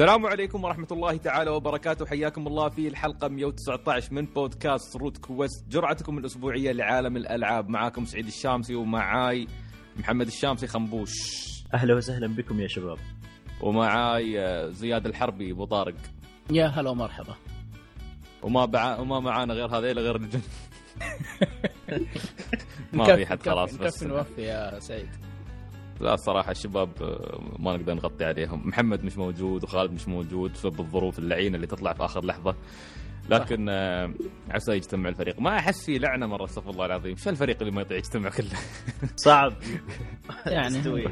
السلام عليكم ورحمة الله تعالى وبركاته. حياكم الله في الحلقة 119 من بودكاست روت كويست. جرعتكم الأسبوعية لعالم الألعاب. معاكم سعيد الشامسي ومعاي محمد الشامسي خنبوش. أهلا وسهلا بكم يا شباب. ومعاي آه، زياد الحربي أبو طارق. يا هلا ومرحبا. وما بع... وما معانا غير هذيل غير الجن. ما في حد خلاص بس. نكفي نوفي يا سعيد. لا الصراحة الشباب آه، ما نقدر نغطي عليهم. محمد مش موجود وخالد مش موجود بسبب الظروف اللعينة اللي تطلع في آخر لحظة. لكن آه، عسى يجتمع الفريق. ما أحس في لعنة مرة استغفر الله العظيم. شو الفريق اللي ما يطيع يجتمع كله؟ صعب. يعني.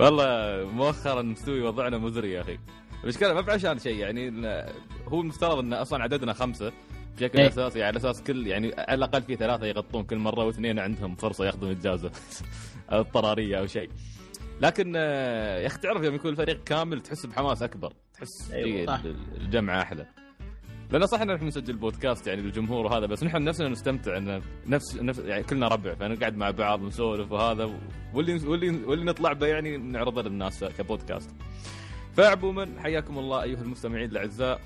والله مؤخرا مستوي وضعنا مزري يا أخي. المشكلة ما بعشان شيء. يعني هو المفترض إن أصلا عددنا خمسة. بشكل إيه. أساسي على أساس كل يعني على الأقل في ثلاثة يغطون كل مرة واثنين عندهم فرصة ياخذون اجازه اضطراريه أو شيء. لكن آه، يا أخي تعرف يوم يكون الفريق كامل تحس بحماس أكبر تحس أيوة،. الجمعة أحلى لأن صح إن نحن نسجل بودكاست يعني للجمهور وهذا بس نحن نفسنا نستمتع إن نفس نفس يعني كلنا ربع فنقعد مع بعض ونسولف وهذا واللي واللي واللي نطلع به يعني نعرضه للناس كبودكاست. فعموما حياكم الله أيها المستمعين الأعزاء.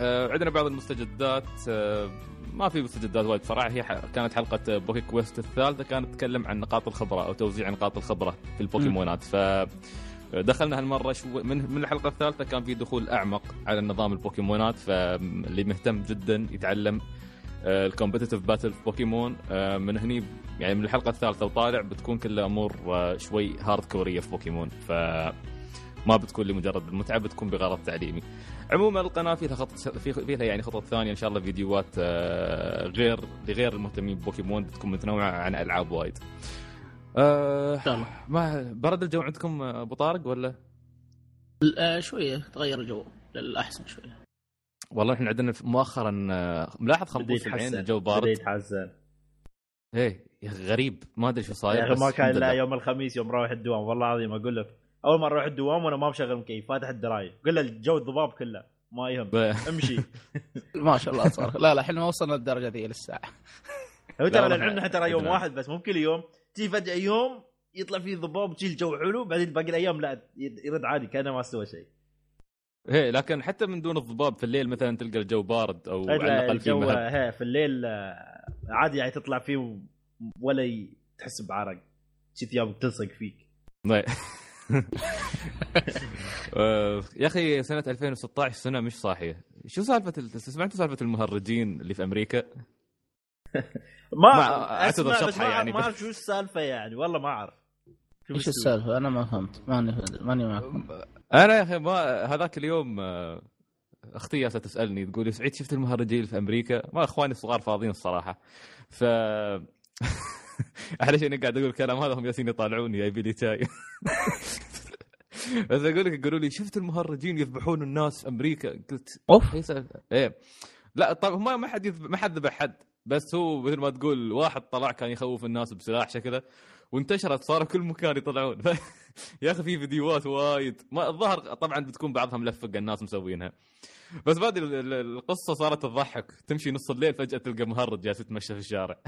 آه عندنا بعض المستجدات آه ما في مستجدات وايد صراحة. هي ح- كانت حلقة Poké Quest الثالثة كانت تتكلم عن نقاط الخبرة أو توزيع نقاط الخبرة في البوكيمونات. ف دخلنا هالمرة شو من من الحلقة الثالثة كان في دخول أعمق على نظام البوكيمونات. فاللي مهتم جدا يتعلم ال competitive battle في بوكيمون. آه، من هني يعني من الحلقة الثالثة وطالع بتكون كلها أمور آه، شوي hardcore في بوكيمون. ف ما بتكون لمجرد المتعه بتكون بغرض تعليمي. عموما القناة فيها في- فيها يعني خطط ثانية إن شاء الله فيديوهات آه، غير لغير المهتمين ببوكيمون بتكون متنوعة عن ألعاب وايد. ان شاء الله ما برد الجو عندكم آه، أبو طارق ولا؟ آه، شوية تغير الجو للأحسن شوية والله إحنا عندنا مؤخرا ملاحظ العين يتحسن الجو بارد يتحسن إيه يا أخي غريب ما أدري شو صاير يا أخي ما كان الا. يوم الخميس يوم رايح الدوام والله العظيم أقول لك أول مرة أروح الدوام وأنا ما مشغل مكيف فاتح الدراية. قل له الجو الضباب كله ما يهم. امشي. ما شاء الله صار. لا لا إحنا ما وصلنا للدرجة ذي للساعة. هو ترى لعبنا ترى يوم. واحد بس مو كل يوم. تجي فجأة يوم يطلع فيه ضباب وتجي الجو حلو بعدين باقي الأيام لا يرد عادي كأنه ما استوى شيء. إيه لكن حتى من دون الضباب في الليل مثلا تلقى الجو بارد أو على لا، الأقل في الجو مهب في الليل آه، عادي يعني تطلع فيه و- ولا تحس بعرق. شي ثيابك تلصق فيك. يا أخي سنة 2016 سنة مش صاحيه شو سالفة ال- سمعتوا سالفة المهرجين اللي في أمريكا؟ ما, ما- اعتذر ما يعني، ما بس- أعرف شو السالفة يعني. والله ما أعرف. شو إيش؟ السالفة؟ أنا ما فهمت. ماني ماني معكم أنا يا أخي ما هذاك اليوم آه، أختي جالسة تسألني تقول سعيد شفت المهرجين اللي في أمريكا؟ ما أخواني الصغار فاضيين الصراحة. ف أحلى شيء اني قاعد أقول الكلام هذا هم جالسين يطالعوني جايبين لي شاي بس أقول لك يقولوا لي شفت المهرجين يذبحون الناس في أمريكا؟ قلت أوف. سالفه إيه. لا طبعا هم ما حد. ما حد ذبح حد. بس هو مثل ما تقول واحد طلع كان يخوف الناس بسلاح شكله وانتشرت صاروا كل مكان يطلعون. يا أخي في فيديوهات وايد. ما الظاهر طبعا بتكون بعضها ملفقه الناس مسوينها. بس ما ال- القصة صارت تضحك. تمشي نص الليل فجأة تلقى مهرج جالس يتمشى في الشارع.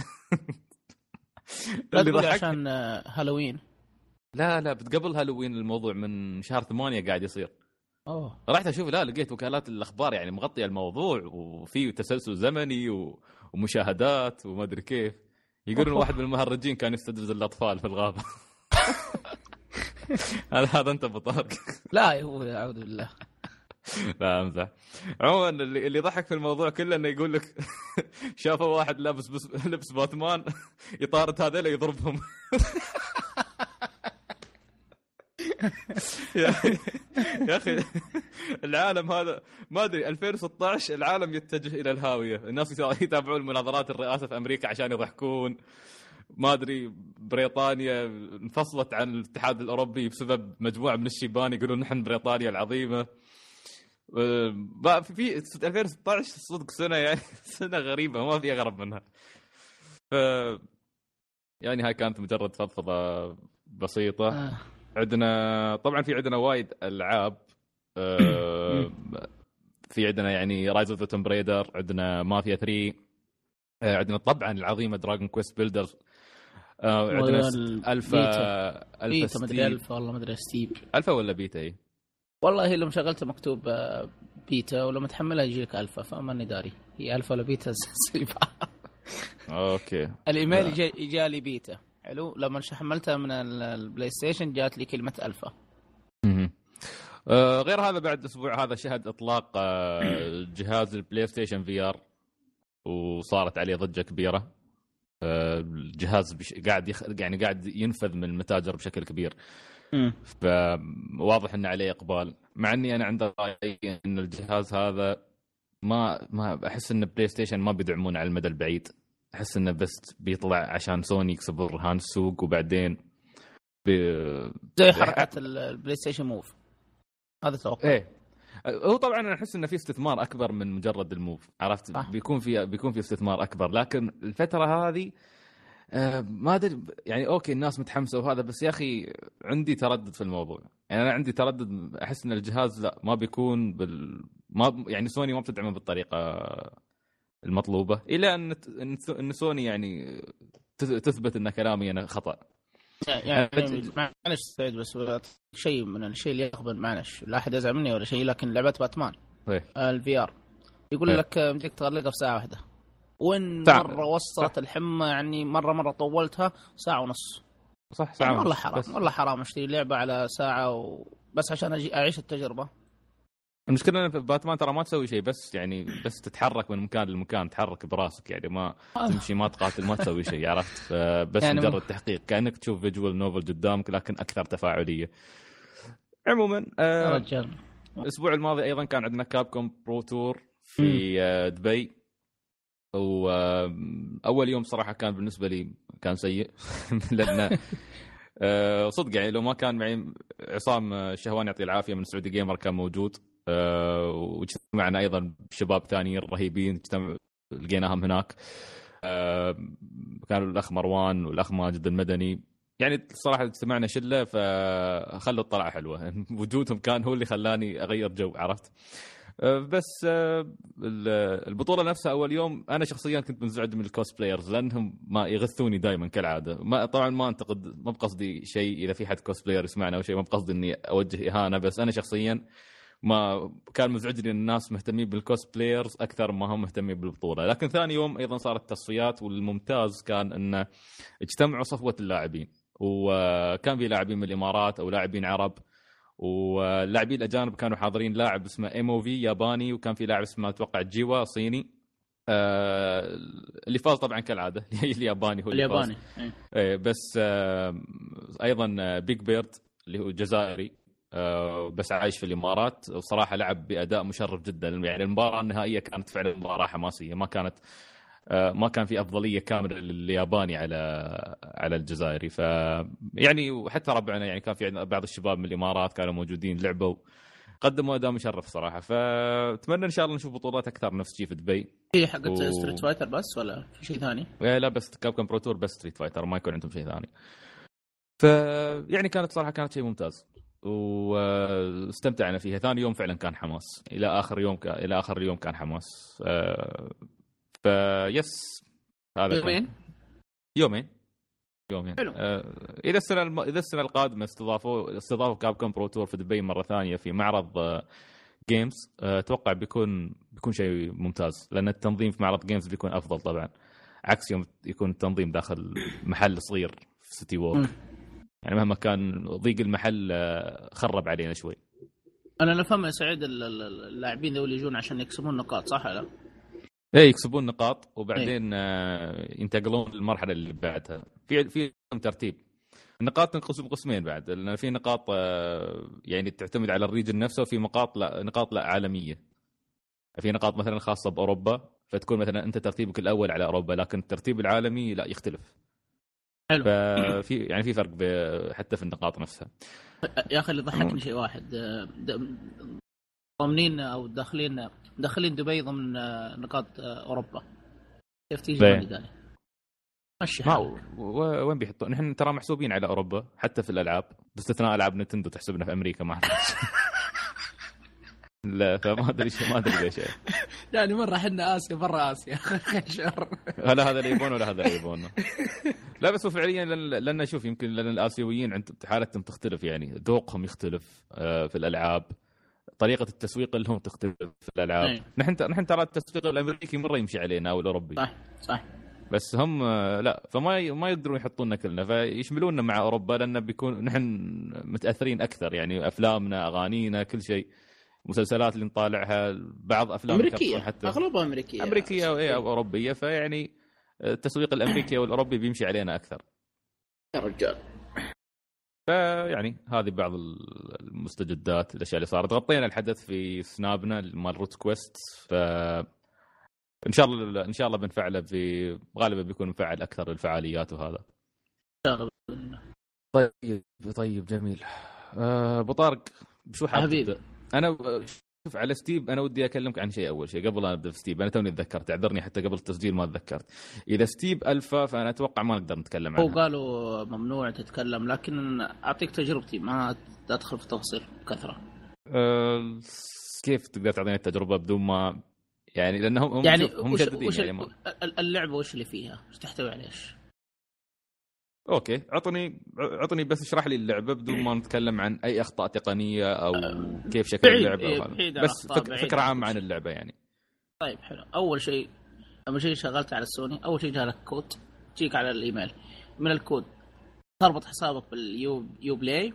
لا تقول عشان آه، هالوين. لا لا قبل هالوين الموضوع من شهر ثمانية قاعد يصير. أوه. رحت أشوف لا لقيت وكالات الأخبار يعني مغطية الموضوع وفي تسلسل زمني و... ومشاهدات وما أدري كيف. يقولون. واحد من المهرجين كان يستدرج الأطفال في الغابة. هذا هذا أنت ابو طارق لا هو أعوذ بالله. لا أمزح. عموما اللي اللي ضحك في الموضوع كله إنه يقول لك شافوا واحد لابس بس لبس باتمان يطارد هذيل يضربهم. يا أخي العالم هذا ما أدري 2016 العالم يتجه إلى الهاوية، الناس يتابعون مناظرات الرئاسة في أمريكا عشان يضحكون. ما أدري بريطانيا انفصلت عن الاتحاد الأوروبي بسبب مجموعة من الشيبان يقولون نحن بريطانيا العظيمة. في في 2016 صدق سنة يعني سنة غريبة ما في اغرب منها. ف يعني هاي كانت مجرد فضفضة بسيطة. آه. عندنا طبعا في عندنا وايد ألعاب آه، في عندنا يعني Rise of the Tomb Raider عندنا مافيا 3 آه، عندنا طبعا العظيمة Dragon Quest Builders عندنا. الفا الفا ستيب. الف والله مدري ستيب. الفا ولا بيتا اي والله لو شغلته مكتوب آه، بيتا ولما تحملها يجي لك ألفا فماني داري. هي ألفا ولا بيتا؟ أوكي. الإيميل لا. جا- جالي بيتا. حلو؟ لما حملتها من ال- ال PlayStation جات لي كلمة ألفا. آه، غير هذا بعد الأسبوع هذا شهد إطلاق آه، جهاز ال PlayStation VR. وصارت عليه ضجة كبيرة. آه، الجهاز بش... قاعد يخ... يعني قاعد ينفذ من المتاجر بشكل كبير. فواضح إن عليه إقبال. مع إني أنا عندي رأي إن الجهاز هذا ما ما أحس إن PlayStation ما بيدعمونه على المدى البعيد. أحس انه بس بيطلع عشان سوني يكسبوا رهان السوق وبعدين بي... زي حركات ال- ال PlayStation Move هذا توقع. إيه. هو طبعا أنا أحس انه في استثمار أكبر من مجرد ال Move عرفت؟ صح. بيكون في بيكون في استثمار أكبر. لكن الفترة هذه آه، ما أدري يعني أوكي الناس متحمسة وهذا بس يا أخي عندي تردد في الموضوع يعني أنا عندي تردد أحس إن الجهاز لا ما بيكون بال ما يعني سوني ما بتدعمه بالطريقة المطلوبة إلى إن إن سوني يعني تث- تثبت إن كلامي أنا خطأ يعني أنت- معلش سعيد بس شيء من الشيء اللي يقبل معلش لا أحد يزعل مني ولا شيء لكن لعبة باتمان إيه. ال VR يقول إيه. لك آه، يمديك تغلقها في ساعة واحدة وين ساعة. مرة وصلت الحمى يعني مرة مرة طولتها ساعة ونص. صح ساعة يعني والله. حرام بس. والله حرام أشتري لعبة على ساعة و... بس عشان أجي أعيش التجربة. المشكلة إن في باتمان ترى ما تسوي شيء بس يعني بس تتحرك من مكان لمكان تحرك براسك يعني ما تمشي ما تقاتل ما تسوي شيء عرفت؟ بس يعني مجرد تحقيق كأنك تشوف visual novel قدامك لكن أكثر تفاعلية. عموما آه الأسبوع الماضي أيضا كان عندنا Capcom Pro Tour في آه دبي. وأول يوم صراحة كان بالنسبة لي كان سيء. لأن آه، صدق يعني لو ما كان معي عصام الشهوان يعطيه العافية من Saudi Gamer كان موجود. آه، واجتمعنا أيضا بشباب ثانيين رهيبين اجتمع لقيناهم هناك. آه، كانوا الأخ مروان والأخ ماجد المدني. يعني صراحة اجتمعنا شلة فخلوا الطلعة حلوة. وجودهم كان هو اللي خلاني أغير جو عرفت؟ آه، بس آه، ال- البطولة نفسها أول يوم أنا شخصيا كنت منزعج من ال cosplayers لأنهم ما يغثوني دائما كالعادة. ما طبعا ما أنتقد ما بقصدي شيء إذا في حد cosplayer يسمعنا أو شيء ما بقصدي إني أوجه إهانة بس أنا شخصيا ما كان مزعجني إن الناس مهتمين بال cosplayers أكثر ما هم مهتمين بالبطولة. لكن ثاني يوم أيضا صارت تصفيات والممتاز كان انه اجتمعوا صفوة اللاعبين. وكان في لاعبين من الإمارات أو لاعبين عرب واللاعبين الأجانب كانوا حاضرين لاعب اسمه MOV ياباني وكان في لاعب اسمه أتوقع جيوا صيني آه اللي فاز طبعا كالعادة الياباني هو اللي فاز. الياباني إيه. إيه بس آه أيضا آه، Big Bird اللي هو جزائري آه بس عايش في الإمارات وصراحة لعب بأداء مشرف جدا يعني المباراة النهائية كانت فعلا مباراة حماسية ما كانت آه ما كان في أفضلية كاملة للياباني على على الجزائري ف يعني وحتى ربعنا يعني كان في عندنا بعض الشباب من الإمارات كانوا موجودين لعبوا قدموا أداء مشرف صراحة. فأتمنى إن شاء الله نشوف بطولات أكثر نفس شي في دبي. هي حقت و- Street Fighter بس ولا في شيء ثاني؟ إيه لا بس Cap Pro Tour بس Street Fighter ما يكون عندهم شيء ثاني. ف يعني كانت صراحة كانت شيء ممتاز. واستمتعنا فيها. ثاني يوم فعلا كان حماس. إلى آخر يوم ك... إلى آخر اليوم كان حماس. آه، فيس هذا. يومين يومين يومين حلو. آه، إذا السنة الم... إذا السنة القادمة استضافوا استضافوا Capcom Pro Tour في دبي مرة ثانية في معرض آه، Games آه، أتوقع بيكون بيكون شيء ممتاز لأن التنظيم في معرض Games بيكون أفضل طبعا عكس يوم يكون التنظيم داخل محل صغير في City Walk. يعني مهما كان ضيق المحل آه، خرب علينا شوي أنا فهم يا سعيد ال- ال- اللاعبين ذول يجون عشان يكسبون نقاط صح ولا؟ إيه يكسبون نقاط وبعدين آه، ينتقلون للمرحلة اللي بعدها. في في ترتيب. النقاط تنقسم قسمين بعد. لأن في نقاط آه، يعني تعتمد على ال region نفسه وفي نقاط لا نقاط لا عالمية. في نقاط مثلا خاصة بأوروبا فتكون مثلا أنت ترتيبك الأول على أوروبا لكن الترتيب العالمي لا يختلف. حلو. ففي يعني في فرق حتى في النقاط نفسها. يا أخي اللي ضحكني شيء واحد آه، ضامنين أو داخلين داخلين دبي ضمن آه، نقاط آه، أوروبا. كيف تيجي ليه؟ ما أدري ذلك. مشي حالك. وين بيحطون؟ نحن ترى محسوبين على أوروبا حتى في الألعاب. باستثناء ألعاب نتندو تحسبنا في أمريكا ما. لا فما أدري شيء ما أدري ليش. يعني مرة إحنا آسيا برا آسيا. هلا هذا اللي يبونه ولا هذا اللي يبونه. لا بس هو فعليا لأن لأن شوف يمكن لأن الآسيويين عند حالتهم تختلف يعني. ذوقهم يختلف آه، في الألعاب. طريقة التسويق لهم تختلف في الألعاب. أي. نحن نحن ترى التسويق الأمريكي مرة يمشي علينا أو الأوروبي. صح صح. بس هم لا فما ما يقدرون يحطوننا كلنا فيشملوننا مع أوروبا لأن بيكون نحن متأثرين أكثر يعني أفلامنا أغانينا كل شيء. مسلسلات اللي نطالعها بعض أفلام أمريكية حتى. أغلبها أمريكية. أمريكية أو إيه أو أوروبية فيعني التسويق الأمريكي والاوروبي بيمشي علينا أكثر. يا رجال. فيعني هذه بعض المستجدات الأشياء اللي صارت غطينا الحدث في سنابنا مال روت كويست ف إن شاء الله إن شاء الله بنفعله في غالبا بيكون مفعل أكثر الفعاليات وهذا طيب طيب جميل آه، أبو طارق شو حاب حبيبي. تبدأ؟ أنا شوف على Steep أنا ودي أكلمك عن شيء أول شيء قبل لا نبدأ في Steep أنا توني تذكرت أعذرني حتى قبل التسجيل ما تذكرت إذا Steep alpha فأنا أتوقع ما نقدر نتكلم هو عنها قالوا ممنوع تتكلم لكن أعطيك تجربتي ما أدخل في تفاصيل كثرة أه كيف تقدر تعطيني التجربة بدون ما يعني لأنهم هم يعني هم وش مشددين وش يعني. اللعبة وش اللي فيها؟ وش تحتوي على إيش؟ okay عطني عطني بس اشرح لي اللعبة بدون ما نتكلم عن أي أخطاء تقنية أو كيف شكل بعيد- اللعبة إيه،. بعيد بس فك... فكرة عن عامة عن. اللعبة يعني طيب حلو أول شيء لما شيء شغلت على السوني أول شيء جالك كود تجيك على الإيميل من الكود تربط حسابك بال U Uplay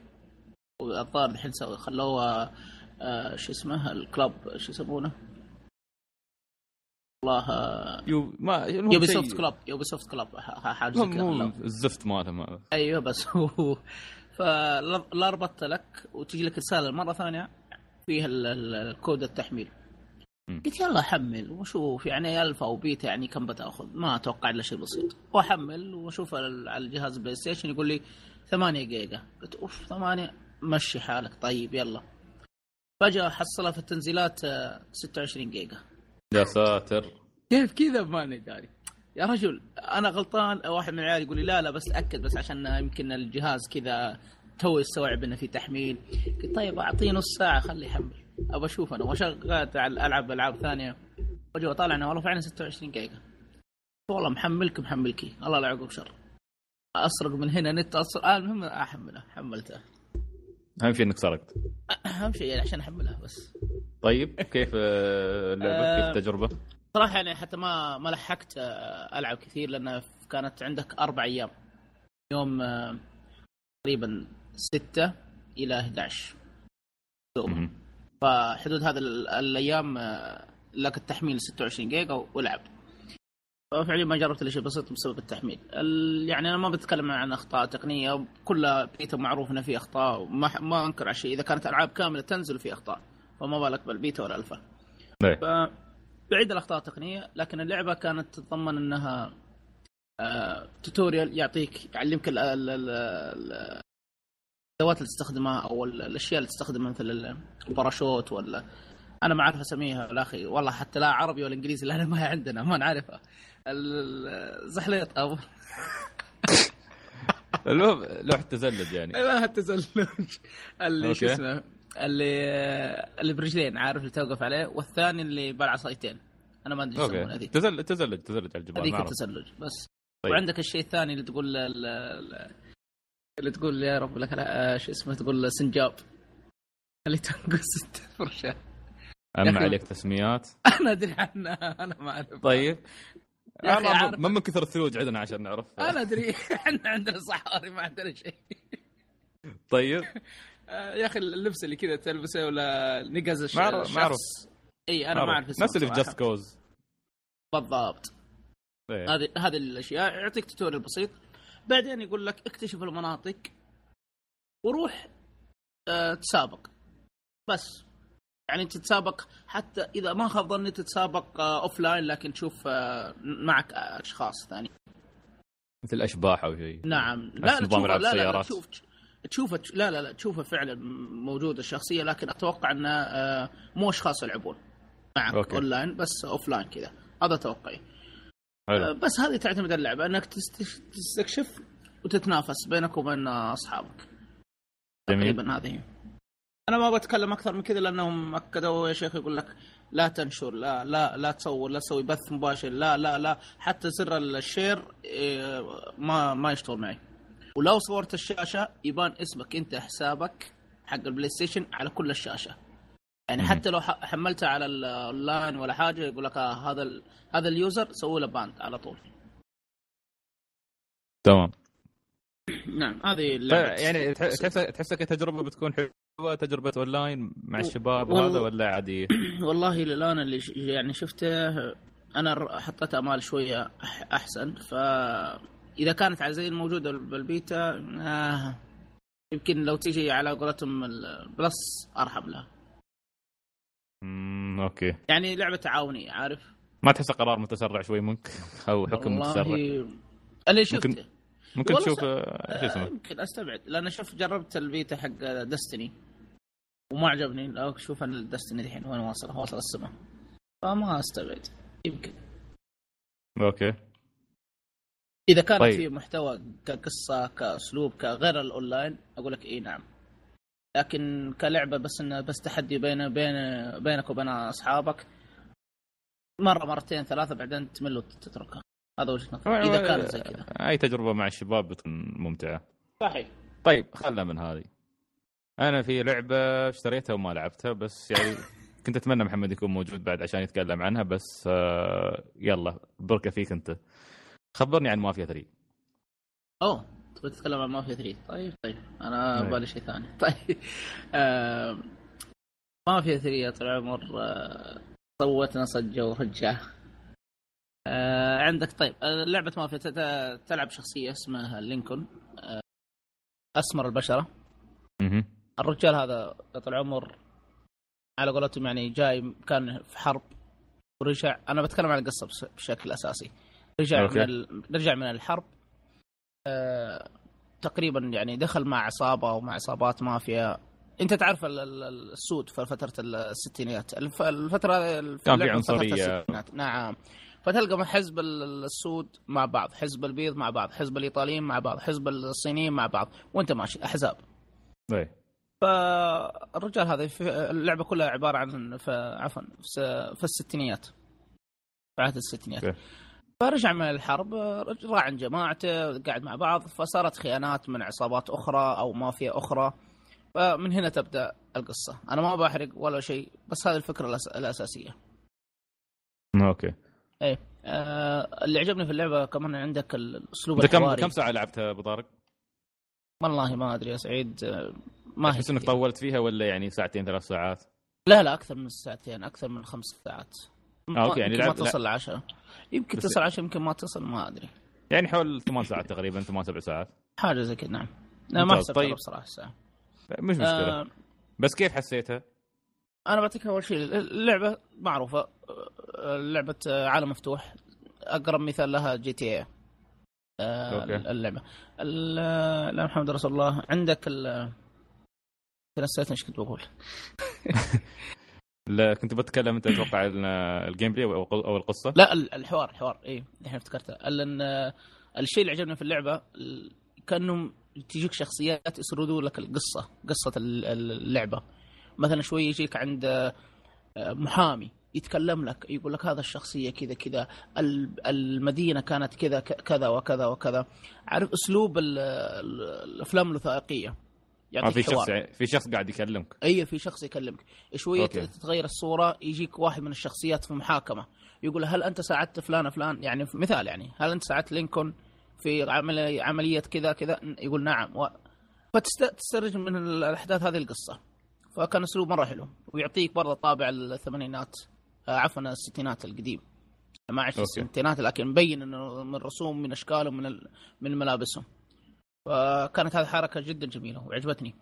والظاهر الحين سووا خلوها آه شو اسمه ال club شو يسمونه؟ والله آه، يو ما Ubisoft Club Ubisoft Club حاجة كذا. الزفت مالهم هذا أيوه بس هو فلا ربطت لك وتجي لك رسالة مرة ثانية فيها ال- ال- الكود التحميل. قلت يلا حمل وشوف يعني الفا أو بيتا يعني كم بتأخذ. ما أتوقع إلا شيء بسيط. واحمل وأشوف على الجهاز PlayStation يقول لي 8 جيجا. قلت أوف 8 مشي حالك. طيب يلا. فجأة حصلها في التنزيلات آه، 26 جيجا. يا ساتر. كيف كذا ماني داري يا رجل أنا غلطان واحد من العيال يقول لي لا لا بس تاكد بس عشان يمكن الجهاز كذا تو يستوعب انه في تحميل. قلت طيب أعطيه نص ساعة خليه يحمل. ابى أشوف أنا وشغلت على العب ألعاب ثانية. وجو أطالع أنا والله فعلا 26 جيجا والله محملك محملكي. الله لا يعقب شر. أسرق من هنا نت أسرق. آه المهم أحمله حملته. أهم شيء إنك سرقت. أهم شيء يعني عشان احملها بس. طيب كيف آه، اللعبه آه، كيف التجربة؟ صراحة يعني حتى ما ما لحقت آه، ألعب كثير لأن كانت عندك أربع أيام. يوم آه، تقريبا 6 إلى 11 يوم مهم. فحدود هذه ال- الأيام آه، لك التحميل 26 جيجا والعب ففعليا ما جربت إلا شيء بسيط بسبب التحميل. ال- يعني أنا ما بتكلم عن أخطاء تقنية كلها بيتا معروف إنه في أخطاء ما ما أنكر على شيء. إذا كانت ألعاب كاملة تنزل في أخطاء. فما بالك بالبيتا ولا الفا إيه. فبعيد الأخطاء التقنية لكن اللعبة كانت تتضمن إنها آه، tutorial يعطيك يعلمك ال- ال- ال- ال- الأدوات اللي تستخدمها أو ال- الأشياء اللي تستخدمها مثل ال- الباراشوت ولا أنا ما اعرف أسميها يا أخي والله حتى لا عربي ولا إنجليزي لأن ما هي عندنا ما نعرفها. ال- الزحليط أو المهم لوحه تزلج يعني. لا التزلج اللي شو. اسمه؟ اللي اللي برجلين عارف اللي توقف عليه والثاني اللي بالعصايتين أنا ما أدري إيش يسمونه أوكي هذيك. تزلج تزلج تزلج على الجبال هذيك. التزلج بس. طيب. وعندك الشيء الثاني اللي تقول ال- ال- اللي تقول يا رب لك لا شو اسمه تقول سنجاب. اللي تنقص الفرشه اما يا أخي- عليك تسميات؟ أنا أدري عنها أنا ما اعرف طيب. عارف- ما من كثر الثلوج عندنا عشان نعرف. أنا أدري. إحنا عندنا صحاري ما عندنا شيء. طيب. آه، يا أخي اللبس اللي كذا تلبسه ولا نقز الش- ما الشخص أعرف. إي أنا ما أعرف نفس اللي في. Just Cause بالضبط. هذه هذه الأشياء. يعطيك tutorial بسيط. بعدين يقول لك اكتشف المناطق وروح آه تسابق. بس. يعني تتسابق حتى إذا ما خاب ظني تتسابق آه offline لكن تشوف آه معك أشخاص ثاني مثل أشباح أو شيء. نعم. لا لا لا لا, لا السيارات. تشوف. تشوفها لا لا لا تشوفها فعلا موجوده الشخصية لكن أتوقع انها آه، مو أشخاص يلعبون معك okay. online بس offline كذا. هذا توقعي. آه، حلو بس هذه تعتمد اللعبة إنك تست- تستكشف وتتنافس بينك وبين أصحابك. جميل. تقريبا هذه. أنا ما بتكلم أكثر من كذا لأنهم أكدوا يا شيخ يقول لك لا تنشر لا لا لا تصور لا تسوي بث مباشر لا لا لا. حتى زر ال share إيه، ما ما يشتغل معي. ولو صورت الشاشة يبان اسمك انت حسابك حق ال PlayStation على كل الشاشة يعني مم. حتى لو ح- حملتها على الاونلاين ولا حاجة يقول لك آه هذا ال... هذا ال user سووا له banned على طول تمام نعم هذه طيب. يعني تح- تحس تحسها كتجربة بتكون حلوة تجربة اونلاين مع الشباب وال- وهذا ولا عادية؟ والله للان اللي ش- يعني شفته أنا حطيت امال شوية أحسن فاذا كانت على زي الموجودة بالبيتا آه يمكن لو تيجي على قولتهم ال Plus ارحب لها. امم okay. يعني لعبة تعاونية عارف؟ ما تحس قرار متسرع شوي منك أو حكم متسرع؟ والله اللي شفته. ممكن- ممكن تشوف آه، شو اسمه؟ يمكن أستبعد لأن شوف جربت البيتا حق Destiny وما عجبني لو شوف أنا ال Destiny الحين وين واصل واصل السماء. فما أستبعد يمكن. okay. إذا كانت طيب. في محتوى كقصة كأسلوب كغير الأونلاين أقول لك اي نعم. لكن كلعبة بس إنه بس تحدي بين بين بينك وبين أصحابك مرة مرتين ثلاثة بعدين تمل وتتركها. هذا وجهة نظري. إذا كانت زي كذا. أي تجربة مع الشباب بتكون ممتعة. صحيح. طيب خلنا من هذه. أنا في لعبة اشتريتها وما لعبتها بس يعني كنت أتمنى محمد يكون موجود بعد عشان يتكلم عنها بس آه يلا بركة فيك أنت. خبرني عن مافيا 3 أوه تبغى تتكلم عن مافيا 3 طيب طيب أنا أي. بالي شيء ثاني. طيب آه مافيا 3 يا طول العمر آه صوتنا صجه ورجه آه عندك طيب آه، لعبة مافيا تت- تلعب شخصية اسمها لينكولن. آه أسمر البشرة. الرجال هذا يا طول العمر على قولتهم يعني جاي كان في حرب ورجع. أنا بتكلم عن القصة بشكل أساسي. رجع okay. من ال... رجع من الحرب آه... تقريبا يعني دخل مع عصابة أو مع عصابات مافيا أنت تعرف ال- ال- السود في فترة الستينيات الف... الفترة كان في. الستينات. نعم فتلقى من حزب ال- السود مع بعض حزب البيض مع بعض حزب الإيطاليين مع بعض حزب الصينيين مع بعض وأنت ماشي أحزاب إي فالرجال هذا في اللعبة كلها عبارة عن عفوا في الستينيات في عهد الستينيات. فرجع من الحرب راح عند جماعته قاعد مع بعض فصارت خيانات من عصابات أخرى أو مافيا أخرى. فمن هنا تبدأ القصة. أنا ما بحرق ولا شيء بس هذه الفكرة الأس- الأساسية. أوكي. إيه. آه اللي عجبني في اللعبة كمان عندك الأسلوب أنت كم الحواري. كم ساعة لعبتها أبو طارق؟ والله ما أدري يا سعيد آه، ما هي تحس إنك. طولت فيها ولا يعني ساعتين ثلاث ساعات؟ لا لا أكثر من ساعتين أكثر من خمس ساعات. آه، okay، يعني يمكن ما العشرة يمكن تصل عشرة يمكن ما تصل ما أدري. يعني حول ثمان ساعات تقريبا ثمان سبع ساعات. حاجة زي كذا نعم. لا ما ممتاز. حسبت طيب. بصراحة الساعة مش مشكلة. آه بس كيف حسيتها؟ أنا بعطيك أول شيء اللعبة معروفة. آه، لعبة آه، عالم مفتوح. أقرب مثال لها GTA okay. اللعبة. ال- لا محمد رسول الله عندك ال نسيت إيش كنت بقول. لا كنت بتكلم أنت أتوقع ال gameplay أو القصة؟ لا ال- الحوار الحوار. اي الحين افتكرته. لأن الشيء اللي عجبني في اللعبة ال- كأنهم تجيك شخصيات يسردوا لك القصة قصة ال- ال- اللعبة. مثلا شوي يجيك عند آه، محامي يتكلم لك يقول لك هذا الشخصية كذا كذا. ال- المدينة كانت كذا كذا وكذا وكذا. عارف أسلوب ال- ال- الأفلام الوثائقية؟ يعطيك في شخص حوار. في شخص قاعد يكلمك. أي في شخص يكلمك. شوية okay. تتغير الصورة يجيك واحد من الشخصيات في محاكمة. يقول هل أنت ساعدت فلان فلان؟ يعني مثال يعني هل أنت ساعدت لينكولن في عمل عملية كذا كذا؟ يقول نعم. و... فتستخرج من الأحداث هذه القصة. فكان أسلوب مرة حلو. ويعطيك برضه طابع الثمانينات آه، عفوا الستينات القديم. ما عشت. الستينات لكن مبين إنه من رسوم من اشكالهم من ال... من ملابسهم. فكانت هذه حركة جدا جميلة وعجبتني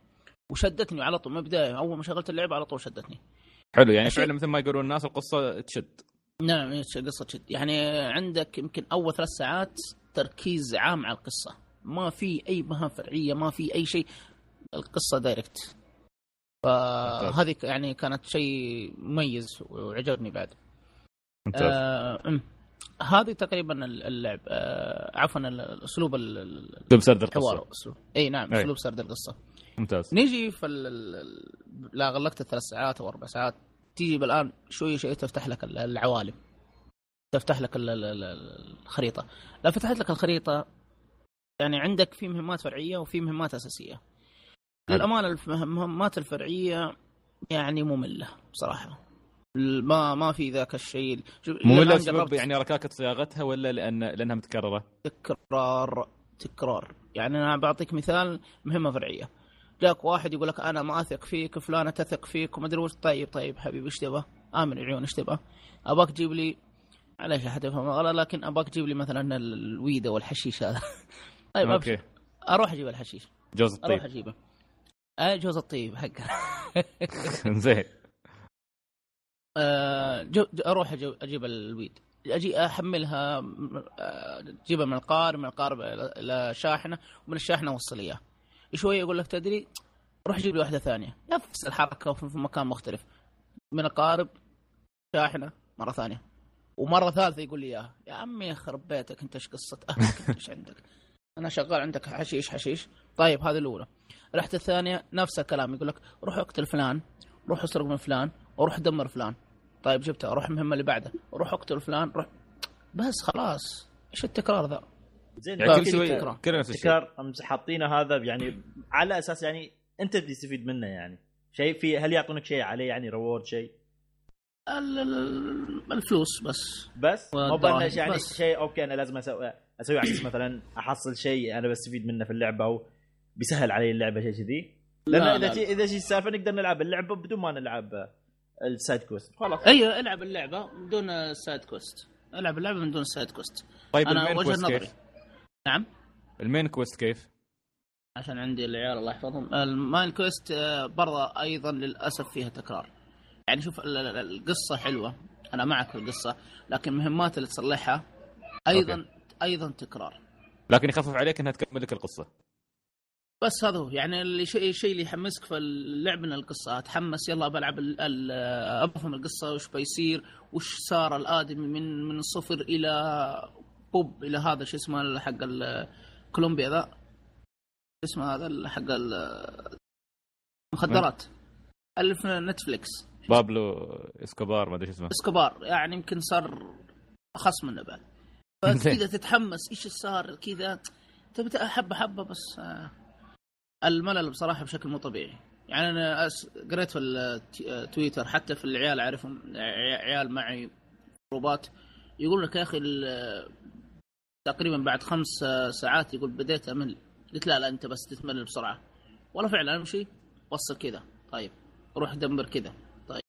وشدتني على طول. من البداية أول ما شغلت اللعبة على طول شدتني. حلو يعني فعلا مثل ما يقولون الناس القصة تشد. نعم إيش قصة شد يعني عندك يمكن أول ثلاث ساعات تركيز عام على القصة. ما في أي مهام فرعية ما في أي شيء. القصة دايركت. فهذه يعني كانت شيء مميز وعجبني بعد. ممتاز. آه. هذه تقريبا اللعب آه عفوا الأسلوب ال- ال- اسلوب سرد الحوار القصة إي نعم. أسلوب سرد القصة. ممتاز. نيجي في لا غلقت الثلاث ساعات أو أربع ساعات. تيجي بالآن شوي شوي تفتح لك ال- العوالم. تفتح لك ال- ال- ال- الخريطة. لا فتحت لك الخريطة يعني عندك في مهمات فرعية وفي مهمات أساسية. للأمانة المهمات الفرعية يعني مملة بصراحة. ما ما في ذاك الشيء. مو الآن الا بسبب جربت. يعني ركاكة صياغتها ولا لأن لأنها متكررة؟ تكرار تكرار. يعني أنا بعطيك مثال مهمة فرعية. جاك واحد يقول لك أنا ما أثق فيك فلانة تثق فيك وما أدري وش. طيب طيب حبيبي إيش تبغى؟ آمن العيون إيش تبغى؟ ابغاك تجيب لي معليش أحد يفهم غلط لكن ابغاك تجيب لي مثلا ال weed ذا والحشيش هذا. طيب okay. أبشر. أروح أجيب الحشيش. جوز أروح الطيب أجيبه. آه جوز الطيب حقه. زين. آه، جو أروح أجيب الويد. أجي أحملها آه، أجيبها من القارب من القارب إلى شاحنة ومن الشاحنة أوصل اياه شوية يقول لك تدري روح جيب لي واحدة ثانية. نفس الحركة في مكان مختلف. من القارب شاحنة مرة ثانية. ومرة ثالثة يقول لي إياها. يا عمي يخرب بيتك أنت إيش قصة أهلك؟ إيش عندك؟ أنا شغال عندك حشيش حشيش. طيب هذه الأولى. رحت الثانية نفس الكلام. يقول لك روح اقتل فلان روح اسرق من فلان. وروح دمر فلان. طيب جبتها روح المهمة اللي بعدها روح أقتل فلان روح بس خلاص إيش التكرار ذا؟ زين يعني كل شوي تكرار. كل نفس الشيء. حاطينه هذا يعني على أساس يعني أنت بتستفيد منه يعني. شيء في هل يعطونك شيء عليه يعني reward شيء؟ ال- ال- الفلوس بس. بس؟ مو يعني بس. شيء okay أنا لازم أسوي أسوي على أساس مثلا أحصل شيء أنا بستفيد منه في اللعبة أو بيسهل علي اللعبة شيء كذي. لأن لا، إذا لا. إذا شي السالفه نقدر نلعب اللعبة بدون ما نلعب ال side quest. خلاص. أيوه ألعب اللعبة بدون side quest. ألعب اللعبة من دون side quest. طيب أنا ال main وجهة quest نظري. كيف؟ نعم؟ ال main quest كيف؟ عشان عندي العيال الله يحفظهم. ال main quest آه، برضه أيضا للأسف فيها تكرار. يعني شوف ال- ال- القصة حلوة. أنا معك في القصة لكن المهمات اللي تصلحها أيضا okay. أيضا تكرار. لكن يخفف عليك إنها تكمل لك القصة. بس هذا هو. يعني الشيء اللي يحمسك في اللعب من القصة اتحمس يلا بلعب أفهم القصة وش بيصير وش صار الآدمي من من الصفر إلى بوب إلى هذا شو اسمه حق كولومبيا ذا. اسمه هذا حق ال- المخدرات اللي في Netflix. بابلو إسكوبار ما أدري شو اسمه. إسكوبار. يعني يمكن صار اخص منه بعد. فكذا تتحمس إيش صار؟ كذا. تبدا حبه حبة بس آه، الملل بصراحة بشكل مو طبيعي. يعني أنا أس- قريت في التويتر حتى في العيال أعرفهم عي- عيال معي جروبات يقول لك يا أخي تقريبا بعد خمس ساعات يقول بديت أمل. قلت لا لا أنت بس تتملل بسرعة. والله فعلا امشي وصل كذا. طيب روح دمر كذا. طيب.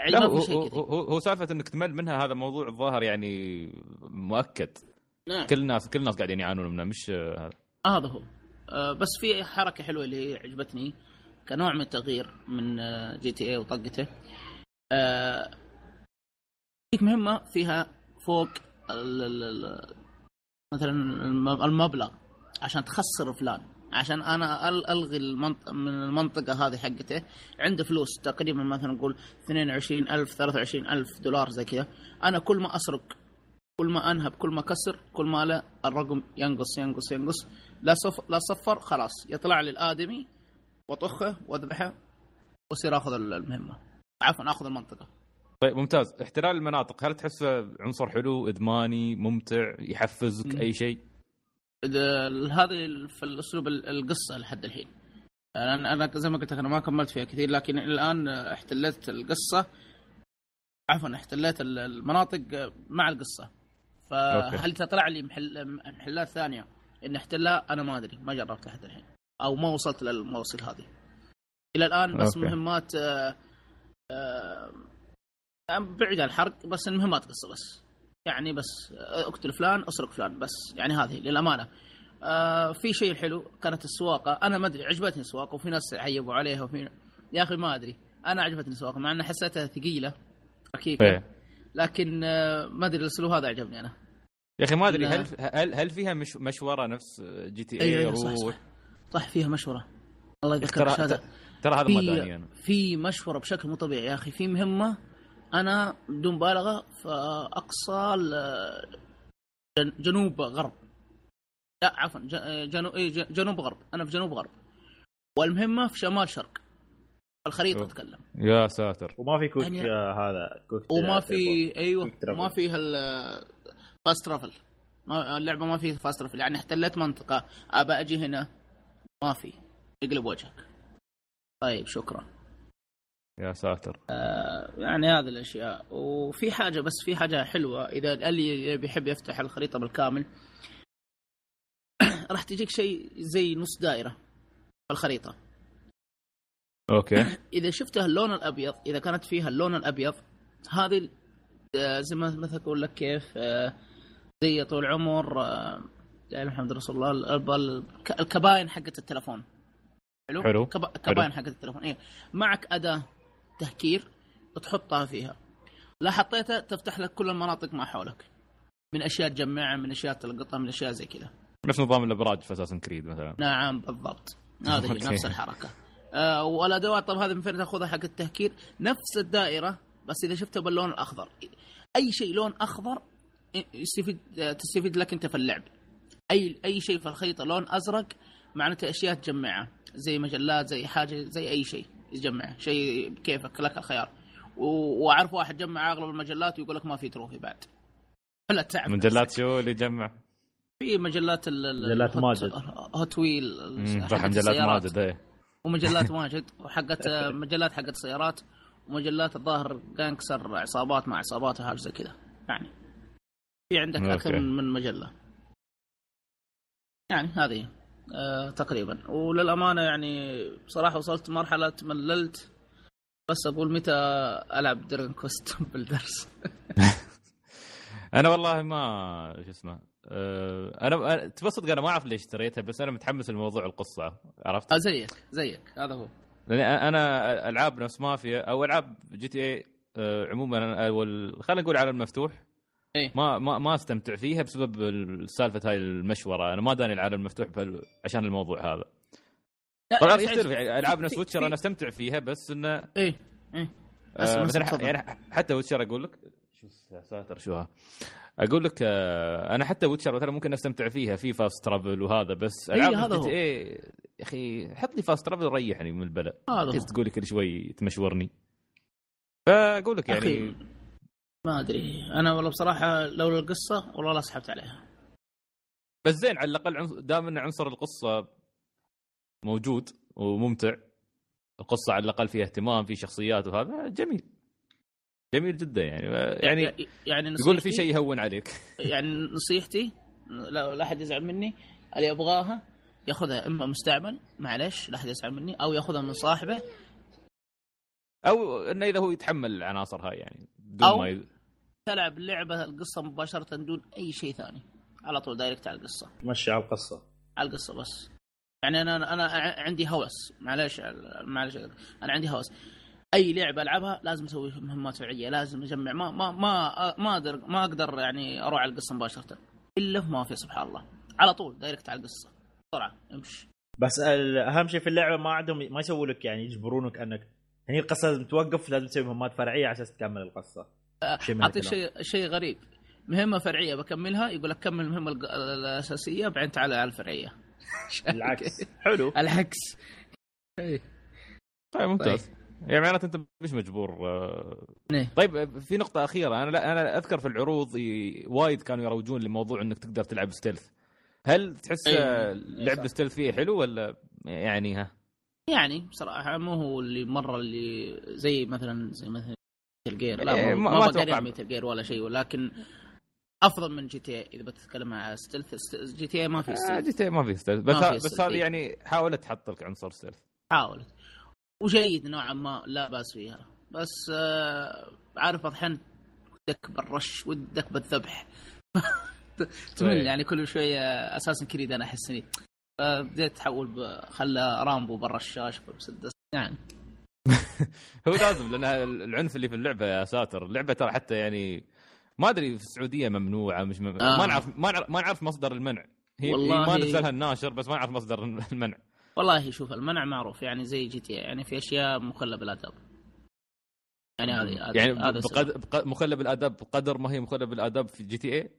يعني لا هو, هو, هو, هو سالفة إنك تمل منها هذا موضوع الظاهر يعني مؤكد. نعم. كل الناس كل الناس قاعدين يعانون منه مش آه، هذا هذا هو. بس في حركة حلوة اللي عجبتني كنوع من التغيير من آه، GTA وطقته آه، فيك مهمة فيها فوق مثلا الم- المبلغ عشان تخسر فلان. عشان أنا ألغي المنطقة من المنطقة هذه حقته. عنده فلوس تقريبا مثلا نقول 22000 23000 دولار زي كذا. أنا كل ما أسرق كل ما أنهب كل ما كسر كل ما لا الرقم ينقص ينقص ينقص. لا صف لا صفر خلاص. يطلع لي الادمي واطخه واذبحه واصير اخذ المهمة. عفوا آخذ المنطقة. طيب ممتاز. احتلال المناطق هل تحسه عنصر حلو إدماني ممتع يحفزك. أي شيء؟ هذه في الأسلوب ال- القصة لحد الحين. أنا أنا زي ما قلت لك أنا ما كملت فيها كثير لكن الآن احتليت القصة. عفوا احتليت ال- المناطق مع القصة. فهل تطلع لي محل محلات ثانية؟ إن احتلها أنا ما أدري. ما جربتها لحد الحين. أو ما وصلت للمواصيل هذه. إلى الآن بس أوكي. مهمات آه، آه، بعيد عن الحرق بس المهمات قصة بس. يعني بس اقتل فلان أسرق فلان بس. يعني هذه للأمانة. آه في شيء حلو كانت السواقة. أنا ما أدري عجبتني السواقة وفي ناس عيبوا عليها وفي يا أخي ما أدري. أنا عجبتني السواقة مع ان حسيتها ثقيلة ركيكة. إيه. لكن آه ما أدري الأسلوب هذا عجبني أنا. يا أخي ما أدري. هل هل هل فيها مش مشورة نفس GTA أيوه أيوه صح صح. صح فيها مشورة. الله ترى يذكرك هذا ترى هذا ما داني أنا. في مشورة بشكل مو طبيعي يا أخي. في مهمة أنا بدون مبالغة في أقصى جنوب غرب. لا عفوا جنوب إيه، جنوب غرب. أنا في جنوب غرب. والمهمة في شمال شرق. الخريطة. اتكلم يا ساتر. وما في quick يعني- هذا quick وما في أيوه. ما فيها fast travel اللعبة ما فيها fast travel يعني احتلت منطقة أبى أجي هنا ما في. يقلب وجهك. طيب شكرا. يا ساتر. آه، يعني هذه الأشياء. وفي حاجة بس في حاجة حلوة. إذا اللي بيحب يفتح الخريطة بالكامل راح تجيك شيء زي نص دائرة في الخريطة. okay. إذا شفتها اللون الأبيض إذا كانت فيها اللون الأبيض هذه آه، زي ما مثلا أقول لك كيف آه، زي طول العمر آه، يا محمد رسول الله ال- ال- الك- الكباين حقت التلفون. حلو؟ حلو. كب- كباين حقت التلفون. إيه. معك أداة تهكير تحطها فيها. لا حطيتها تفتح لك كل المناطق ما حولك. من أشياء تجمعها من أشياء تلقطها من أشياء زي كذا. نفس نظام الأبراج في Assassin's Creed مثلا. نعم بالضبط. هذه. نفس الحركة. آه والأدوات طب هذه من فين تأخذها حق التهكير؟ نفس الدائرة بس إذا شفتها باللون الأخضر. أي شيء لون أخضر يستفيد آه، تستفيد لك أنت في اللعب. أي أي شيء في الخريطة لون أزرق معناته أشياء تجمعها زي مجلات زي حاجة زي أي شيء يجمعها شيء كيفك لك الخيار. و- وأعرف واحد جمع أغلب المجلات ويقول لك ما في تروفي بعد. فلا تعب مجلات شو اللي يجمع؟ في مجلات مجلات ماجد. هوت ويل صح مجلات. ماجد إيه. ومجلات ماجد وحقت مجلات حقت سيارات ومجلات الظاهر جانكسر عصابات مع عصابات وحاجه زي كذا. يعني في عندك. أكثر من مجلة. يعني هذه آه تقريبا. وللأمانة يعني بصراحة وصلت مرحلة مللت بس أقول متى ألعب Dragon Quest Builders أنا والله ما شو اسمه أنا أنا- تبسط أنا ما أعرف ليش اشتريتها بس أنا متحمس لموضوع القصة عرفت؟ آه زيك زيك هذا هو. لأن أنا ألعاب نفس مافيا أو ألعاب GTA عموما أو ال- خلينا نقول على المفتوح إيه. ما ما ما أستمتع فيها بسبب السالفه هاي المشورة. أنا ما داني العالم المفتوح عشان الموضوع هذا. لا، طبعا في- يختلف يعني ألعاب نفس Witcher أنا أستمتع فيها بس انه إيه إيه. آه مثلا يعني حتى Witcher أقول لك شو ساتر شو ها. أقول لك آه أنا حتى Witcher مثلا ممكن أستمتع فيها في fast travel وهذا بس إيه، ألعاب هذا هو. TA يا أخي حط لي fast travel ريحني من البلاء. هذا. تقول لي كل شوي تمشورني؟ فأقول لك يعني أخي، ما أدري. أنا والله بصراحة لولا القصة والله لا سحبت عليها. بس زين على الأقل دام إن عنصر القصة موجود وممتع القصة على الأقل فيها اهتمام في شخصيات وهذا جميل. جميل جدا يعني. يعني يعني يقول في شيء يهون عليك. يعني نصيحتي لا لا أحد يزعل مني. اللي يبغاها ياخذها إما مستعمل معلش لا أحد يزعل مني أو ياخذها من صاحبه. أو إنه إذا هو يتحمل العناصر هاي يعني بدون أو- ما ي... تلعب اللعبه القصة مباشرة دون أي شيء ثاني. على طول direct على القصة. مشي على القصة. على القصة بس. يعني أنا أنا عندي هوس. معلش معلش. أنا عندي هوس. أي لعبة ألعبها لازم أسوي مهمات فعلية لازم أجمع. ما ما ما ما أقدر ما أقدر يعني أروح على القصة مباشرة. إلا ما في سبحان الله. على طول direct على القصة. بسرعة امشي. بس ال- أهم شيء في اللعبة ما عندهم ما يسووا لك يعني يجبرونك أنك هني القصة لازم توقف لازم تسوي مهمات فرعية على أساس تكمل القصة. من أعطيك. شيء شيء غريب. مهمة فرعية بكملها يقول لك كمل المهمة الق- الأساسية بعدين تعال على الفرعية. بالعكس حلو. العكس. طيب ممتاز. يعني معناته أنت مش مجبور آه. إيه. طيب في نقطة أخيرة أنا لا أنا أذكر في العروض وايد كانوا يروجون لموضوع إنك تقدر تلعب stealth لهل تحس إيه. آه، لعب ال stealth فيه حلو ولا يعني ها؟ يعني بصراحة مو هو اللي مرة اللي زي مثلا زي مثلا Metal Gear لا إيه، ما- ما, ما ما أتوقع. بقارن Metal Gear ولا شيء ولكن أفضل من GTA إذا بتتكلم عن stealth ست- GTA ما في آه، stealth GTA ما في stealth بس ما في بس stealth، هذه. يعني حاولت تحط لك عنصر stealth حاولت وجيد نوعا ما لا بأس فيها. بس آه عارف أحيانا ودك بالرش ودك بالذبح. تمل طيب. يعني كل شوية Assassin's Creed أنا أحس إني آه، بديت تحول خلى رامبو بالرشاش بمسدس يعني هو لازم لأن العنف اللي في اللعبة يا ساتر. اللعبة ترى حتى يعني ما أدري في السعودية ممنوعة مش مم... آه. ما نعرف ما نعرف ما نعرف مصدر المنع. هي, والله- هي ما نزلها الناشر بس ما نعرف مصدر المنع. والله شوف المنع معروف يعني زي GTA يعني في أشياء مخله بالاداب يعني هذه يعني هذا بقد... مخلة بالاداب بقدر ما هي مخلة بالاداب في GTA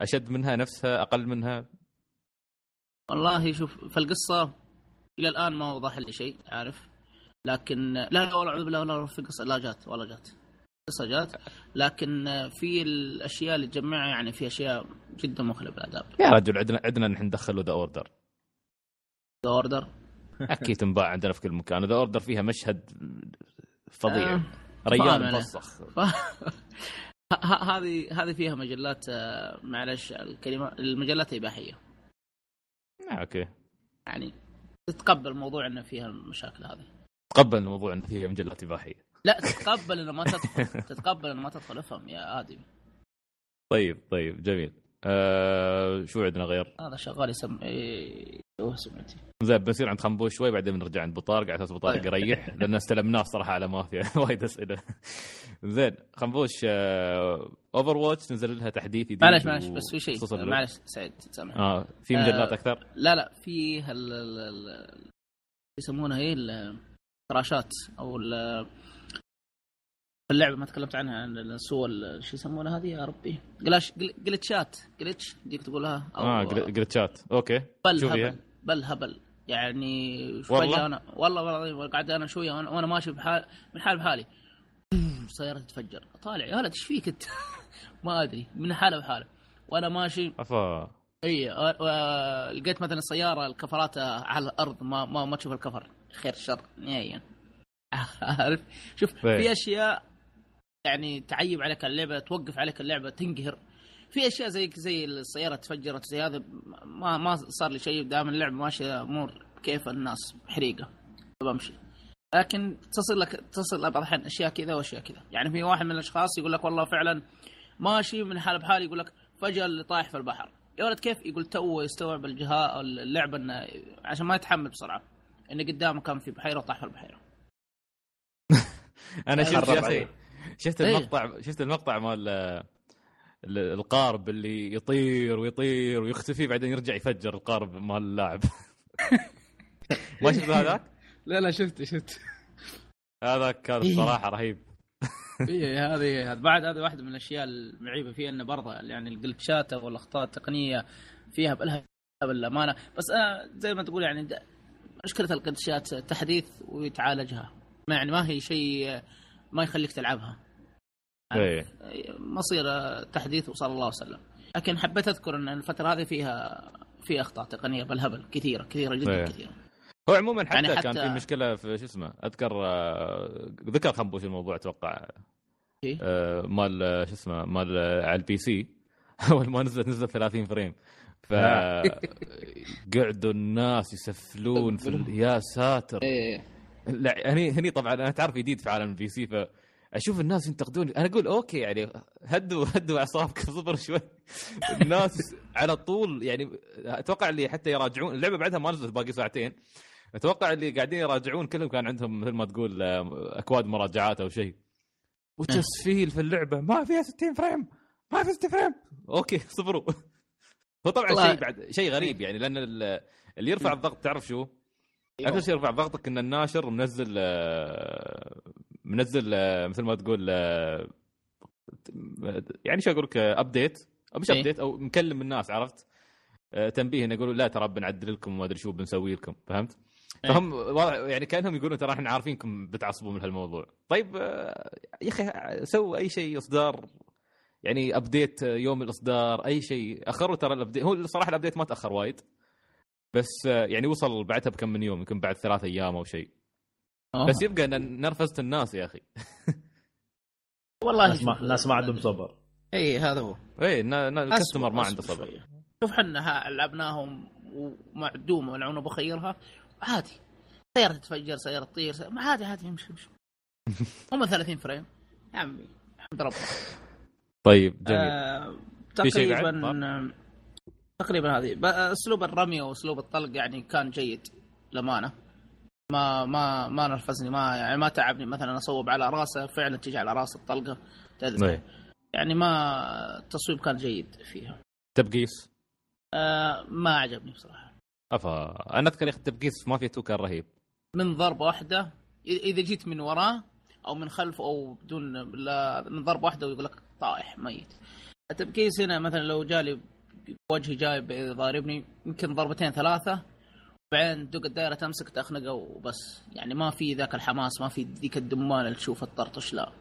أشد منها نفسها أقل منها؟ والله شوف في القصة إلى الآن ما وضح لي شيء عارف؟ لكن لا لا والله اعوذ بالله ولا في القصة لا جات ولا جات. القصة جات لكن في الأشياء اللي تجمعها يعني في أشياء جدا مخله بالاداب يا رجل عندنا عندنا نحن ندخل The Order. The Order أكيد تنباع عندنا في كل مكان. The Order فيها مشهد فظيع. آه، ريال فاهم عليه. مفسخ. هذه هذه فيها مجلات آه، معلش الكلمة المجلات الاباحيه آه، أوكي. يعني تتقبل موضوع إنه فيها المشاكل هذه. تقبل الموضوع ان فيها مجلات إباحية. لا تتقبل إنه ما تدخل. تتقبل إنه ما تدخل. افهم يا آدم. طيب طيب جميل. آه شو عندنا غير؟ هذا شغال يسم إيه، هو سمعتي زين بنصير عند خنبوش شوي بعدين بنرجع عند بطارق على أساس بطارق طيب. يريح لأن استلمناه الصراحه على مافيا وايد أسئلة. زين خنبوش Overwatch نزل لها تحديث جديد معلش معلش بس في شيء. معلش سعيد تسامح آه في مجلات آه، أكثر؟ لا لا في هال ال- ال- يسمونها إيه؟ الكراشات أو ال- اللعبة ما تكلمت عنها عن السوى ال- شو يسمونها هذه يا ربي؟ جلاش جل- جلتشات glitch ديك تقولها أو آه جل- جلتشات okay. بالهبل؟ بالهبل. يعني والله؟ أنا والله والله قاعد أنا شوية وأنا, وأنا ماشي بحال من حال بحالي. سيارة تتفجر. طالع يا ولد إيش فيك أنت؟ ما أدري من حالة بحاله وأنا ماشي. أفا. إي لقيت مثلا السيارة الكفرات على الأرض ما ما, ما تشوف الكفر. خير شر نهائيا. عارف؟ شوف. في أشياء يعني تعيب عليك اللعبة توقف عليك اللعبة تنقهر. في أشياء زي زي السيارة تفجرت زي هذا ما ما صار لي شيء دام اللعبه ماشيه أمور كيف الناس حريقة. بمشي. لكن تصل لك تصل بعض الأحيان أشياء كذا وأشياء كذا. يعني في واحد من الأشخاص يقول لك والله فعلا ماشي من حال بحال يقول لك فجأة اللي طايح في البحر. يا ولد كيف؟ يقول تو يستوعب الجهاز اللعبه إنه عشان ما يتحمل بسرعة. إنه قدامه كان في بحيرة وطاح في البحيرة. أنا شفت يا أخي. شفت إيه. المقطع شفت المقطع مال ال- القارب اللي يطير ويطير ويختفي بعدين يرجع يفجر القارب مال اللاعب ما شفت هذاك؟ لا لا شفت شفت هذاك كان إيه. الصراحه رهيب إيه هذه هذه بعد هذه واحدة من الأشياء المعيبة فيها إنه برضه يعني الجلتشات أو الاخطاء التقنية فيها بالها بالامانه بس أنا زي ما تقول يعني مشكلة الجلتشات تحديث ويتعالجها ما يعني ما هي شيء ما يخليك تلعبها إيه. مصير تحديث وصلى الله وسلم. لكن حبيت أذكر أن الفترة هذه فيها في أخطاء تقنية بالهبل كثيره كثيرة جدا إيه. كثيرة. هو عموما حتى, يعني يعني حتى- كان في مشكلة في شو اسمه أذكر آه، ذكر خنبوش الموضوع أتوقع. إيه؟ آه، مال آه، شو اسمه مال على ال PC. أول ما نزلت نزلت 30 frame. ف قعدوا الناس يسفلون في يا ساتر. لا هني هني طبعا أنا تعرف جديد في عالم ال PC فاشوف الناس ينتقدوني. أنا أقول okay يعني هدوا هدوا اعصابك صبر شوي. الناس على طول يعني أتوقع اللي حتى يراجعون اللعبة بعدها ما نزلت باقي ساعتين. أتوقع اللي قاعدين يراجعون كلهم كان عندهم مثل ما تقول آه، أكواد مراجعات أو شيء. وتسفيل في اللعبة. ما فيها 60 frame. ما فيها 60 frame. okay صبروا. هو طبعا والله- شيء بعد شيء غريب يعني لأن ال- اللي يرفع الضغط تعرف شو؟ أكثر شيء يرفع ضغطك ان الناشر منزل آه، منزل آه، مثل ما تقول آه، يعني شو أقول لك update أو مش. update أو مكلم الناس عرفت؟ آه، تنبيه إنه يقولوا لا ترى بنعدل لكم وما أدري شو بنسوي لكم فهمت؟ إيه. فهم يعني كأنهم يقولون ترى إحنا عارفينكم بتعصبوا من هالموضوع طيب آه، يا أخي سووا أي شيء إصدار يعني update يوم الإصدار أي شيء أخروا ترى ال update هو الصراحه ال update ما تأخر وايد بس آه، يعني وصل بعدها بكم من يوم يمكن بعد ثلاث أيام أو شيء آه. بس يبقى ان نرفزت الناس يا أخي. والله ناس ما شوف- ناس ما عندهم صبر. إي هذا هو. إي نا- نا- الكستمر ما عنده صبر. شوف حنا ها- لعبناهم ومعدومة والعونه بخيرها عادي. سيارة تتفجر سيارة تطير سيارة... ما عادي عادي يمشي يمشي. هم 30 فريم. يا عمي الحمد ربنا طيب جميل. آه في شيء بعد؟ تقريبا تقريبا هذه. أسلوب الرمي وأسلوب الطلق يعني كان جيد للأمانة. ما ما ما نرفزني ما يعني ما تعبني. مثلا أصوب على راسه فعلا تيجي على راس الطلقة. تذبح إيه. يعني ما التصويب كان جيد فيها. تبقيس؟ آه ما عجبني بصراحة. أفا. أنا أذكر يا أخي التبقيس في مافيا 2 كان رهيب. من ضربه واحدة إذا- إذا جيت من وراه أو من خلفه أو بدون لا من ضربه واحدة ويقول لك طايح ميت. التبكيس هنا مثلا لو جالي بوجهي جاي ضاربني يمكن ضربتين ثلاثة. بعدين دق الدائره تمسك تخنقه وبس. يعني ما في ذاك الحماس ما في ذيك الدمانة اللي تشوف الطرطش لا.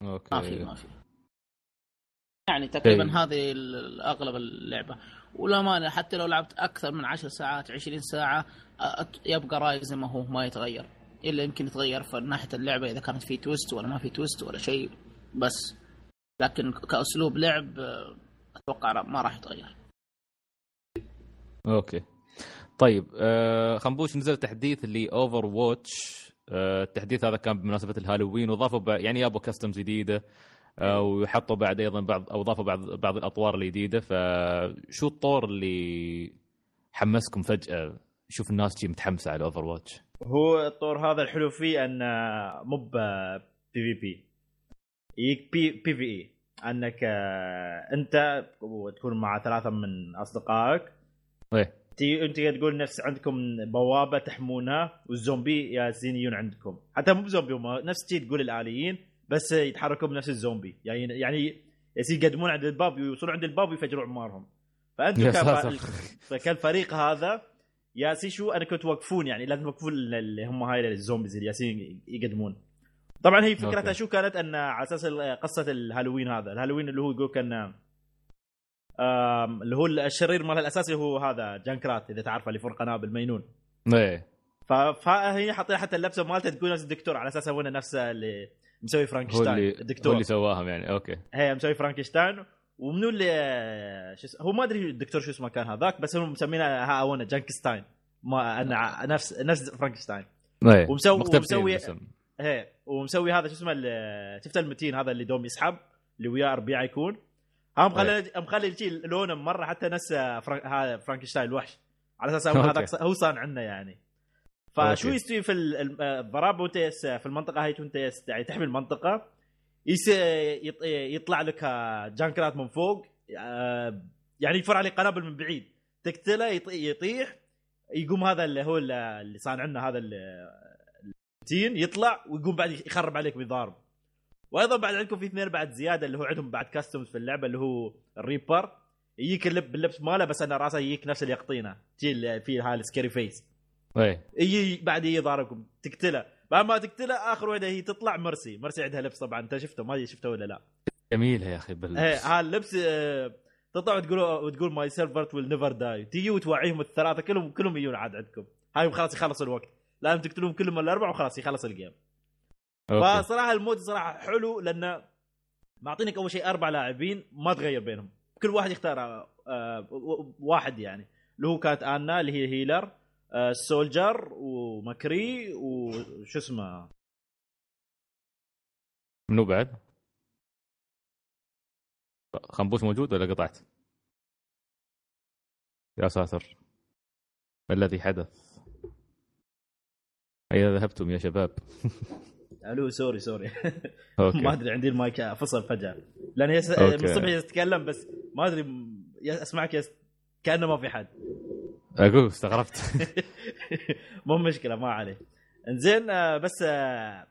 ما في okay ما في. يعني تقريبا طيب. هذه اغلب اللعبة. والأمانة حتى لو لعبت أكثر من 10 ساعات 20 ساعة يبقى راي زي ما هو ما يتغير. إلا يمكن يتغير في ناحية اللعبة إذا كانت في twist ولا ما في twist ولا شيء. بس. لكن كأسلوب لعب أتوقع ما راح يتغير. okay. طيب آه خنبوش نزل تحديث ل Overwatch آه التحديث هذا كان بمناسبة الهالوين وضافوا يعني جابوا costumes جديدة آه وحطوا بعد أيضا بعض أو ضافوا بعض بعض الأطوار الجديده فشو الطور اللي حمسكم فجأة؟ شوف الناس تجي متحمسة على Overwatch هو الطور هذا الحلو فيه انه مو بي في بي بي بي في اي أنك آه، أنت تكون مع ثلاثة من أصدقائك. إيه. انت تقول نفس عندكم بوابة تحمونها والزومبي ياسين يجون عندكم. حتى مو بزومبي هم نفس تي تقول الآليين بس يتحركوا بنفس الزومبي. يعني يعني يقدمون عند الباب يوصلون عند الباب ويفجروا عمارهم فانتم كالفريق هذا ياسين شو انكم توقفون يعني لازم توقفون اللي هم هاي ال zombies اللي ياسين يقدمون. طبعا هي فكرتها شو كانت؟ أن على أساس قصة الهالوين هذا. الهالوين اللي هو يقول كان اللي هو الشرير مالها الأساسي هو هذا Junkrat إذا تعرفه اللي فوق قنابل مينون إيه. فهي حاطين حتى اللبسه مالته تقول نفس الدكتور على أساس هو نفسه اللي مسوي فرانكشتاين هو اللي الدكتور. هو اللي سواهم يعني أوكي. هي مسوي فرانكشتاين ومنو اللي شو هو ما أدري الدكتور شو اسمه كان هذاك بس هم مسمينه ها اونا جانكستاين. ما أنا نفس نفس فرانكشتاين. إيه، ومسوي ومسوي إيه. ومسوي هذا شو اسمه شفت المتين هذا اللي دوم يسحب اللي وياه أربيع يكون؟ هم مخلي مخلي شيء لونه مرة حتى نفس فرانك... هذا فرانكشتاين الوحش. على أساس هو صان عندنا يعني. فشو يستوي في الضرب وانت في المنطقة هاي وانت يعني تحمي المنطقة يس... يطلع لك جانكرات من فوق آه، يعني يفر عليه قنابل من بعيد. تقتله يطيح يقوم هذا اللي هو اللي صار عندنا هذا التين يطلع ويقوم بعد يخرب عليك بضارب. وأيضا بعد عندكم في اثنين بعد زيادة اللي هو عندهم بعد كاستمز في اللعبة اللي هو الريبر يجيك اللب باللبس ماله بس أنا راسه يجيك نفس اللي يقطينه. تجي في هاي السكيري فيس إيه. يجي بعد يجي ضاربكم. تقتله. بعد ما تقتله آخر وحدة هي تطلع Mercy. Mercy عندها لبس طبعا. أنت شفته؟ ما أدري شفته ولا لا. جميله يا أخي باللبس. إيه هاللبس آه، تطلع وتقول وتقول my servants will never die تجي وتوعيهم الثلاثة كلهم كلهم يجون عاد عندكم. هاي خلاص يخلص الوقت. لازم تقتلهم كلهم الأربعة وخلاص يخلص ال game فصراحة ال mode صراحة حلو لأنه معطينك أول شيء أربع لاعبين ما تغير بينهم كل واحد يختار آه، واحد يعني اللي هو كانت Ana اللي هي healer آه، Soldier و McCree وشو اسمه منو بعد؟ خنبوش موجود ولا قطعت؟ يا ساتر ما الذي حدث؟ أين ذهبتم يا شباب؟ ألو sorry sorry. ما أدري عندي المايك فصل فجأة. لأن يس... من الصبح يتكلم بس ما أدري أسمعك يس... كأنه ما في حد. أقول استغربت. مو مشكلة ما عليه. إنزين آه، بس آه،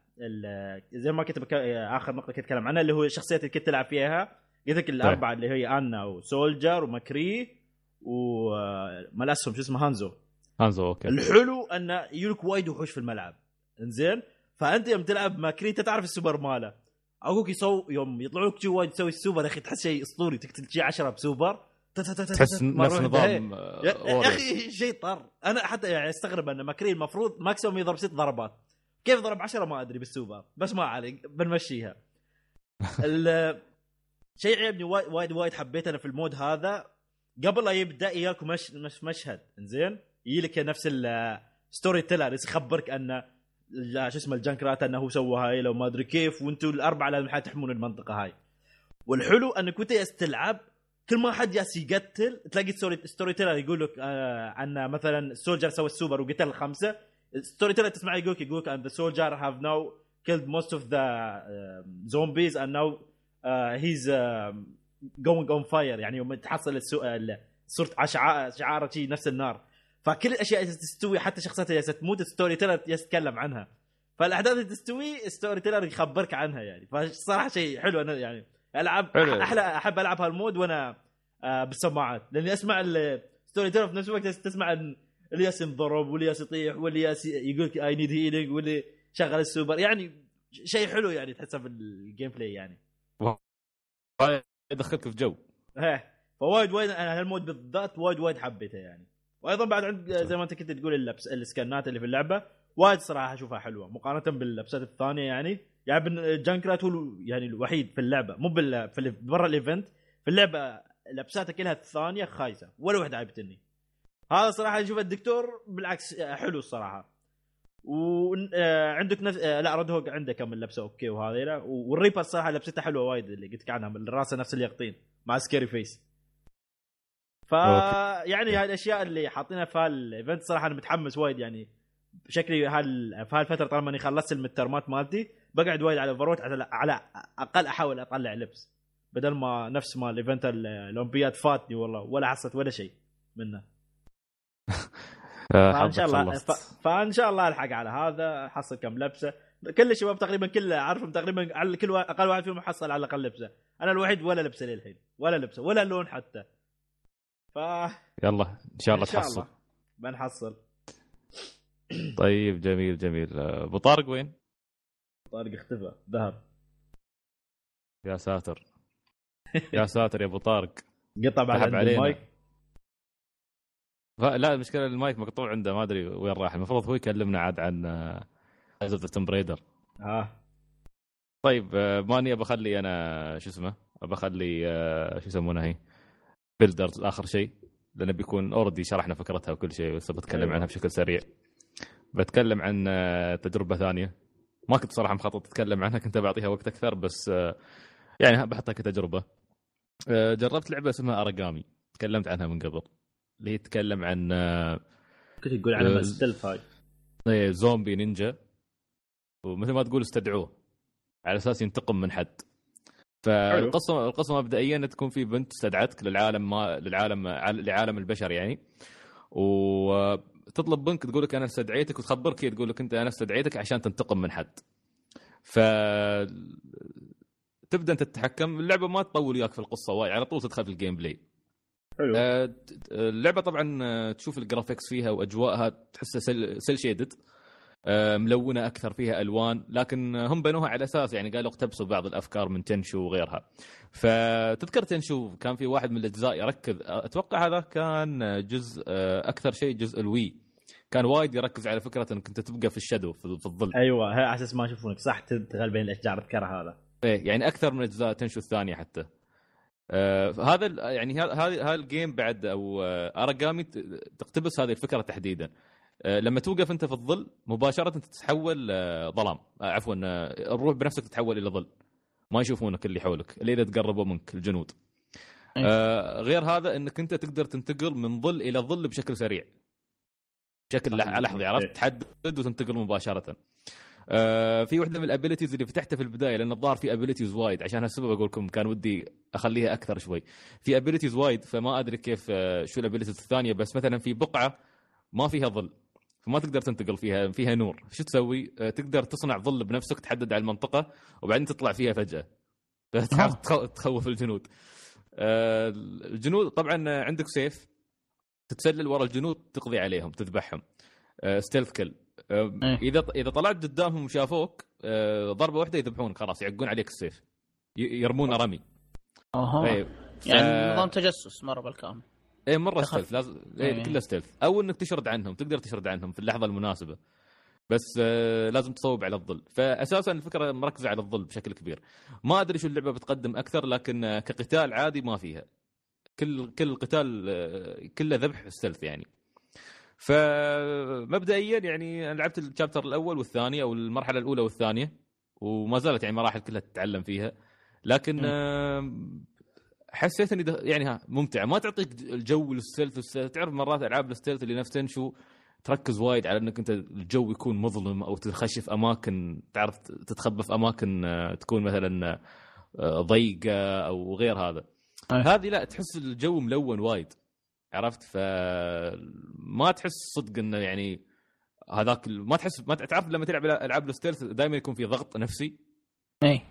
زي ما كنت بك... آخر نقطة كنت أتكلم عنها اللي هو الشخصيات اللي كنت تلعب فيها. قلت لك الأربعة اللي هي Ana و Soldier و McCree وما الاسهم شو اسمه Hanzo. Hanzo okay. الحلو انه يجيك وايد وحوش في الملعب. إنزين فأنت يوم تلعب مع McCree تعرف السوبر ماله. أقولك يسوي يوم يطلعوك جوا تسوي السوبر يا أخي تحس شيء أسطوري تقتل شيء 10 بسوبر. تحس نفس نظام يا أخي شيء طر أنا حتى يعني أستغرب أن McCree المفروض maximum يضرب ست ضربات. كيف ضرب 10 ما أدري بالسوبر بس ما عليك بنمشيها. شيء عيبني وايد وايد حبيت أنا في ال mode هذا. قبل لا يبدأ ياكم مش مش مشهد زين يجي لك نفس ال story teller يخبرك انه شو اسمه ال Junkrat انه هو سوى هاي لو ما أدري كيف وأنتم الأربعة لازم تحمون المنطقة هاي. والحلو أنك وانت تلعب كل ما حد جالس يقتل تلاقي story teller يقول لك آه عن مثلا Soldier سوى السوبر وقتل الخمسة. story teller تسمع يقول لك يقول لك the Soldier have now killed most of the zombies and now he's going on fire يعني يوم تحصل صرت شعار نفس النار. فكل الأشياء اللي تستوي حتى شخصيات اللي تموت story teller يتكلم عنها. فالأحداث اللي تستوي story teller يخبرك عنها يعني. فصراحة شيء حلو أنا يعني ألعب حلو. أحلى أحب ألعب هال mode وأنا آه بالسماعات. لأني أسمع ال story teller في نفس الوقت تسمع اليالس ينضرب واليالس يطيح واليالس يقول لك I need healing واللي شغل السوبر. يعني شيء حلو يعني تحسه في ال gameplay يعني يدخلك في جو. إيه. فوايد وايد أنا هال mode بالذات وايد وايد حبيته يعني. وأيضا بعد عند زي ما أنت كنت تقول اللبس السكنات اللي في اللعبة وايد صراحة أشوفها حلوة مقارنة باللبسات الثانية يعني. يعني Junkrat هو يعني الوحيد في اللعبة مو بال في برا ال event في اللعبة لبساته كلها الثانية خايسة ولا واحدة عجبتني هذا صراحة أشوف الدكتور بالعكس آه، حلو الصراحة. وعندك نفس آه، لا Roadhog عنده كم لبسه okay وهذه لا وال Reaper الصراحه لبسته حلوة وايد اللي قلت لك عنها راسه نفس اليقطين مع scary face ف يعني هاي الأشياء اللي حاطينها في هال event صراحة أنا متحمس وايد يعني. بشكلي هال في هالفتره طالما أني خلصت الميدتيرمات مالتي بقعد وايد على Overwatch على على أقل أحاول أطلع لبس. بدل ما نفس ما ال event ال- الأولمبياد فاتني والله ولا حصلت ولا شيء منه آه، فإن شاء الله. فإن شاء الله ألحق على هذا أحصل كم لبسة. كل الشباب تقريبا كله أعرفهم تقريبا على كل. أقل واحد فيهم حصل على الأقل لبسة. أنا الوحيد ولا لبسة للحين ولا لبسة ولا لون حتى. ف يلا إن شاء الله إن شاء تحصل. الله. بنحصل. طيب جميل جميل. ابو طارق وين؟ طارق اختفى. ذهب يا ساتر. يا ساتر يا ابو طارق قطع بعد. المايك. لا المشكلة المايك مقطوع عنده ما أدري وين راح المفروض هو يكلمنا عاد عن Rise of the Tomb Raider آه طيب آه، ماني بخلي أنا شو اسمه؟ بخلي آه، شو يسمونها هي؟ Builders آخر شيء لأنه بيكون already شرحنا فكرتها وكل شيء بس بتكلم أيوة. عنها بشكل سريع. بتكلم عن آه، تجربة ثانية. ما كنت صراحة مخطط أتكلم عنها كنت بعطيها وقت أكثر بس آه، يعني بحطها كتجربة. آه، جربت لعبة اسمها Aragami تكلمت عنها من قبل. اللي تتكلم عن كنت تقول عنها stealth هاي إيه، زومبي نينجا. ومثل ما تقول استدعوه. على أساس ينتقم من حد. فالقصة القصة مبدئيا تكون في بنت استدعتك للعالم ما للعالم لعالم البشر يعني. وتطلب منك تقول لك أنا استدعيتك وتخبرك هي تقول لك أنت أنا استدعيتك عشان تنتقم من حد. ف تبدأ أنت تتحكم. اللعبة ما تطول وياك في القصة وايد على طول تدخل في ال gameplay. حلو. آه، ت- اللعبة طبعا آه، تشوف ال graphics فيها وأجواءها تحسها cel shaded. آه، ملونة أكثر فيها ألوان لكن آه، هم بنوها على أساس يعني قالوا اقتبسوا بعض الأفكار من Tenchu وغيرها. فتذكر Tenchu كان في واحد من الأجزاء يركز أتوقع هذا كان جزء آه، أكثر شيء جزء ال Wii. كان وايد يركز على فكرة إنك أنت تبقى في ال shadow في الظل. أيوه على أساس ما يشوفونك صح؟ تدخل بين الأشجار اذكر هذا. إيه يعني أكثر من أجزاء تنشو الثانية حتى. آه هذا يعني هذا الجيم بعد أو آه اراجامي تقتبس هذه الفكرة تحديدا. آه لما توقف انت في الظل مباشرة انت تتحول آه ظلام. آه عفوا آه الروح بنفسك تتحول إلى ظل. ما يشوفونك اللي حولك الا إذا تقربوا منك الجنود. أي. آه غير هذا إنك انت تقدر تنتقل من ظل إلى ظل بشكل سريع. بشكل لح-. لحظي عرفت؟ إيه. تحدد وتنتقل مباشرة. آه في واحدة من ال abilities اللي فتحتها في البداية لأن الظاهر في abilities وايد. عشان هالسبب أقول لكم كان ودي أخليها أكثر شوي. في abilities وايد فما أدري كيف آه شو ال abilities الثانية بس مثلا في بقعة ما فيها ظل. فما تقدر تنتقل فيها فيها نور. شو تسوي؟ آه تقدر تصنع ظل بنفسك تحدد على المنطقة وبعدين تطلع فيها فجأة. فتعرف تخو- تخوف الجنود. آه الجنود طبعا آه، عندك سيف. تتسلل ورا الجنود تقضي عليهم تذبحهم. stealth كل إيه. إذا إذا طلعت قدامهم وشافوك آه، ضربة واحدة يذبحونك خلاص يعقون عليك السيف. يرمون رمي. أها. اي يعني نظام تجسس مرة بالكامل. اي مرة. stealth لازم اي إيه. كله stealth أو إنك تشرد عنهم تقدر تشرد عنهم في اللحظة المناسبة. بس آه، لازم تصوب على الظل. فاساسا الفكرة مركزة على الظل بشكل كبير. ما أدري شو اللعبة بتقدم أكثر لكن آه، كقتال عادي ما فيها. كل كل القتال آه، كله ذبح stealth يعني. فمبدئيا يعني أنا لعبت ال chapter الأول والثاني أو المرحلة الأولى والثانية وما زالت يعني مراحل كلها تتعلم فيها. لكن حسيت إني يعني ها ممتعه ما تعطيك الجو وال stealth. تعرف مرات ألعاب ال stealth اللي نفس تنشو تركز وايد على إنك أنت الجو يكون مظلم أو تخش في أماكن تعرف تتخبى في أماكن آه، تكون مثلا آه، ضيقة أو غير هذا. هذه لا تحس الجو ملون وايد. عرفت؟ فما تحس صدق إنه يعني هذاك ما تحس ما تعرف لما تلعب ألعاب ال stealth دائما يكون في ضغط نفسي. أي.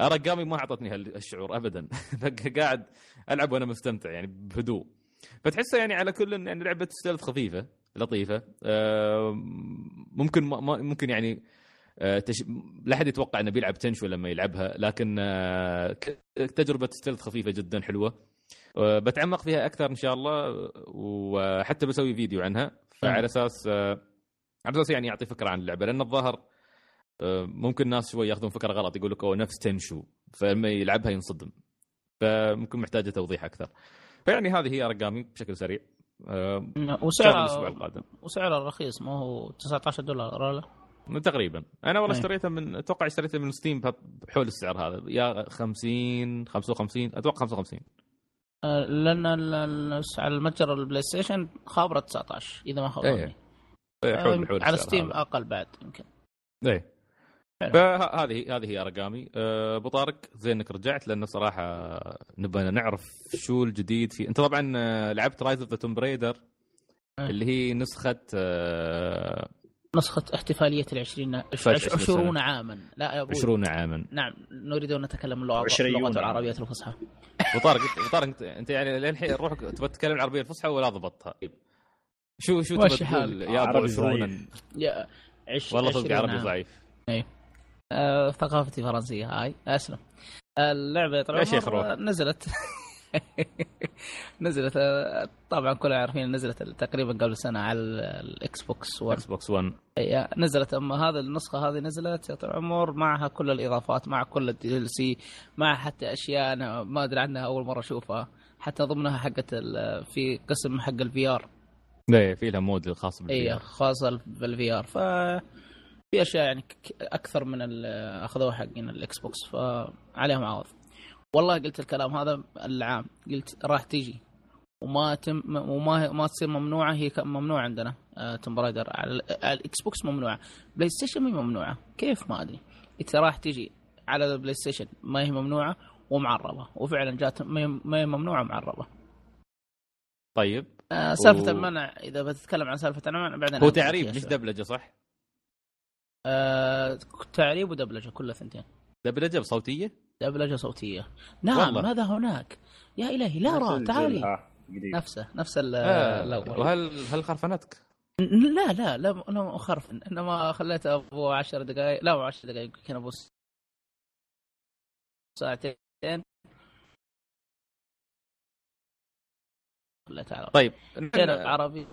اراجامي ما أعطتني هالشعور ابدا. قاعد ألعب وأنا مستمتع يعني بهدوء. فتحسها يعني على كل يعني لعبة stealth خفيفة لطيفة. آه، ممكن ما ممكن يعني آه، تش... لا أحد يتوقع إنه بيلعب تنشو لما يلعبها لكن آه، تجربة stealth خفيفة جدا حلوة. آه، بتعمق فيها أكثر إن شاء الله وحتى بسوي فيديو عنها. فعلى أساس آه، على أساس يعني يعطي فكرة عن اللعبة لأن الظاهر آه، ممكن ناس شوي ياخذون فكرة غلط يقول لك أوه نفس تنشو فلما يلعبها ينصدم. فممكن محتاجة توضيح أكثر. فيعني هذه هي أراجامي بشكل سريع. آه، شغل الأسبوع وسعره القادم. وسعره رخيص ما هو 19 دولار ولا تقريبا. أنا والله أي. اشتريتها من أتوقع اشتريتها من ستيم بحول السعر هذا. يا 50 55 أتوقع 55 آه، لأن على المتجر البلاي ستيشن خابرة 19 إذا ما خاب إيه. ظني. إيه، حول آه، حول على ستيم هذا. أقل بعد يمكن. إيه. فهذه هذه هي أراجامي أه، أبو طارق زين إنك رجعت لأنه صراحة نبغى نعرف شو الجديد في أنت طبعا آه، لعبت Rise of the Tomb Raider. اللي هي نسخة نسخة احتفالية العشرين فش- عشرين عشرون سنة. عاما لا يا أبوي 20 عاما نعم نريد ان نتكلم. اللغة العربية الفصحى أبو طارق أبو طارق انت, أنت يعني للحين روحك تبغى تتكلم العربية الفصحى ولا ضبطها شو شو تبغى تقول. يا أبو عربي عشرون. يا عش والله صدق عربي. ضعيف آه، ثقافتي فرنسية. هاي أسلم. اللعبة طبعا يا شيخ روح. نزلت. نزلت آه، طبعا كلنا عارفين نزلت تقريبا قبل سنة على الإكس بوكس 1 إكس بوكس 1 هي نزلت. اما هذه النسخة هذه نزلت يا طول العمر معها كل الإضافات مع كل ال DLC مع حتى أشياء أنا ما أدري عنها أول مرة أشوفها. حتى ضمنها حقت في قسم حق ال VR إيه في لها mode خاص بال V خاصة بال VR ف في أشياء يعني أكثر من أخذوها حقين الاكس بوكس فعليهم عوض. والله قلت الكلام هذا العام قلت راح تجي. وما تم وما ما تصير ممنوعة هي كان ممنوع عندنا آه Tomb Raider على, ال- على الاكس بوكس ممنوعة بلاي ستيشن ما هي ممنوعة. كيف؟ ما أدري. قلت راح تجي على البلاي ستيشن ما هي ممنوعة ومعربة. وفعلا جات ما هي- ممنوعة معربه طيب. آه سالفة و- المنع إذا بتتكلم عن سالفة المنع بعدين هو فيها مش. دبلجة صح؟ آه تعريب ودبلجة كلها ثنتين. دبلجة بصوتية؟ دبلجة صوتية. نعم والله. ماذا هناك؟ يا إلهي لارا تعالي. قديم نفسه نفس ال- آه. الأول. وهل هل خرفنتك؟ لا لا لا أنا ما اخرف إنما خليت أبو 10 دقائق لا مو 10 دقائق يمكن أبو ساعتين. طيب عربي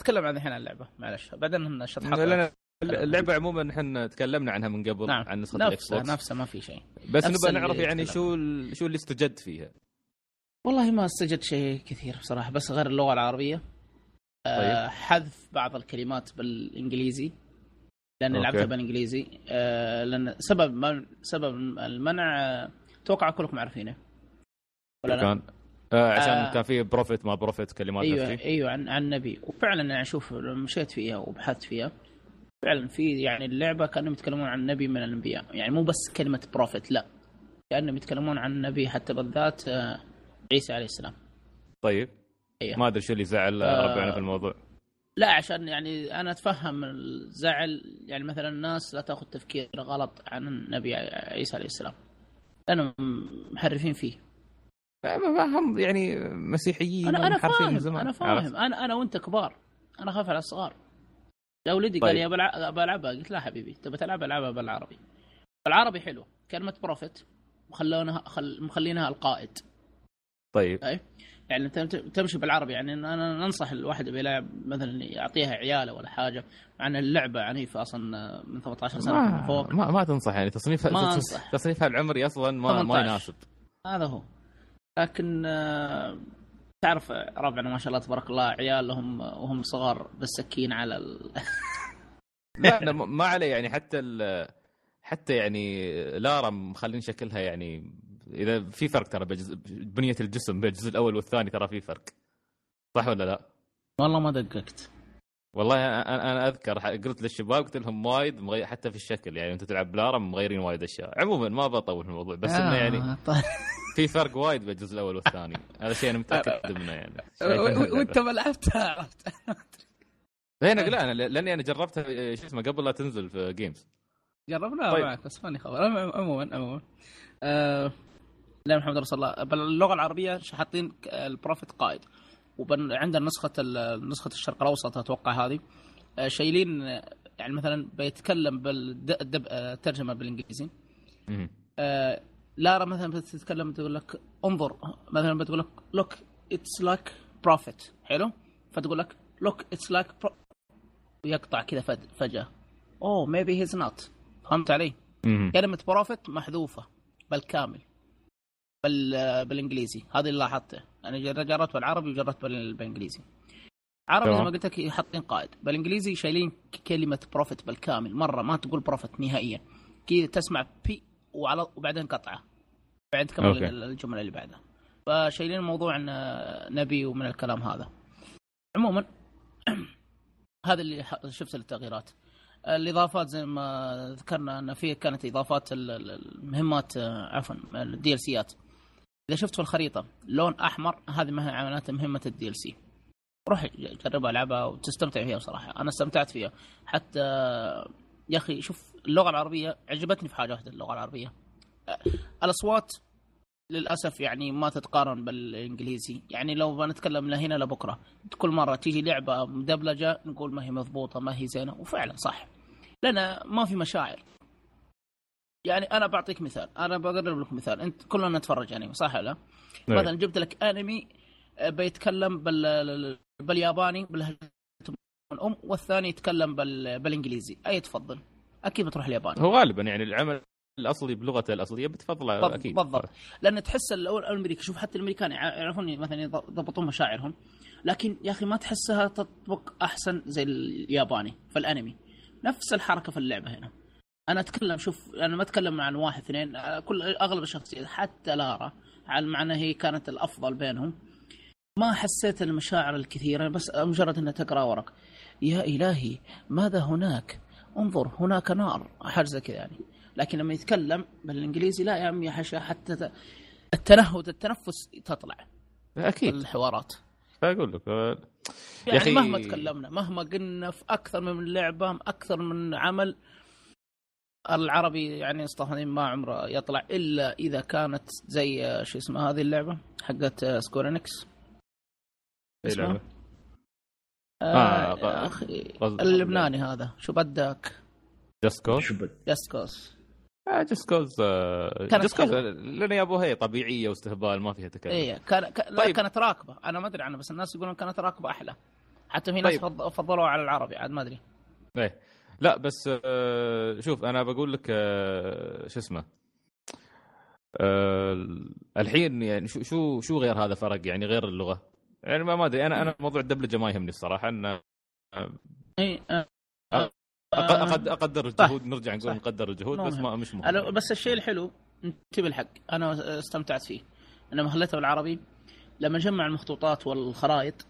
تكلم عن الحين عن اللعبة معلش. بعدين نشرح لأن اللعبة عموما إحنا تكلمنا عنها من قبل نعم. عن نسخة الإكس بوكس. نفسه ما في شيء. بس نبغى نعرف يعني. شو شو اللي استجد فيها. والله ما استجد شيء كثير بصراحة بس غير اللغة العربية. آه طيب. حذف بعض الكلمات بالإنجليزي لأن. لعبتها بالإنجليزي. آه لأن سبب من سبب المنع أتوقع كلكم عارفينه. ولا لا؟ كان آه عشان آه. كان في prophet ما prophet كلمات أيوه نفسي. أيوه عن عن النبي. وفعلا أنا أشوف مشيت فيها وبحثت فيها. فعلا في يعني اللعبة كأنهم يتكلمون عن نبي من الأنبياء. يعني مو بس كلمة prophet لا. كأنهم يتكلمون عن النبي حتى بالذات آه، عيسى عليه السلام. طيب. أيوه. ما أدري شو اللي زعل آه. ربعنا في الموضوع. لا عشان يعني أنا أتفهم الزعل. يعني مثلا الناس لا تأخذ تفكير غلط عن النبي عيسى عليه السلام. لأنهم محرفين فيه. هم يعني مسيحيين أنا أنا فاهم زمان. أنا عرفت؟ فاهم. أنا أنا وأنت كبار. أنا أخاف على الصغار لو ولدي طيب. قال لي بلع- بلعبها قلت لا حبيبي تبى تلعب؟ ألعبها بالعربي. العربي حلو. كلمة prophet مخلونها خل... مخلينها القائد. طيب. أي؟ يعني انت تم- تمشي بالعربي. يعني أنا ننصح الواحد يبي يلعب مثلا يعطيها عياله ولا حاجة مع ان اللعبه عنيفه أصلا من 18 سنة ما, فوق. ما ما تنصح يعني. تصنيفها ما أنصح. تصنيفها العمري أصلا ما ما 18. يناسب. هذا هو. لكن آه، تعرف ربعنا ما شاء الله تبارك الله عيالهم وهم صغار بالسكين على ال... لا أنا م- ما عليه يعني حتى ال- حتى يعني لارا مخلين شكلها يعني إذا في فرق ترى بجز... بنية الجسم بين الجزء الأول والثاني ترى في فرق صح ولا لا؟ والله ما دققت والله أنا أنا أذكر قلت للشباب قلت لهم وايد مغير حتى في الشكل يعني انت تلعب بلارا مغيرين وايد أشياء. عموما ما بطول في الموضوع بس إنه يعني آه، طيب. في فرق وايد بين الجزء الأول والثاني. هذا شيء أنا متأكد منه يعني. و- وأنت ما لعبتها عرفت؟ هنا لا أنا لأني أنا جربتها شو اسمه قبل لا تنزل في games جربناها طيب. معك بس ماني خبر. عموما عموما. آه، لا محمد رسول الله. باللغة العربية حاطين ال prophet قائد. وعندنا نسخة نسخة الشرق الأوسط أتوقع هذه. آه، شايلين آه، يعني مثلا بيتكلم بالترجمه بالإنجليزي. آه، لارا مثلا بتتكلم تقول لك انظر مثلا بتقول لك look it's like prophet حلو؟ فتقول لك look it's like ويقطع كذا فج- فجأة. oh maybe he's not فهمت علي؟ كلمة prophet محذوفة بالكامل بال بالإنجليزي. هذا اللي لاحظته. أنا جر- جربت بالعربي وجربت بال- بالإنجليزي. عربي زي. ما قلت لك حاطين قائد. بالإنجليزي شايلين كلمة prophet بالكامل. مرة ما تقول prophet نهائيا. كذا تسمع بي وعلى وبعدين قطعة. بعد تكمل okay. الجملة اللي بعدها. فشايلين الموضوع إن نبي ومن الكلام هذا. عموما هذا اللي شفت التغييرات الإضافات زي ما ذكرنا إن في كانت إضافات ال- ال- المهمات آه، عفوا ال DLC ات إذا شفت في الخريطة لون أحمر هذه ما هي معناته مهمة ال DLC. روح جربها ألعبها وتستمتع فيها بصراحة. أنا استمتعت فيها. حتى يا أخي شوف اللغة العربية عجبتني في حاجة واحدة اللغة العربية. الأصوات للأسف يعني ما تتقارن بالإنجليزي. يعني لو بنتكلم لهنا لبكره كل مرة تيجي لعبة مدبلجة نقول ما هي مضبوطة ما هي زينة وفعلا صح. لأن ما في مشاعر. يعني أنا بعطيك مثال. أنا بقرب لك مثال. أنت كلنا نتفرج انمي صح ولا لا؟ إيه. مثلا جبت لك انمي آه، بيتكلم بال بالياباني باللهجه الام والثاني يتكلم بال... بالإنجليزي. أي تفضل؟ أكيد بتروح الياباني. هو غالبا يعني العمل الأصلي بلغته الأصلية بتفضله بالض- أكيد بالضبط. لأن تحس الأول الأمريكي شوف حتى الأمريكان يع- يعرفون مثلا يضبطون مشاعرهم. لكن يا أخي ما تحسها تطبق أحسن زي الياباني في الأنمي. نفس الحركة في اللعبة هنا. أنا أتكلم شوف أنا ما أتكلم عن واحد اثنين كل أغلب الشخصيات حتى لارا على معنى هي كانت الأفضل بينهم. ما حسيت المشاعر الكثيرة بس مجرد انها تقرا ورق يا إلهي ماذا هناك؟ انظر هناك نار حاجة زي كذا يعني. لكن لما يتكلم بالإنجليزي لا يا عمي حشا حتى التنهد التنفس تطلع. أكيد. الحوارات. فاقول لك آه، يعني أخي- مهما تكلمنا مهما قلنا في أكثر من لعبة أكثر من عمل العربي يعني اصطهنين ما عمره يطلع إلا إذا كانت زي آه، شو اسمها هذه اللعبة حقت آه، سكورينكس أي اسمه؟ لعبة. آه آه، يا أخي قصد- اللبناني هذا. شو بدك؟ جاست كوز جاست كوز جاست كوز كانت جاست كوز. لأن يا أبو هي طبيعية واستهبال ما فيها تكلم. اي كان ك... لا طيب. كانت راكبة. أنا ما أدري عنها بس الناس يقولون كانت راكبة أحلى. حتى في ناس طيب. فض... فضلوها على العربي عاد ما أدري. إيه. لا بس آه، شوف أنا بقول لك آه، شو اسمه آه، الحين يعني شو شو شو غير هذا فرق يعني غير اللغة يعني ما أدري أنا أنا موضوع الدبلجة ما يهمني الصراحة ان إي آه. أق- أقد- أقدر صح. الجهود نرجع نقول. نقدر الجهود بس. ما مش مهم بس الشيء الحلو انتبه الحق أنا استمتعت فيه أنا ما خليته بالعربي لما جمع المخطوطات والخرائط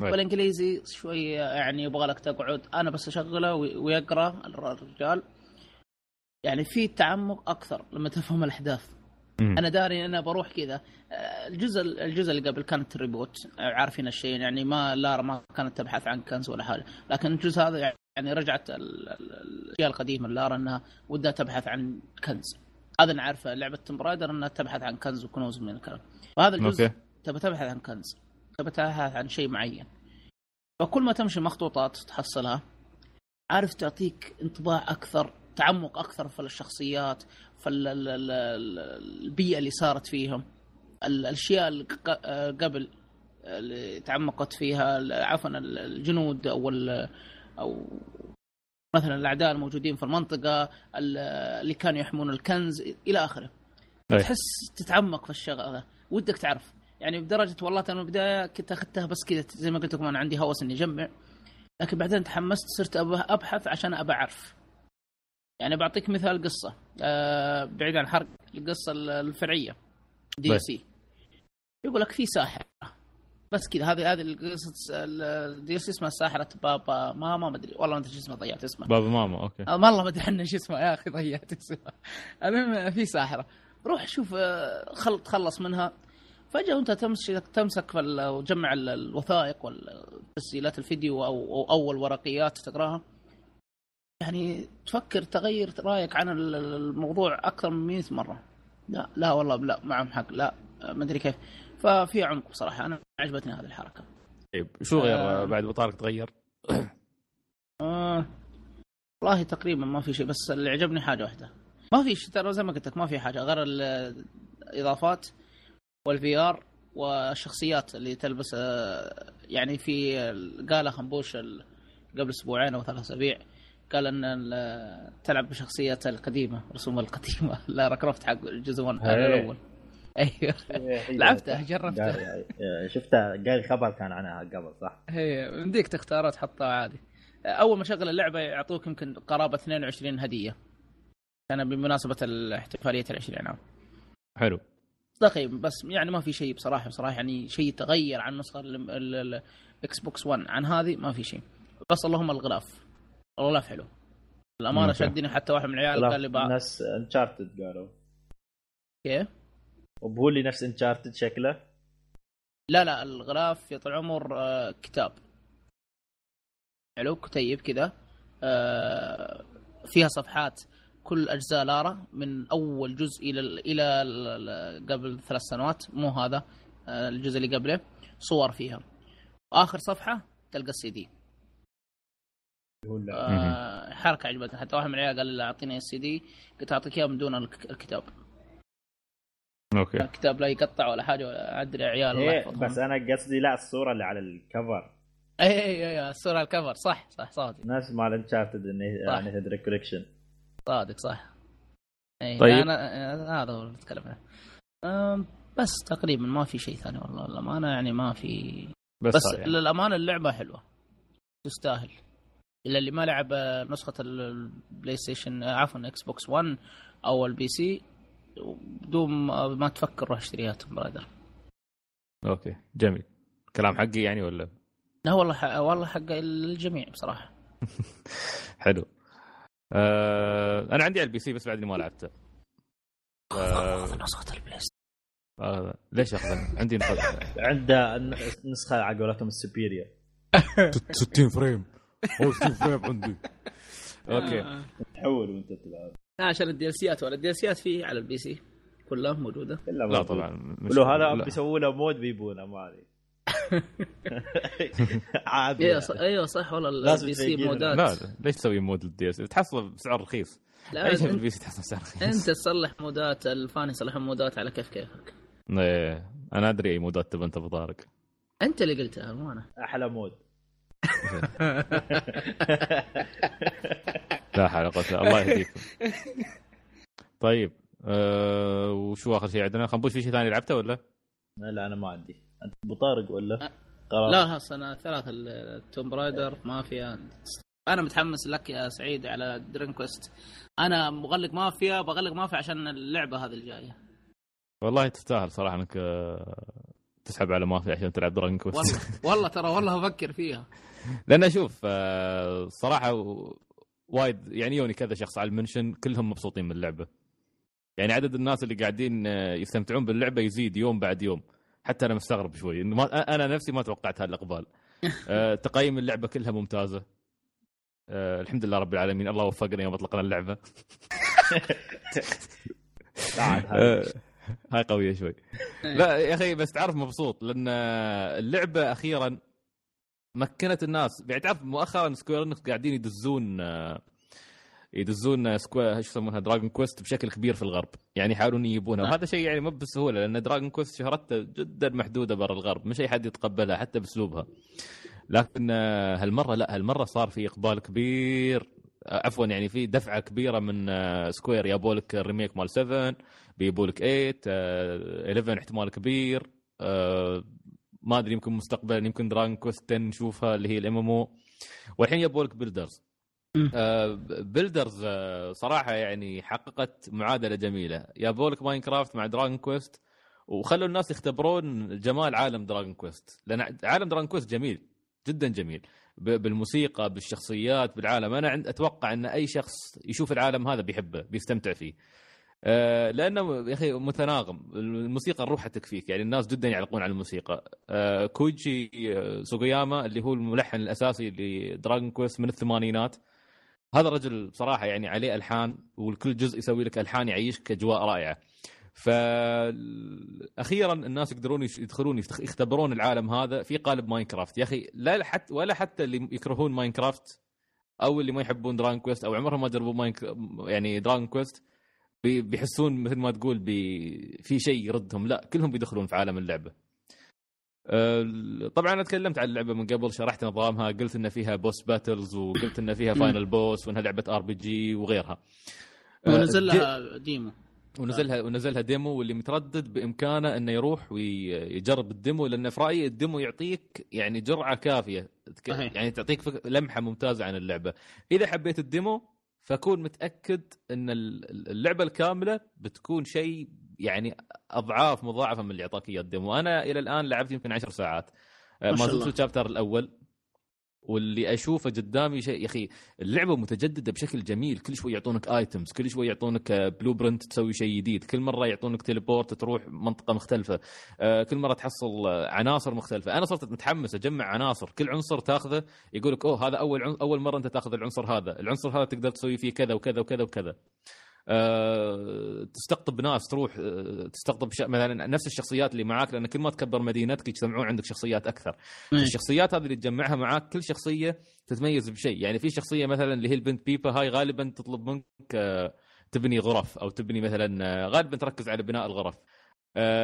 بالإنجليزي شوي يعني يبغى لك تقعد. أنا بس أشغله وي- ويقرأ الرجال. يعني في تعمق أكثر لما تفهم الأحداث. مم. أنا داري ان أنا بروح كذا. الجزء الجزء اللي قبل كانت reboot. عارفين الشيء يعني ما لارا ما كانت تبحث عن كنز ولا حاجة. لكن الجزء هذا يعني رجعت ال- ال- الأشياء القديمة لارا أنها ودها تبحث عن كنز. هذا أنا عارفه لعبة Tomb Raider أنها تبحث عن كنز وكنوز من الكلام. وهذا الجزء تبى تبحث عن كنز. تبحث عن شيء معين. فكل ما تمشي مخطوطات تحصلها عارف تعطيك انطباع أكثر تعمق أكثر في الشخصيات في ال- ال- ال- ال- البيئة اللي صارت فيهم. ال- الأشياء اللي قبل اللي تعمقت فيها عفوا ال- الجنود أو أو مثلا الأعداء الموجودين في المنطقة ال- اللي كانوا يحمون الكنز إلى آخره. أي. تحس تتعمق في الشغلة. ودك تعرف. يعني بدرجة والله أنا من البداية كنت أخذتها بس كذا زي ما قلت لكم أنا عندي هوس إني أجمع. لكن بعدين تحمست صرت أبحث عشان أبى أعرف. يعني بعطيك مثال قصة آه بعيد عن حرق القصة ال- الفرعية DLC. يقول لك في ساحرة. بس كذا هذه هذه القصة ال DLC اسمها ساحرة بابا ماما ما أدري والله ما أدري شو اسمها ضيعت اسمها. بابا ماما okay. آه، والله ما أدري عنه شو اسمه يا أخي ضيعت اسمه المهم في ساحرة. روح شوف آه، خل تخلص منها. فجأة وانت تمسك ال- وتجمع ال- الوثائق والتسجيلات الفيديو أو أو أول ورقيات تقراها. يعني تفكر تغير رأيك عن ال- ال- الموضوع أكثر من 100 مرة. لا لا والله لا معهم حق لا ما أدري كيف. ففي عمق بصراحه أنا عجبتني هذه الحركة. طيب شو غير آه. بعد ابو طارق تغير؟ آه. والله تقريبا ما في شيء بس اللي عجبني حاجة واحدة. ما في شيء ترى زي ما قلت لك ما في حاجة غير ال- الإضافات. وال VR والشخصيات اللي تلبس آه، يعني في ال- قاله خنبوش قبل أسبوعين أو ثلاث أسابيع قال إن ال- تلعب بشخصية القديمة رسوم القديمة. لارا كروفت حق الجزء 1 إيه. الأول. أيوه. لعبته جربته. قال- شفتها قال خبر كان عنها قبل صح؟ هي يمديك تختارها تحطها عادي. أول ما شغل اللعبة يعطوك يمكن قرابة 22 هدية. كان بمناسبة الاحتفالية العشرين عام حلو. تقريبا بس يعني ما في شيء بصراحة بصراحة يعني شيء تغير عن النسخه ال Xbox 1 عن هذه ما في شيء. بس اللهم الغلاف. الغلاف حلو. الأمانة. شدني حتى واحد من العيال قال لي بقى نفس Uncharted قالوا. كيف؟ وبهو اللي نفس Uncharted شكله؟ لا لا الغلاف يا طول العمر آه، كتاب. حلو كتيب كذا. آه، فيها صفحات. كل أجزاء لارا من أول جزء إلى إلى ال- قبل ثلاث سنوات مو هذا آه، الجزء اللي قبله صور فيها. آخر صفحة تلقى السي دي. آه، حركة عجبتني. حتى واحد من العيال قال لي أعطيني السي دي قلت أعطيك اياه من دون الك- الكتاب. okay. الكتاب لا يقطع ولا حاجة ولا أدري يا عيال الله إيه يحفظهم. بس أنا قصدي لا الصورة اللي على ال cover. اي اي اي الصورة ال cover. صح صح صادق نفس مال Uncharted. Nathan Drake Collection صادق صح؟ اي طيب. أنا هذا هو اللي اتكلم عنه. بس تقريبا ما في شيء ثاني والله الامانه يعني ما في. بس, بس يعني. للأمانة اللعبة حلوة تستاهل. إلا اللي ما لعب آه، نسخة ال- البلاي ستيشن آه، عفوا Xbox 1 أو ال PC بدون ما ما تفكر روح اشتريها Tomb Raider okay جميل. كلام حقي يعني ولا؟ لا والله ح... والله حق الجميع بصراحة. حلو. آه أنا عندي على ال PC بس بعدني ما لعبته. آه. خذ نسخة البلاي ستيشن آه ليش أخذ؟ عندي نسخة- عنده نسخة على قولتهم ال superior 60 frame. هو 60 frame عندي. okay. تحول وأنت تلعب. لا عشان ال DLC ات ولا ال DLC ات فيه على ال PC كلها موجوده لا. طبعا ولو هذا. بيسووا له mod بيبونه ما أدري. عادي أيوه يعني. صح أيوه صح والله لازم ال PC. mod ات. لا ليش تسوي mod لل DLC تحصله بسعر رخيص. لا أي شيء في ال PC تحصله بسعر رخيص. أنت تصلح mod ات الفان يصلح mod ات على كيف كيفك. إيه، أنا أدري أي mod ات تبى أنت ابو طارق أنت اللي قلتها مو أنا أحلى mod. لا حول ولا قوة إلا- الله يهديكم طيب أه وشو آخر شيء عندنا؟ خنبوش في شيء ثاني لعبته ولا؟ لا أنا ما عندي. أنت ابو طارق ولا؟ أه. قرار. لا هسه ثلاث التوم برايدر مافيا أنا متحمس لك يا سعيد على درين كويست أنا مغلق مافيا بغلق مافيا عشان اللعبة هذه الجاية. والله تستاهل صراحة إنك آه، تسحب على مافيا عشان تلعب دراجون كويست والله والله ترى والله أفكر فيها. لأن أشوف آه، صراحة وايد يعني يوني كذا شخص على المنشن كلهم مبسوطين من اللعبه يعني عدد الناس اللي قاعدين يستمتعون باللعبة يزيد يوم بعد يوم. حتى أنا مستغرب شوي إنه ما أنا نفسي ما توقعت هالاقبال آه، تقييم اللعبة كلها ممتازة. آه، الحمد لله رب العالمين. الله وفقنا يوم أطلقنا اللعبة. آه،. هاي قوية شوي. لا يا أخي بس تعرف مبسوط لأن اللعبة أخيرا مكنت الناس. يعني تعرف مؤخرا Square Enix قاعدين يدزون آه، يدزون Square إيش يسمونها؟ Dragon Quest بشكل كبير في الغرب. يعني يحاولون يجيبونها. نعم. وهذا شيء يعني مو بسهولة لأن Dragon Quest شهرتها جدا محدودة برا الغرب. مش أي حد يتقبلها حتى بأسلوبها. لكن آه، هالمرة لا هالمرة صار في إقبال كبير. آه، عفوا يعني في دفعة كبيرة من آه، Square يابوا لك ال remake مال 7 بيجيبوا لك 8 آه، 11 احتمال كبير. آه، ما أدري يمكن مستقبلا يمكن Dragon Quest 10 نشوفها اللي هي ال MMO والحين يبوا لك Builders مم. Builders آه، صراحة يعني حققت معادلة جميلة. يابوا لك Minecraft مع Dragon Quest وخلوا الناس يختبرون جمال عالم Dragon Quest. لأن عالم Dragon Quest جميل جدا جميل. بالموسيقى بالشخصيات بالعالم. أنا عند أتوقع إن أي شخص يشوف العالم هذا بيحبه بيستمتع فيه. آه، لأنه يا أخي متناغم. الموسيقى روحها تكفيك. يعني الناس جدا يعلقون على الموسيقى. آه، كويجي آه، سوغوياما اللي هو الملحن الأساسي ل Dragon Quest من الثمانينات. هذا الرجل بصراحة يعني عليه ألحان وكل جزء يسوي لك ألحان يعيشك اجواء رائعة. فاخيرا الناس يقدرون يدخلون يختبرون العالم هذا في قالب Minecraft. يا أخي لا حتى ولا حتى اللي يكرهون Minecraft أو اللي ما يحبون Dragon Quest أو عمرهم ما جربوا Minec- يعني Dragon Quest بي- بيحسون مثل ما تقول في شيء يردهم. لا كلهم بيدخلون في عالم اللعبة. طبعا أنا تكلمت عن اللعبه من قبل شرحت نظامها قلت إن فيها boss battles وقلت إن فيها final boss وإنها لعبة RPG وغيرها. آه، ونزل لها demo. ونزلها ونزلها demo واللي متردد بإمكانه إنه يروح ويجرب ال demo لأنه في رأيي ال demo يعطيك يعني جرعة كافية. يعني تعطيك لمحة ممتازة عن اللعبة. إذا حبيت ال demo فكون متأكد إن ال- اللعبة الكاملة بتكون شيء يعني أضعاف مضاعفة من اللي أعطاك إياه ال demo. أنا إلى الآن لعبت يمكن عشر ساعات. آه، ما زلت ال chapter الأول. واللي أشوفه قدامي شيء يا أخي اللعبة متجددة بشكل جميل. كل شوي يعطونك items كل شوي يعطونك blueprint تسوي شيء جديد. كل مرة يعطونك teleport تروح منطقة مختلفة. آه، كل مرة تحصل آه، عناصر مختلفة. أنا صرت متحمس أجمع عناصر. كل عنصر تاخذه يقول لك أوه هذا أول عن... أول مرة أنت تاخذ العنصر هذا. العنصر هذا تقدر تسوي فيه كذا وكذا وكذا وكذا. تستقطب ناس تروح أه تستقطب ش... مثلا نفس الشخصيات اللي معاك لأن كل ما تكبر مدينتك يجتمعون عندك شخصيات أكثر. إيه. الشخصيات هذه اللي تجمعها معاك كل شخصية تتميز بشيء. يعني في شخصية مثلا اللي هي البنت بيبا هاي غالبا تطلب منك آه، تبني غرف أو تبني مثلا آه، غالبا تركز على بناء الغرف. آه،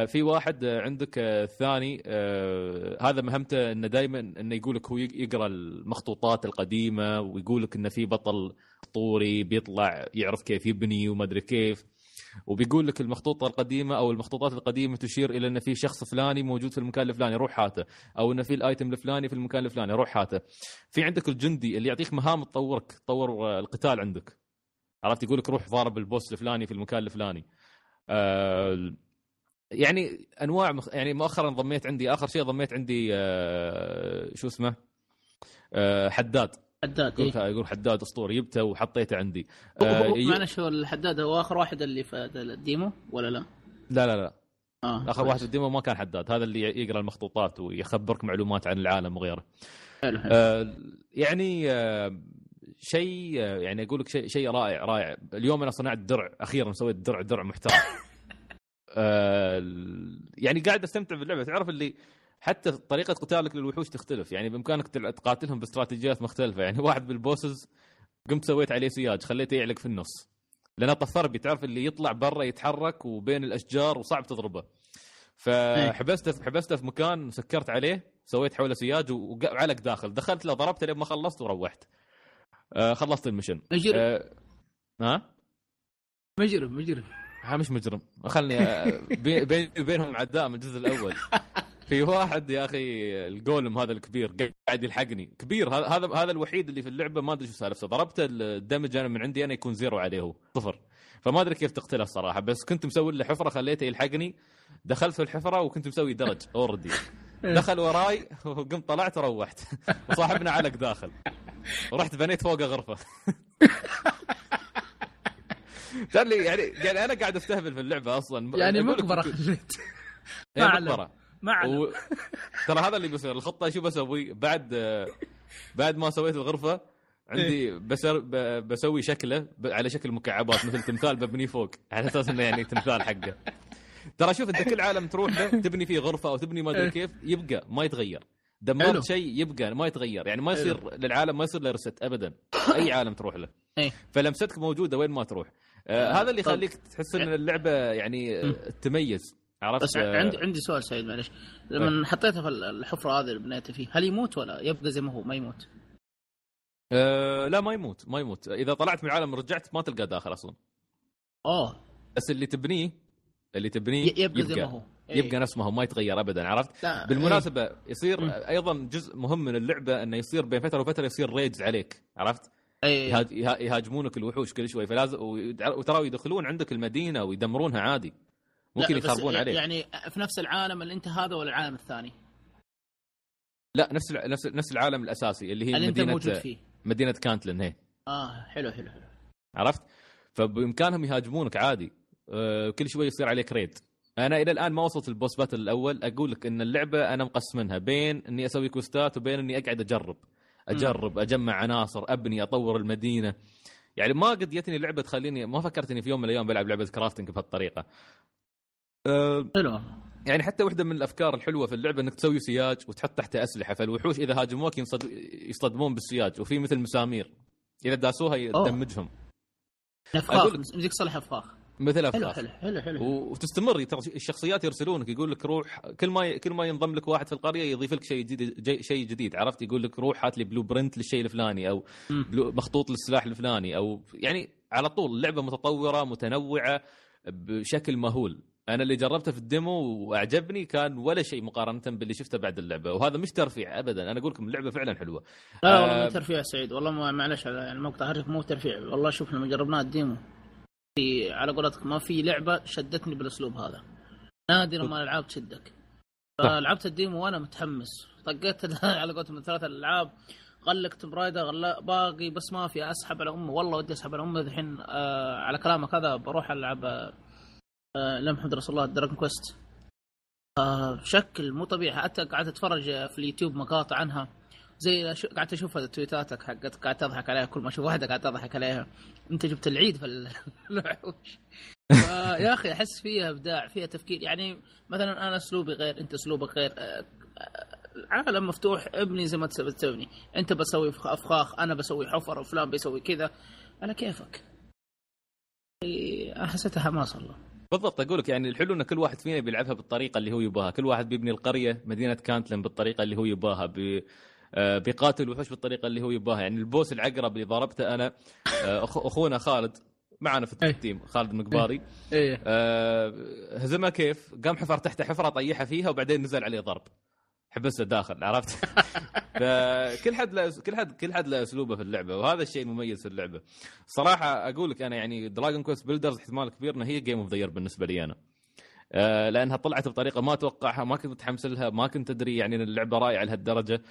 في واحد آه، عندك آه، الثاني آه، هذا مهمته إنه دائما إنه يقول لك هو يق- يقرأ المخطوطات القديمة ويقول لك إنه في بطل اسطوري بيطلع يعرف كيف يبني وما أدري كيف. وبيقول لك المخطوطة القديمة أو المخطوطات القديمة تشير إلى إن في شخص فلاني موجود في المكان الفلاني روح هاته. أو إن في الآيتم الفلاني في المكان الفلاني روح هاته. في عندك الجندي اللي يعطيك مهام تطورك تطور آه، القتال عندك. عرفت؟ يقول لك روح ضارب ال boss الفلاني في المكان الفلاني. آه يعني أنواع مخ... يعني مؤخرا ضميت عندي آخر شيء ضميت عندي آه شو اسمه؟ آه حداد. حداد يقول إيه. يقول حداد اسطوري جبته وحطيته عندي. آه هو- معلش هو الحداد هو آخر واحد اللي في ال demo ولا لا؟ لا لا لا. آه آخر واحد في ال demo ما كان حداد هذا اللي يقرأ المخطوطات ويخبرك معلومات عن العالم وغيره. حلو حلو. آه يعني آه شيء آه، يعني أقول لك شيء شيء رائع رائع. اليوم أنا صنعت درع أخيرا سويت درع درع محترم. آه يعني قاعد استمتع باللعبة. تعرف اللي حتى طريقة قتالك للوحوش تختلف. يعني بإمكانك تل- تقاتلهم باستراتيجيات مختلفة. يعني واحد بال bosses قمت سويت عليه سياج خليته يعلق في النص. لأنه طفر بي تعرف اللي يطلع برا يتحرك وبين الأشجار وصعب تضربه. فحبسته حبسته في مكان سكرت عليه سويت حوله سياج وعلق داخل. دخلت له ضربته لين ما خلصت وروحت. آه خلصت ال mission. مجرم. آه ها؟ مجرم مجرم. مش مجرم. خلني آه، بي- بيني وبينهم عداء من الجزء الأول. في واحد يا أخي ال golem هذا الكبير قاعد يلحقني. كبير هذا هذا الوحيد اللي في اللعبة ما أدري شو سالفته. ضربته ال damage أنا من عندي أنا يكون zero عليه هو. صفر. فما أدري كيف تقتله الصراحة. بس كنت مسوي له حفرة خليته يلحقني. دخلت في الحفرة وكنت مسوي درج already دخل وراي وقمت طلعت وروحت. وصاحبنا علق داخل. ورحت بنيت فوقه غرفة. قال لي يعني يعني أنا قاعد أستهبل في اللعبة أصلا. يعني مقبرة خليت. إيه،. مقبرة. ما و... ترى هذا اللي بيصير. الخطة شو بسوي؟ بعد بعد ما سويت الغرفة عندي بسر... ب... بسوي شكله ب... على شكل مكعبات مثل تمثال ببنيه فوق. على أساس إنه يعني تمثال حقه. ترى شوف أنت كل عالم تروح له تبني فيه غرفة أو تبني ما أدري كيف يبقى ما يتغير. دمرت شيء يبقى ما يتغير. يعني ما يصير للعالم ما يصير له ريست ابدا. أي عالم تروح له. إيه. فلمستك موجودة وين ما تروح. آه هذا اللي. يخليك تحس إن اللعبة يعني آه، تميز عرفت؟ بس آه، عندي عندي سؤال سعيد معلش لما حطيته في الحفرة هذه اللي بنيته فيه هل يموت ولا يبقى زي ما هو؟ ما يموت؟ أه لا ما يموت ما يموت. إذا طلعت من العالم ورجعت ما تلقى داخل أصلا. اوه بس اللي تبنيه اللي تبنيه ي- يبقى زي ما هو. إيه. يبقى نفس ما هو ما يتغير ابدا عرفت؟ لا بالمناسبة يصير مم. أيضا جزء مهم من اللعبة إنه يصير بين فترة وفترة يصير ريدز عليك عرفت؟ يها- يهاجمونك الوحوش كل شوي. فلازم وترى يدخلون عندك المدينة ويدمرونها عادي. ممكن يخربون عليك. يعني في نفس العالم اللي انت هذا ولا العالم الثاني؟ لا نفس نفس نفس العالم الأساسي اللي هي اللي انت موجود مدينه فيه. مدينة كانتلن هي. آه حلو حلو حلو. عرفت؟ فبإمكانهم يهاجمونك عادي. أه كل شوي يصير عليك raid أنا إلى الآن ما وصلت ال boss battle الأول. أقول لك إن اللعبة أنا مقسمنها بين إني أسوي quest ات وبين إني أقعد أجرب. أجرب أجمع عناصر أبني أطور المدينة. يعني ما قد جتني لعبة تخليني ما فكرت اني في يوم من الأيام بلعب لعبة crafting بهالطريقة. أه حلو. يعني حتى واحدة من الأفكار الحلوة في اللعبة إنك تسوي سياج وتحط تحته أسلحة. فالوحوش إذا هاجموك. يصطدمون بالسياج. وفي مثل مسامير. إذا داسوها. ت damage هم فخاخ أقول- صلح فخاخ مثل افخاخ حلو حلو حلو. وتستمر الشخصيات يرسلونك يقول لك روح كل ما كل ما ينضم لك واحد في القرية يضيف لك شيء جديد جي- شيء جديد عرفت؟ يقول لك روح هات لي blueprint للشيء الفلاني أو. blue- مخطوط للسلاح الفلاني أو يعني على طول اللعبه متطورة متنوعة بشكل مهول. أنا اللي جربته في ال demo وأعجبني كان ولا شيء مقارنة باللي شفته بعد اللعبة وهذا مش ترفيع ابدا. أنا أقول لكم اللعبة فعلا حلوة. لا والله آه، مو ترفيع سعيد والله معلش على- يعني مقطع حرف مو ترفيع والله شوف لما جربناه ال demo على قولتك ما في لعبة شدتني بالأسلوب هذا. نادرا ما الألعاب تشدك. فلعبت ال demo وأنا متحمس. طقيت على قولتهم ثلاث الألعاب. غلقت Tomb Raider غلا باقي بس ما في أسحب على امه والله ودي أسحب على امه الحين آه على كلامك هذا بروح ألعب آه آه محمد رسول الله Dragon Quest آه بشكل مو طبيعي. حتى قعدت أتفرج في اليوتيوب مقاطع عنها. زي أش- قعدت أشوف تويتاتك حقت قاعد تضحك عليها كل ما أشوف واحدة قاعد تضحك عليها. أنت جبت العيد في ال- الوحوش. يا أخي أحس فيها إبداع فيها تفكير. يعني مثلا أنا أسلوبي غير أنت أسلوبك غير. آه، آه، عالم مفتوح ابني زي ما تس- بتسوي. أنت بسوي فخ- أفخاخ أنا بسوي حفر وفلان بيسوي كذا. على كيفك؟ إيه، حسيتها حماس والله بالضبط أقول لك يعني الحلو إن كل واحد فينا بيلعبها بالطريقة اللي هو يباها، كل واحد بيبني القرية مدينة كانتلن بالطريقة اللي هو يباها بيقاتل الوحوش بالطريقة اللي هو يباها، يعني ال boss العقرب اللي ضربته أنا آه، أخونا خالد معنا في أي. ال team خالد المقباري إيه آه، هزمها كيف؟ قام حفر تحت حفرة طيحها فيها وبعدين نزل عليه ضرب حبسه داخل عرفت؟ فكل حد له كل حد كل حد له اسلوبه في اللعبة وهذا الشيء المميز في اللعبة. صراحة أقول لك أنا يعني Dragon Quest Builders احتمال كبير إنها هي game of the بالنسبة لي أنا. آه، لأنها طلعت بطريقة ما أتوقعها ما كنت متحمس لها ما كنت أدري يعني إن اللعبة رائعة لهالدرجة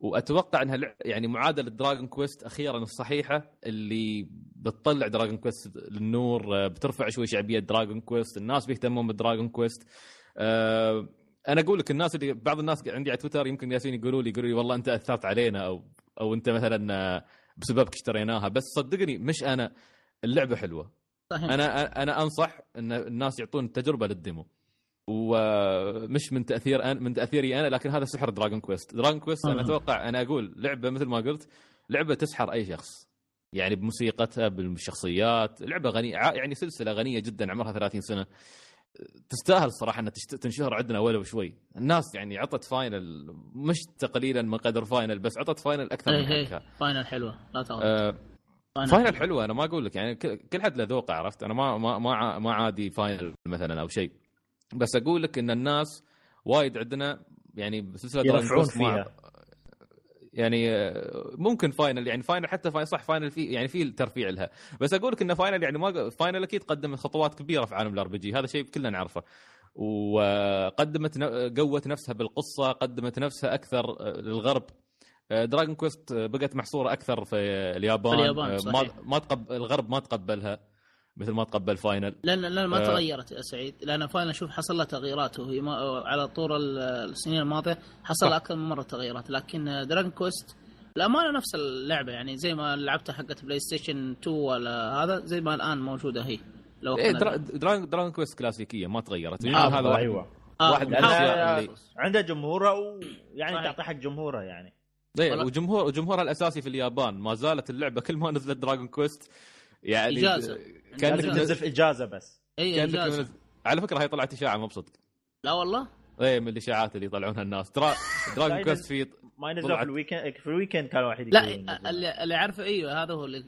وأتوقع إنها يعني معادلة Dragon Quest أخيرا الصحيحه اللي بتطلع Dragon Quest للنور آه، بترفع شوي شعبية Dragon Quest الناس بيهتمون ب Dragon Quest آه، أنا أقول لك الناس اللي بعض الناس عندي على تويتر يمكن ياسين يقولوا لي يقولوا لي والله أنت أثرت علينا أو أو أنت مثلا آه، بسببك اشتريناها. بس صدقني مش أنا. اللعبة حلوة. صحيح. أنا أنا أنصح إن الناس يعطون التجربه لل demo. ومش من تأثير أنا من تأثيري أنا لكن هذا سحر Dragon Quest Dragon Quest أنا. أتوقع أنا أقول لعبة مثل ما قلت لعبة تسحر أي شخص. يعني بموسيقتها بالشخصيات. لعبة غنية يعني سلسلة غنية جدا عمرها 30 سنة. تستاهل صراحة انها تنشهر عندنا ولو شوي. الناس يعني عطت Final مش تقليلا من قدر Final بس عطت Final أكثر من إيه حقها. إيه Final حلوة لا تغلط. آه، Final Final حلوة. أنا ما أقول لك. يعني كل حد له ذوقه عرفت؟ أنا ما ما ما ما عادي Final مثلا أو شيء. بس أقول لك إن الناس وايد عندنا يعني بسلسلة يرفعون فيها. يعني آه، ممكن Final يعني Final حتى Final صح Final في يعني في ترفيع لها. بس أقول لك إن Final يعني ما Final أكيد قدمت خطوات كبيرة في عالم ال RPG هذا شيء كلنا نعرفه. وقدمت قوت نفسها بالقصة قدمت نفسها أكثر آه، للغرب. Dragon Quest بقت محصورة أكثر في اليابان. في اليابان، آه، صحيح. ما ما تقبل الغرب ما تقبلها. مثل ما تقبل Final لأن لأن ما آه. تغيرت يا سعيد. لأن Final شوف حصل لها تغييرات وهي ما على طول ال- السنين الماضية حصل صح. أكثر من مرة تغييرات. لكن Dragon Quest للأمانة نفس اللعبة يعني زي ما لعبتها حقت PlayStation 2 ولا هذا زي ما الآن موجودة هي. لو إيه أخذنا- Dragon Dragon Quest كلاسيكية ما تغيرت. يمكن آه، هذا واحد أيوه. آه، واحد من الاشياء اللي عنده جمهوره ويعني. تعطي حق جمهوره يعني. إيه، والله. وجمهور وجمهورها الأساسي في اليابان. ما زالت اللعبة كل ما نزلت Dragon Quest يعني إجازة. كأنك. تنزل في إجازة بس إي. من... على فكرة هي طلعت إشاعة مو بصدق لا والله إيه من الإشاعات اللي يطلعونها الناس ترى دراجون لا، كويست في ما ينزلوا طلعت. في الويكند في الويكند كانوا واحد لا. اللي اللي عارفه إيوه هذا هو اللي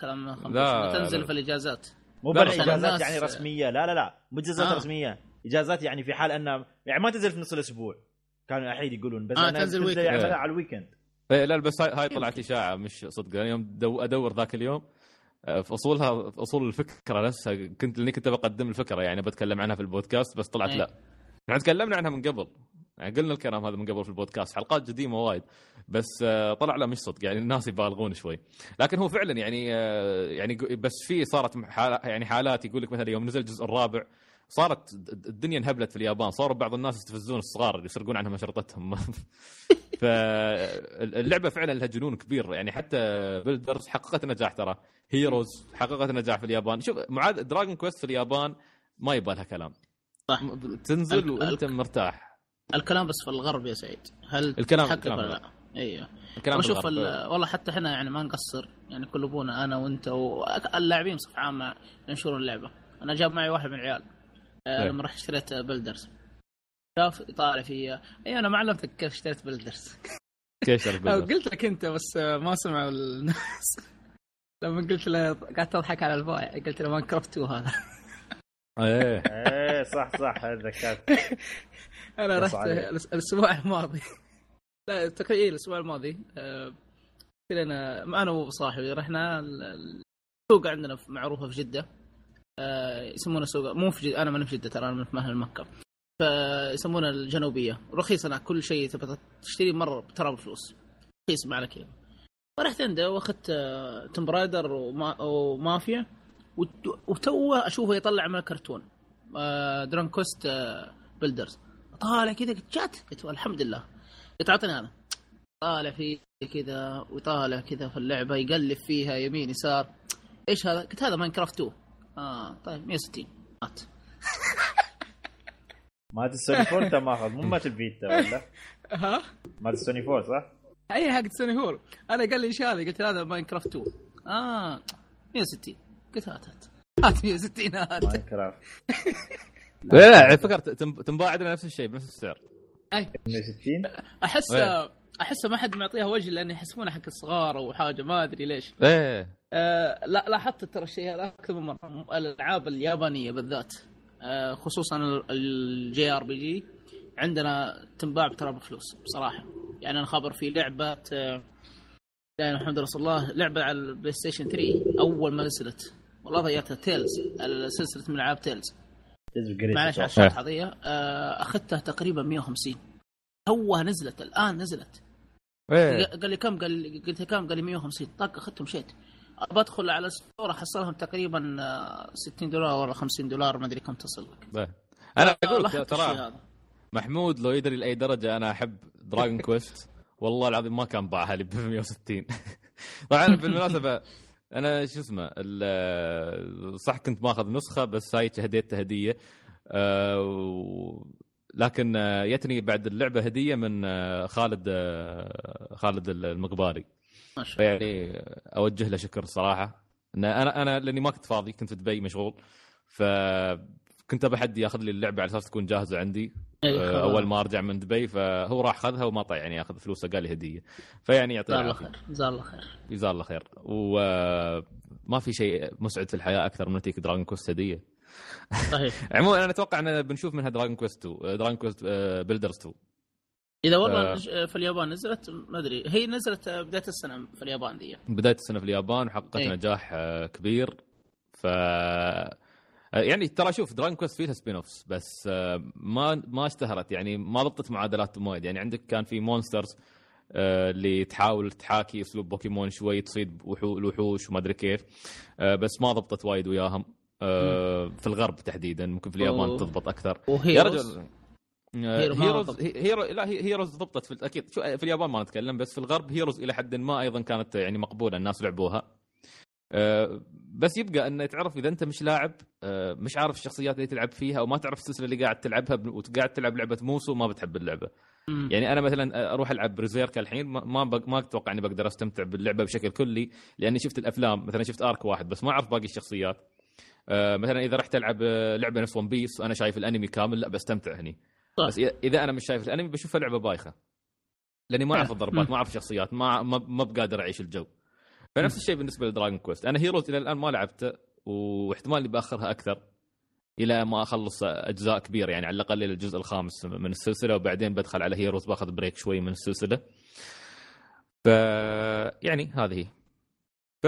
كلام خمس لا، تنزل لا. في الإجازات مو بس إجازات يعني رسمية لا لا لا مو إجازات آه. رسمية إجازات يعني في حال انه يعني ما تنزل في نص الأسبوع كانوا الحين يقولون بس آه، أنا تنزل. يعني إيه. على الويكند إيه لا بس هاي, هاي طلعت إشاعة مش صدق أنا يوم دو أدور ذاك اليوم في أصولها في أصول الفكرة نفسها كنت لأني كنت بقدم الفكرة يعني بتكلم عنها في البودكاست بس طلعت إيه. لا. إحنا تكلمنا عنها من قبل. يعني قلنا الكلام هذا من قبل في البودكاست حلقات قديمة وايد بس آه، طلع لا مش صدق يعني الناس يبالغون شوي. لكن هو فعلا يعني آه، يعني بس في صارت يعني حالات يقول لك مثلا يوم نزل الجزء الرابع صارت الدنيا انهبلت في اليابان صاروا بعض الناس يستفزون الصغار اللي يسرقون عنهم اشرطتهم فاللعبه فعلا لها جنون كبير يعني حتى Builders حققت نجاح ترى. Heroes حققت نجاح في اليابان. شوف معاد Dragon Quest في اليابان ما يبغى لها كلام. صح. تنزل الك- وأنت الك- مرتاح. الكلام بس في الغرب يا سعيد. هل الكلام- الكلام ولا. لا؟ أيوه. الكلام وشوف بالغرب. ال- والله حتى إحنا يعني ما نقصر. يعني كل أبونا أنا وأنت واللاعبين بصفة عامة ينشرون اللعبة. أنا جاب معي واحد من العيال. آه، طيب. لما رحت اشتريت Builders شاف يطالع في اي أنا ما علمتك كيف اشتريت Builders كيف شرف أو بلدر؟ قلت لك أنت بس ما سمعوا الناس. لما قلت له قعدت أضحك على البائع قلت له ماين كرافت 2 هذا. إيه. إيه صح صح هذا ذكرت. أنا رحت الأسبوع الماضي. لا تقريبا الأسبوع الماضي آه، كلنا أنا وصاحبي رحنا ال- ال- السوق عندنا معروفة في جدة. آه، يسمونه سوق مو في جدة أنا من في جدة ترى أنا من أهل مكة. فيسمونها الجنوبية. رخيص هناك كل شيء تبغى تشتري مرة ترى بفلوس. رخيص ما عليك يعني. فرحت عنده واخذت آه، Tomb Raider وما ومافيا. وت- وتوه أشوفه يطلع من الكرتون. آه، Dragon Quest آه، Builders طالع كذا قلت جات؟ قلت الحمد لله قلت أعطني أنا طالع فيه كذا ويطالع كذا في اللعبة يقلب فيها يمين يسار. إيش هذا؟ قلت هذا Minecraft 2 آه طيب 160 مات. مات السوني 4 انت ماخذ. مو مات الفيتا ولا؟ ها؟ مات السوني 4 صح؟ أي حق سوني هول أنا قال لي إيش هذا؟ قلت هذا ماينكرافت 2 آه 160 قلت هات هات. هات 160 هات. ماينكرافت لا على فكره تنب- تنباع عندنا نفس الشيء بنفس السعر. أي. 160 أحس وين؟ أحس ما حد معطيها وجه لأن يحسبونها حق الصغار أو حاجة ما أدري ليش. إيه. آه لا لاحظت ترى الشيء هذا أكثر من مرة. الألعاب اليابانية بالذات آه خصوصا ال JRPG عندنا تنباع ترى بفلوس بصراحة. يعني أنا خابر في لعبة آه لا محمد رسول الله لعبة على ال PlayStation 3 أول ما نزلت. والله ضيعتها. Tales سلسلة من ألعاب Tales معلش على إيه. الشرط هذه آه أخذتها تقريبا 150 توها نزلت. الآن نزلت. إيه. قال لي كم؟ قال لي قلت كم؟ قال لي 150 طق اخذته مشيت بدخل على ال store أحصلهم تقريبا آه، 60 دولار ولا 50 دولار ما أدري كم تصل لك. إيه. أنا أقول لك ترى. محمود لو يدري لأي درجة أنا أحب Dragon Quest والله العظيم ما كان باعها لي ب 160 طبعا بالمناسبة أنا شو اسمه ال- صح كنت ماخذ نسخة بس هاي هديتها هدية. و- لكن آه، جتني بعد اللعبة هدية من آه، خالد آه، خالد المقباري. ما شاء الله فيعني أوجه له شكر الصراحه إن أنا أنا لأني ما كنت فاضي كنت في دبي مشغول. فكنت أبى حد ياخذ لي اللعبة على أساس تكون جاهزة عندي. آه،. أول ما أرجع من دبي فهو راح خذها وما طلع يعني يأخذ فلوسه قال لي هدية. فيعني يعطيه جزاه الله خير جزاه الله خير. جزاه الله خير. وما في شيء مسعد في الحياة أكثر من تجيك Dragon Quest هدية. صحيح. عموما أنا أتوقع أن بنشوف منها Dragon Quest 2 Dragon Quest Builders 2 إذا والله آه. نج- في اليابان نزلت ما أدري هي نزلت آه، بداية السنة في اليابان دي. بداية السنة في اليابان وحققت إيه. نجاح آه، كبير. ف آه، يعني ترى شوف Dragon Quest فيها spin-offs بس آه، ما ما اشتهرت. يعني ما ضبطت معادلات وايد. يعني عندك كان في Monsters آه، اللي تحاول تحاكي أسلوب بوكيمون شوي تصيد وحو- الوحوش وما أدري كيف. آه، بس ما ضبطت وايد وياهم. آه، في الغرب تحديدا. ممكن في اليابان. تضبط أكثر. يا رجل آه، Heroes ضبط. هي- Hero لا هي- Heroes ضبطت في أكيد. في اليابان ما نتكلم بس في الغرب Heroes إلى حد ما أيضا كانت يعني مقبولة الناس لعبوها. آه، بس يبقى انه تعرف إذا أنت مش لاعب آه، مش عارف الشخصيات اللي تلعب فيها أو ما تعرف السلسلة اللي قاعد تلعبها وقاعد تلعب لعبة Musou ما بتحب اللعبة. يعني أنا مثلا أروح ألعب Berserk الحين ما ما, بق- ما أتوقع إني بقدر أستمتع باللعبة بشكل كلي لأني شفت الأفلام مثلا شفت arc واحد بس ما أعرف باقي الشخصيات آه، مثلا إذا رحت ألعب آه، لعبة نفس One Piece وأنا شايف الأنمي كامل لا بستمتع هني صح. بس اذا أنا مش شايف الأنمي بشوفها لعبة بايخة لأني ما أعرف آه. الضربات. ما أعرف الشخصيات ما ما, ما بقادر أعيش الجو فنفس الشيء بالنسبة ل Dragon Quest. أنا Heroes إلى الآن ما لعبته واحتمال إني بأخرها أكثر إلى ما أخلص أجزاء كبيرة يعني على الأقل إلى الجزء الخامس من السلسلة وبعدين بدخل على Heroes بأخذ break شوي من السلسلة. ف يعني هذه هي. ف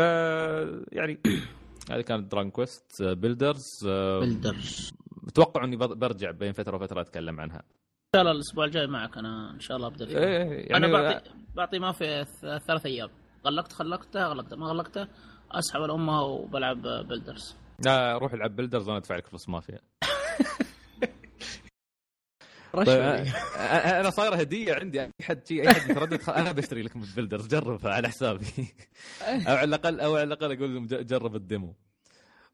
يعني هذه كانت Dragon Quest Builders. Builders أتوقع إني بر- برجع بين فترة وفترة أتكلم عنها. إن شاء الله الأسبوع الجاي معك أنا إن شاء الله أبدأ. إيه، يعني أنا بعطي بعطي ما في ثلاث أيام. غلقت خلقته غلقته ما غلقته أسحب الأمة وبلعب Builders. لا روح العب Builders وأنا أدفع لك فلوس مافيا. طيب أنا صايره هدية عندي. أي حد أي حد متردد أنا بشتري لك من Builders جربها على حسابي. أو على الاقل أو على الأقل أقول لهم جرب ال demo.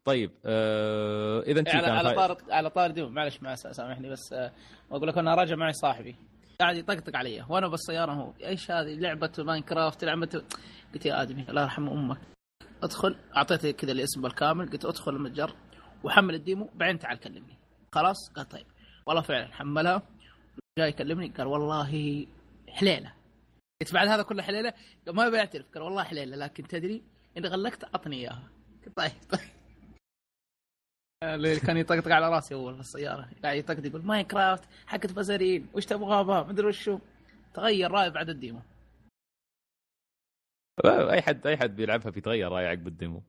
طيب آه إذا على طار على طار demo معلش مع سامحني بس آه، أقول لك أنا راجع معي صاحبي. قاعد يطقطق علي. وأنا بالسيارة هو إيش هذه؟ لعبة Minecraft لعبة قلت يا آدمي الله يرحم أمك. أدخل أعطيته كذا الاسم بالكامل قلت أدخل المتجر. وحمل ال demo بعدين تعال كلمني. خلاص؟ قال طيب. والله فعلا حملها. جاي يكلمني قال والله حليوة. قلت بعد هذا كله حليوة؟ ما بيعترف قال والله حليوة لكن تدري إن غلقت أعطني إياها. طيب طيب. اللي كان يطقطق على راسي اول في السيارة. قاعد يطقطق يقول Minecraft حقت بزرين وش تبغى بها مدري وشو. تغير رأي بعد ال demo. أي حد أي حد بيلعبها بيتغير رايه عقب ال demo.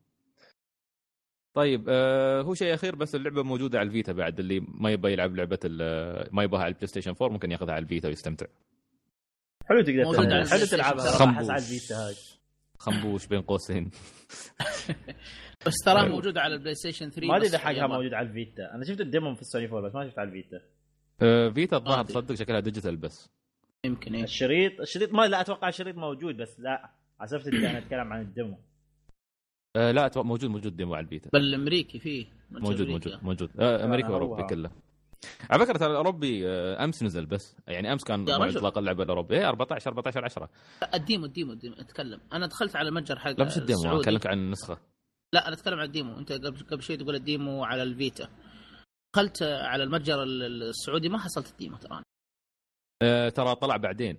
طيب آه هو شيء أخير بس اللعبة موجودة على ال Vita بعد اللي ما يبغى يلعب لعبة ال- ما يبغاها على ال PlayStation 4 ممكن ياخذها على ال Vita ويستمتع. حلو تقدر حلو تلعبها. خنبوش. على ال Vita هاي خنبوش بين قوسين. بس ترى أيوه. موجوده على ال PlayStation 3 ما أدري إذا حقها. موجود على الفيتا. أنا شفت ال demo في السوني 4 بس ما شفت على ال Vita. آه Vita الظاهر. تصدق شكلها digital بس. يمكن إيه. الشريط الشريط ما لا أتوقع الشريط موجود بس لا. عسفت اللي أنا أتكلم عن ال demo. آه لا أتوقع موجود موجود demo على ال Vita. بل الامريكي فيه. موجود. موجود موجود. آه أمريكا هو- وأوروبي. كله. على فكرة ترى الأوروبي آه أمس نزل بس. يعني أمس كان. اطلاق اللعبة الاوروبي إيه 14 14 10 لا، ال demo ال demo ال demo. أتكلم. أنا دخلت على المتجر حق لا مش ال demo السعودي. اكلمك عن النسخة. لا أنا أتكلم عن الديمو أنت قبل قبل شوي تقول ال demo على ال Vita. دخلت على المتجر ال- السعودي ما حصلت ال demo ترى آه ترى طلع بعدين.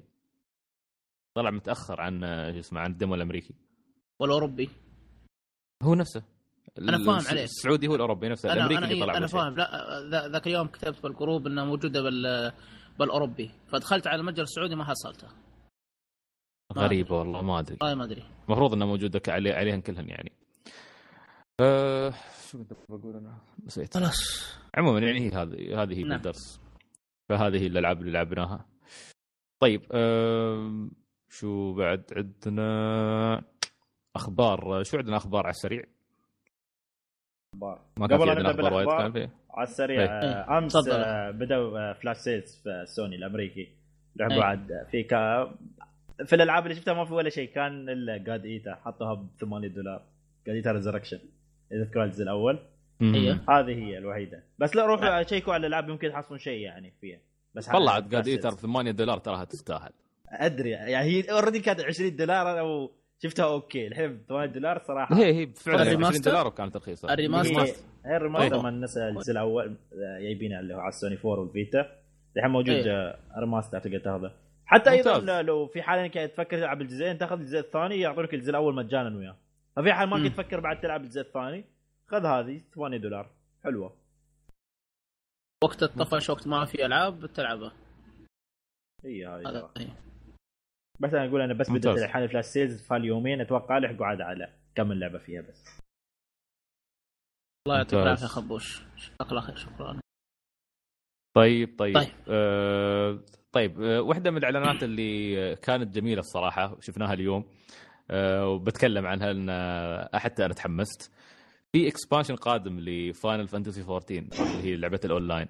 طلع متأخر عن آه، شو اسمه عن ال demo الأمريكي. والأوروبي. هو نفسه. أنا ال- فاهم عليك. السعودي هو الأوروبي نفسه أنا الأمريكي أنا اللي طلع أنا. فاهم. لا ذا- ذاك اليوم كتبت بال group إنها موجودة بال بالأوروبي. فدخلت على المتجر السعودي ما حصلته ما غريبة والله ما أدري. والله ما أدري. المفروض إنها موجودة ك- علي عليهن كلهن يعني. أه شو كنت بقول أنا؟ نسيت. خلاص. عموما يعني هي هذه هذه هي نعم. الدرس. فهذه هي الألعاب اللي لعبناها. طيب أه شو بعد عندنا؟ أخبار. شو عندنا أخبار على السريع؟ أخبار. ما كان في قبل أخبار وايد كان في؟ على السريع إيه. آه، أمس تفضل. آه، بدأوا آه، flash sales في سوني الأمريكي. لعبوا إيه. عاد في كا في الألعاب اللي شفتها ما في ولا شيء. كان الا جاد إيتا حطوها ب 8 دولار. God Eater Resurrection إذا تذكرون الجزء الأول. أيوه. هذه هي الوحيدة بس لا روحوا شيكوا على الألعاب يمكن تحصلون شيء يعني فيها بس والله عاد God Eater Sales. 8 دولار تراها تستاهل أدري يعني هي already كانت 20 دولار أنا و- شفتها okay الحين ب 8 دولار صراحة هي هي فعلا 20 ال remaster؟ دولار وكانت رخيصه ال remaster هي ال remaster أيوه. من الناس الجزء الأول آه، جايبينه اللي هو على السوني 4 وال Vita الحين موجود. آه، remaster تقدر تاخذه حتى أيضا. لو في حال انك تفكر تلعب الجزئين تاخذ الجزء الثاني يعطونك الجزء الأول مجانا وياه ففي حال ما. كنت تفكر بعد تلعب الجزء الثاني؟ خذ هذه 8 دولار. حلوة. وقت الطفش وقت ما في ألعاب تلعبها. هي هذه. بس أنا أقول أنا بس بديت ممتاز. الحين flash sales فاليومين أتوقع لحقوا عاد على كم لعبه فيها بس. الله يعطيك. العافية خنبوش. جزاك الله خير شكرا. طيب طيب. طيب. طيب, آه طيب. آه واحدة من الإعلانات اللي كانت جميلة الصراحة شفناها اليوم. آه وبتكلم عنها لأن آه، حتى أنا تحمست. في expansion قادم ل Final Fantasy 14 اللي هي لعبة الأونلاين.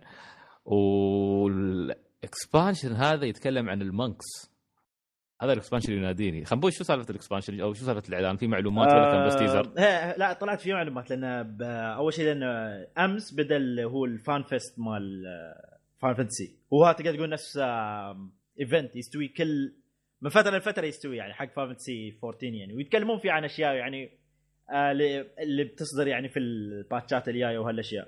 وال expansion هذا يتكلم عن ال Monks. هذا ال expansion اللي يناديني. خنبوش شو سالفة ال expansion أو شو سالفة الإعلان؟ في معلومات ولا كان بس teaser آه، لا طلعت في معلومات لأن أول شيء لأن أمس بدا هو ال Fan Fest مال Final Fantasy. هو تقدر تقول نفس event يستوي كل من فترة لفترة يستوي يعني حق Final Fantasy 14 يعني. ويتكلمون فيه عن أشياء يعني آه، اللي بتصدر يعني في الباتشات الجايه وهالأشياء.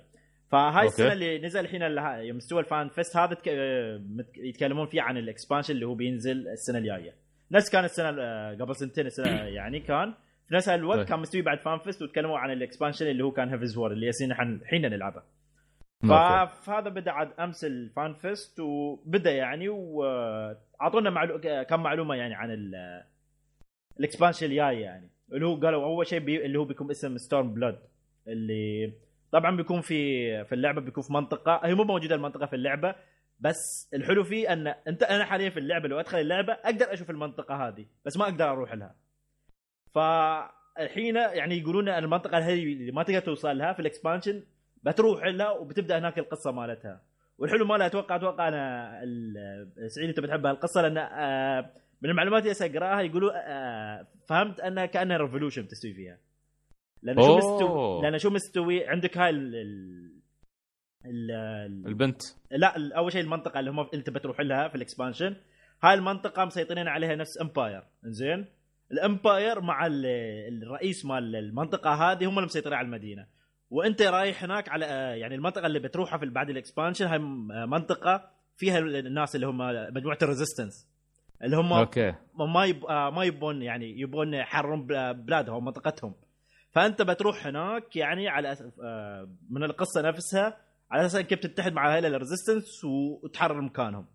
فهاي. السنة اللي نزل الحين يوم استوى ال Fan Fest هذا آه، يتكلمون فيه عن ال expansion اللي هو بينزل السنة الجاية. نفس كان السنة آه، قبل سنتين السنة يعني كان. في نفس الوقت طيب. كان مستوي بعد Fan Fest وتكلموا عن ال expansion اللي هو كان Heavensward اللي يالسين الحين نلعبه. فهذا بدأ عاد أمس ال Fan Fest وبدأ يعني وأعطونا معلو... كم معلومة يعني عن ال- ال expansion الجاي يعني. اللي هو قالوا أول شيء بي... اللي هو بيكون اسم Stormblood اللي طبعا بيكون في في اللعبة بيكون في منطقة هي مو موجودة المنطقة في اللعبة بس الحلو فيه أن أنت أنا حاليا في اللعبة لو أدخل اللعبة أقدر أشوف المنطقة هذه بس ما أقدر أروح لها. فالحين يعني يقولون المنطقة هذه اللي ما تقدر توصل لها في ال expansion بتروح لها وبتبدأ هناك القصة مالتها. والحلو مالها أتوقع أتوقع أنا سعيد أنت بتحب هالقصة لأن آه، من المعلومات اللي اقراها يقولوا آه، فهمت أنها كأنها revolution تستوي فيها. لأن شو. مستوي لأن شو مستوي؟ عندك هاي ال... ال... ال... ال... البنت. لا أول شيء المنطقة اللي هم انت بتروح لها في ال expansion هاي المنطقة مسيطرين عليها نفس empire زين ال empire مع ال- الرئيس مال المنطقة هذه هم اللي مسيطرين على المدينة. وأنت رايح هناك على يعني المنطقة اللي بتروحها في بعد ال expansion هاي منطقة فيها الناس اللي هم مجموعة ال resistance اللي هم okay. ما يب... ما يبون يعني يبون يحررون بلا- بلادهم منطقتهم. فأنت بتروح هناك يعني على أس- آه، من القصة نفسها على أساس إنك بتتحد مع هاي ال resistance وتحرر مكانهم.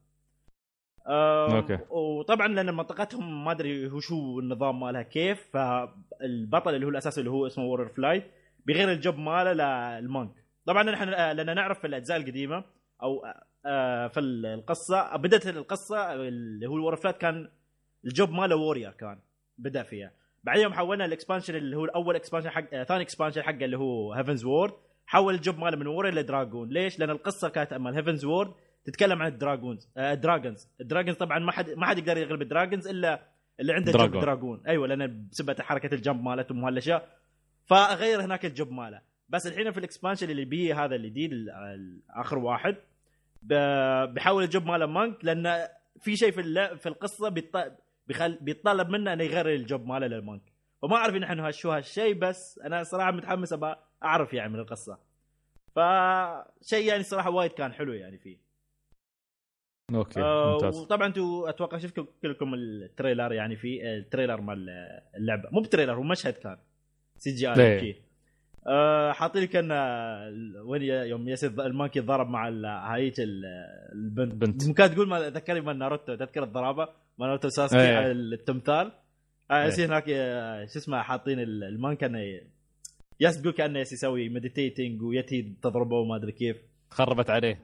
okay. وطبعا لأن منطقتهم ما أدري هو شو النظام مالها كيف فالبطل اللي هو الاساسي اللي هو اسمه Warrior of Light بغير ال job ماله لل monk طبعا نحن آه، لأن نعرف في الأجزاء القديمة أو آه، في القصة بدأت القصة اللي هو ال Warrior of Light كان ال job ماله warrior كان بدأ فيها. بعدين يوم حولنا ال expansion اللي هو الأول expansion حق آه، ثاني expansion حقه اللي هو Heavensward حول ال job ماله من warrior ل dragoon ليش؟ لأن القصة كانت مال Heavensward تتكلم عن ال dragons آه ال dragons ال dragons طبعا ما حد ما حد يقدر يغلب ال dragons إلا اللي عنده job dragoon. dragoon أيوه لأن بسبب حركة ال jump مالتهم وهالاشياء فغير هناك ال job ماله. بس الحين في ال expansion اللي بيه هذا الجديد ال- ال- آخر واحد ب- بيحول ال job ماله monk لأن في شيء في في القصة. بيتطلب منه إنه يغير ال job ماله لل monk. وما أعرف نحن شو هالشيء بس أنا صراحة متحمس ابى أعرف يعني من القصة. فشيء يعني صراحة وايد كان حلو يعني فيه. okay آه ممتاز. وطبعا أنتم أتوقع شفتوا كلكم ال trailer يعني في ال trailer مال اللعبة. مو بتريلر هو مشهد كان. سي جي؟ آي آه حاطين لك انه وين يوم ياسر المانكي ضرب مع هايك ال- البنت بنت. ممكن تقول ما ذكرني مال ناروتو تذكر الضربة مال ناروتو ساسكي إيه. على التمثال آه إيه. ياسي هناك آه، شو اسمه حاطين ال- المانكا انه ياس تقول كأنه ياس يسوي مديتيتنج ويتي تضربه وما أدري كيف خربت عليه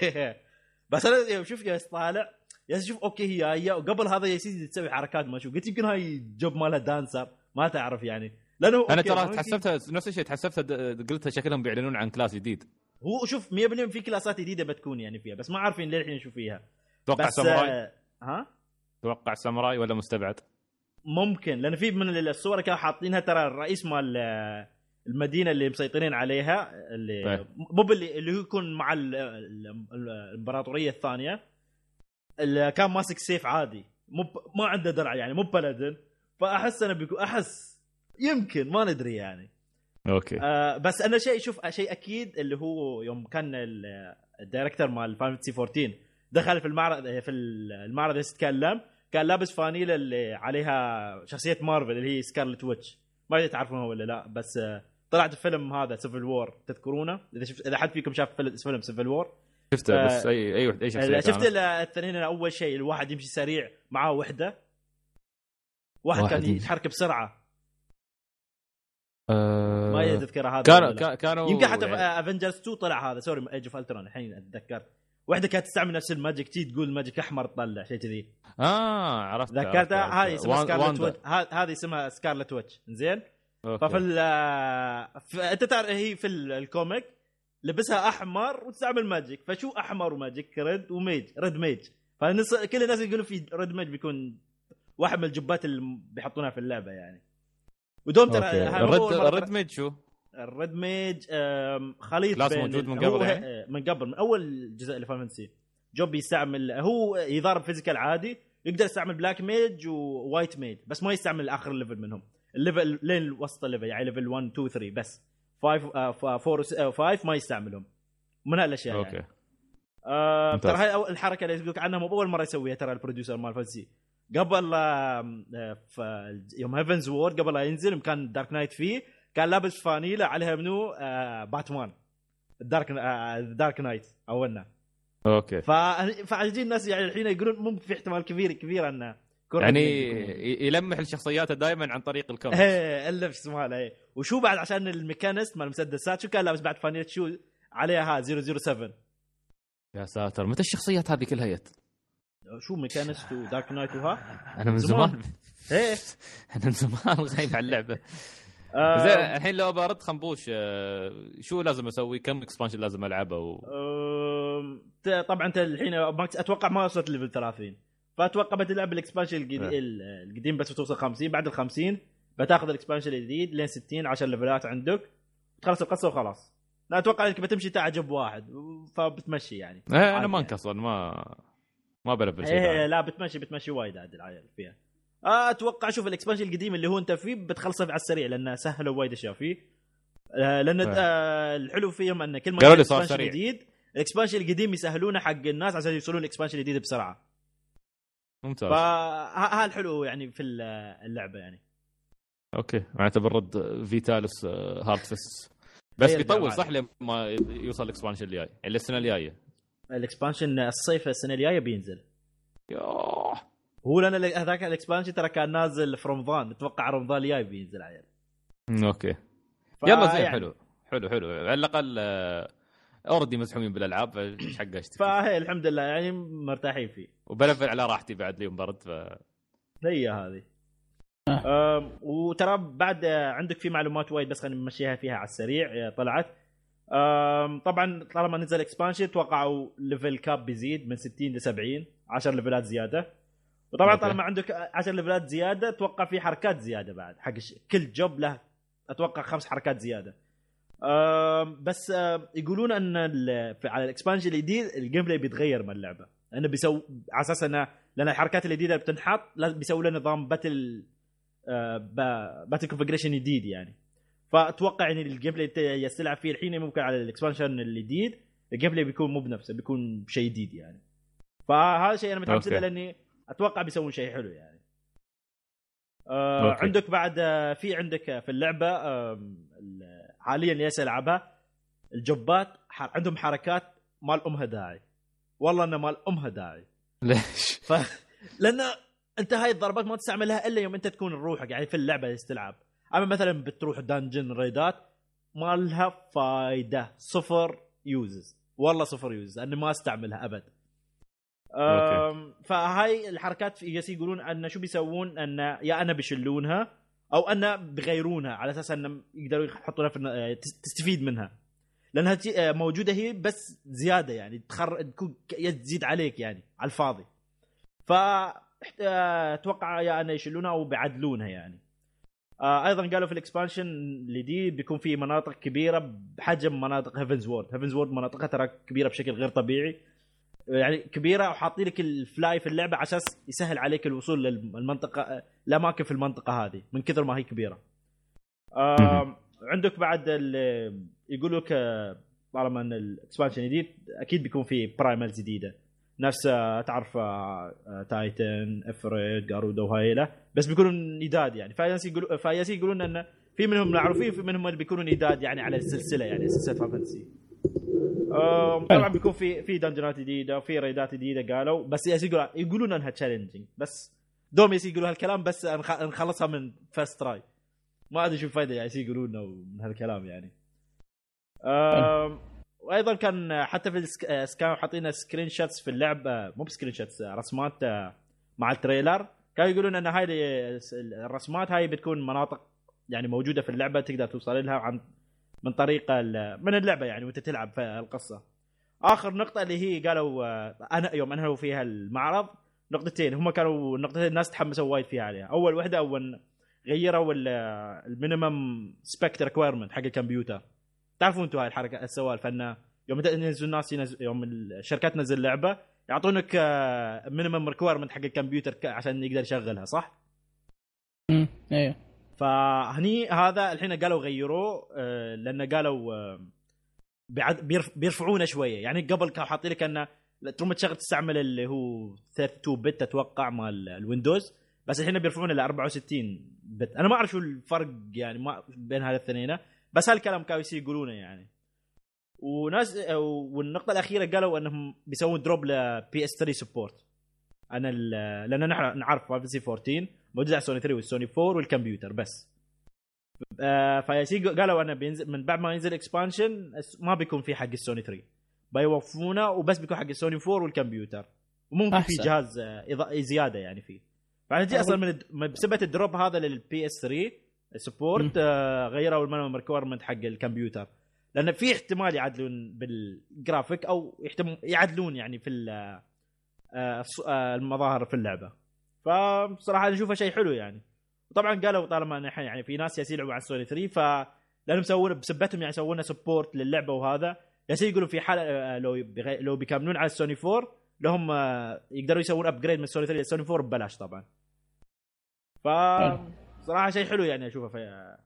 بس أنا يوم شوف ياس طالع يالس شوف okay هي جاية وقبل هذا يا سيدي تسوي حركات ما شو قلت يمكن هاي job مالها dancer ما تعرف يعني لأنه أنا ترى تحسبتها نفس الشيء تحسبتها قلتها شكلهم بيعلنون عن class جديد. هو شوف 100% في كلاسات جديدة بتكون يعني فيها بس ما عارفين للحين شو فيها. توقع بس ساموراي؟ آه، ها؟ توقع ساموراي ولا مستبعد؟ ممكن لأن في من الصور كانوا حاطينها ترى الرئيس مال آه، المدينة اللي مسيطرين عليها اللي طيب. مو باللي اللي هو يكون مع ال- ال- الامبراطورية الثانية اللي كان ماسك سيف عادي مو ما عنده درع يعني مو بلدن. فأحس أنا بيكون أحس يمكن ما ندري يعني. okay. آه بس أنا شيء شوف شيء أكيد اللي هو يوم كان ال- ال director مال Final Fantasy 14 دخل في المعرض في المعرض يتكلم كان لابس فانيلا اللي عليها شخصية مارفل اللي هي Scarlet Witch ما أدري تعرفونها ولا لا بس آه طلعت فيلم هذا Civil War تذكرونه؟ إذا شفت إذا حد فيكم شاف فيلم- Civil War شفته بس آه، أي اي أي شخصية شفت كانت. ال- الثانيين أول شيء الواحد يمشي سريع معاه وحدة. واحد, واحد كان. يتحرك بسرعة. آه، ما تذكر هذا كانوا كانوا يمكن حتى في يعني- Avengers 2 طلع هذا. sorry Age of Ultron الحين اتذكر واحدة كانت تستعمل نفس ال magic تي تقول magic أحمر تطلع شيء كذي. آه عرفت ذكرتها هذه. اسمها Scarlet. Witch هذه اسمها Scarlet Witch زين. ففي ال في- أنت تعرف هي في ال- ال comic لبسها أحمر وتستعمل magic. فشو أحمر و magic؟ red و mage. red mage. فالناس كل الناس يقولوا في red mage بيكون واحد من الجبات اللي بيحطونها في اللعبة يعني. ودوم ترى ال red ترى- mage شو؟ ال red mage خليط class بين موجود من قبل يعني؟ آه، من قبل من أول جزء اللي Fantasy. job يستعمل هو يضارب physical عادي يقدر يستعمل black mage و white mage بس ما يستعمل آخر level منهم. ال level لين وسط ال level يعني level 1 2 3 بس. 5 4 5 ما يستعملهم. من هالأشياء يعني. okay. آه ممتاز. ترى هاي أول- الحركة اللي يقولك عنها مو اول مرة يسويها ترى ال producer مال Fantasy. قبل آه، آه، ف- يوم Heavensward قبل لا ينزل كان dark knight فيه كان لابس فانيلا عليها منو؟ Batman ال dark dark knight اولنا okay. ف فعاجبين الناس يعني الحين يقولون ممكن في احتمال كبير كبير إنه يعني يلمح لشخصياته دائما عن طريق ال comic إيه اللبس ماله إيه. وشو بعد عشان ال machinist مال المسدسات شو كان لابس بعد فانيلا شو عليها؟ ها 007 يا ساتر متى الشخصيات هذه كلها جت؟ شو machinist و dark knight وها أنا من زمان. إيه أنا من زمان غايب عن اللعبة آه، زين الحين لو برد خنبوش آه، شو لازم أسوي؟ كم expansion لازم ألعبه؟ و... طبعا أنت الحين أتوقع ما وصلت level 30 فأتوقع بتلعب ال expansion القديم إيه. القديم بس بتوصل 50 بعد ال 50 بتاخذ ال expansion الجديد لين 60 10 ليفلات عندك تخلص القصة وخلاص لا أتوقع إنك بتمشي تعجب واحد فبتمشي يعني آه، أنا ما يعني. انكسر ما ما بلبل إيه. لا بتمشي بتمشي وايد عاد العيال فيها. آه، أتوقع شوف ال expansion القديم اللي هو أنت فيه بتخلصه على السريع لأنه سهلوا وايد أشياء فيه. آه، لأن فاهم. آه، الحلو فيهم أن كل ما قالوا كان لي صار expansion سريع. جديد ال expansion القديم يسهلونه حق الناس عشان يوصلون ال expansion الجديد بسرعة. ممتاز. فهذا الحلو يعني في اللعبة يعني. okay. معناته بنرد فيتالس هارد فيست بس بيطول صح لما يوصل ال expansion الجاي يعني السنة الجاية. ال expansion الصيف السنة الجاية بينزل. يوه. هو لأن هذاك ال expansion ترى كان نازل في رمضان أتوقع رمضان الجاي بينزل عيل. okay. ف- يلا زين يعني- حلو. حلو حلو. على الأقل already مزحومين بالألعاب فإيش حقه اشتكي فهي الحمد لله يعني مرتاحين فيه. وبلفل على راحتي بعد اليوم برد ف هي هذه. أم، وترى بعد آه، عندك في معلومات وايد بس خلينا نمشيها فيها على السريع. آه، طلعت. طبعا طالما نزل expansion توقعوا level cap بيزيد من 60 ل 70 10 ليفلات زيادة. وطبعا. طالما عندك 10 ليفلات زيادة أتوقع في حركات زيادة بعد. حق كل job له أتوقع خمس حركات زيادة. بس يقولون أن على ال expansion الجديد ال gameplay بيتغير من اللعبة. لأنه بيسوي على أساس أنه لأن الحركات الجديدة بتنحط لازم بيسوي له نظام battle با- battle configuration جديد يعني. فأتوقع يعني ال gameplay اللي تلعب فيه الحين ممكن على ال expansion الجديد ال gameplay بيكون مو بنفسه بيكون شيء جديد يعني فهذا شيء أنا متحمس له. لأني أتوقع بيسوون شيء حلو يعني آه okay. عندك بعد آه، في عندك آه، في اللعبة حاليا اللي العبها الجوبات ح- عندهم حركات ما لها داعي والله إنه ما لها داعي ليش؟ ف لأن أنت هاي الضربات ما تستعملها إلا يوم أنت تكون روحك يعني في اللعبة تلعب أما مثلا بتروح dungeon ريدات ما لها فايدة. صفر uses والله صفر uses لاني ما أستعملها أبد. فهاي الحركات في يقولون أن شو بيسوون؟ أن يا أنا بيشلونها أو أن بيغيرونها على أساس ان يقدروا يحطونها في تس- تستفيد منها. لأنها آه، موجودة هي بس زيادة يعني. تخر تزيد عليك يعني على الفاضي. ف آه، أتوقع يا ان يشيلونها أو بيعدلونها يعني. آه أيضا قالوا في ال expansion الجديد بيكون في مناطق كبيرة بحجم مناطق Heavensward Heavensward مناطقها ترى كبيرة بشكل غير طبيعي. يعني كبيرة وحاطين لك ال fly في اللعبة على أساس يسهل عليك الوصول للمنطقه الاماكن في المنطقة هذه من كثر ما هي كبيرة. آه عندك بعد يقول لك آه، طالما إن ال expansion جديد أكيد بيكون في primals جديدة. نفس تعرف آه، Titan Ifrit Garuda وهايله. بس بيكونون جداد يعني. فاينس يقولون فاينس يقولون إن في منهم معروفين في منهم اللي بيكونون جداد يعني على السلسلة يعني سلسلة Final Fantasy طبعا بيكون في في دنجنات جديدة وفي ريدات جديدة قالوا. بس يقولون يقولون إنها challenging بس دوم يقولوا هالكلام بس نخ- نخلصها من first try ما أدري شو الفائده يعني يقولون من هالكلام يعني. وأيضا كان حتى في. آه، كانوا حاطين screenshots في اللعبه مو ب screenshots آه، رسمات آه، مع ال trailer. كانوا يقولون إن هاي ال- الرسمات هاي بتكون مناطق يعني موجودة في اللعبة تقدر توصل لها عن من طريق من اللعبة يعني وأنت تلعب في القصة. آخر نقطة اللي هي قالوا آه، أنا يوم أنهوا فيها المعرض نقطتين. هم كانوا نقطتين الناس تحمسوا وايد فيها عليها. أول وحدة أول غيروا ال minimum spec requirement حق الكمبيوتر. تعرفون أنتم هاي الحركة السوالف انه يوم ينزل الناس ينزل يوم الشركات تنزل لعبة يعطونك minimum requirement حق الكمبيوتر عشان يقدر يشغلها صح؟ امم أيوه فهني هذا الحين قالوا غيروه آه، لأن قالوا آه، بيرفعونه شوية. يعني قبل كانوا حاطين لك انه تروم تشغل تستعمل اللي هو 32 bit أتوقع مال ال Windows بس الحين بيرفعونه ل 64 bit أنا ما أعرف شو الفرق يعني ما بين هذا الاثنين بس هالكلام كانوا يقولونه يعني. وناس والنقطة الأخيرة قالوا إنهم بيسوون drop ل PS 3 support أنا لأن نحن نعرف Final 14 موجود على سوني 3 والسوني 4 والكمبيوتر بس. آه فياسي قالوا إنه بينزل من بعد ما ينزل expansion ما بيكون في حق السوني 3 بيوقفونه وبس بيكون حق السوني 4 والكمبيوتر. وممكن في أحسن. جهاز آه زيادة يعني فيه. فعندي أصلا من بسبب ال drop هذا لل PS 3 support آه غيروا ال minimum requirement حق الكمبيوتر. لأن في احتمال يعدلون بالجرافيك أو يعدلون يعني في آه، آه، المظاهر في اللعبة. فبصراحة أنا أشوفه شيء حلو يعني. وطبعا قالوا طالما الحين يعني في ناس yaسين يلعبوا على سوني 3 ف لانهم يسوون بسبتهم يعني يسوون support للعبة وهذا. ياسين يقولوا في حالة آه، لو بغي... لو بيكملون على السوني 4 لهم يقدروا يسوون upgrade من السوني 3 للسوني 4 ببلاش طبعا. ف صراحة شيء حلو يعني أشوفه في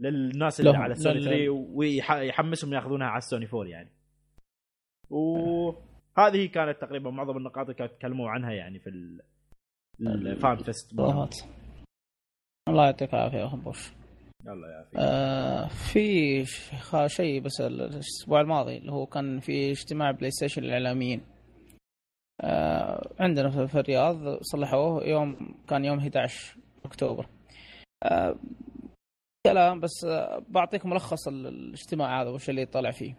للناس اللي على سوني لل- 3 ويحمسهم ياخذونها على السوني 4 يعني. وهذه كانت تقريبا معظم النقاط اللي كانوا يتكلموا عنها يعني في ال- ال fan fest بالضبط الله يعطيك العافية يا يا أخي. آه في شيء بس الأسبوع الماضي اللي هو كان في اجتماع بلاي ستيشن للاعلاميين آه عندنا في الرياض صلحوه يوم كان يوم 11 أكتوبر. آه كلام بس آه بعطيك ملخص ال- الاجتماع هذا وش اللي طلع فيه.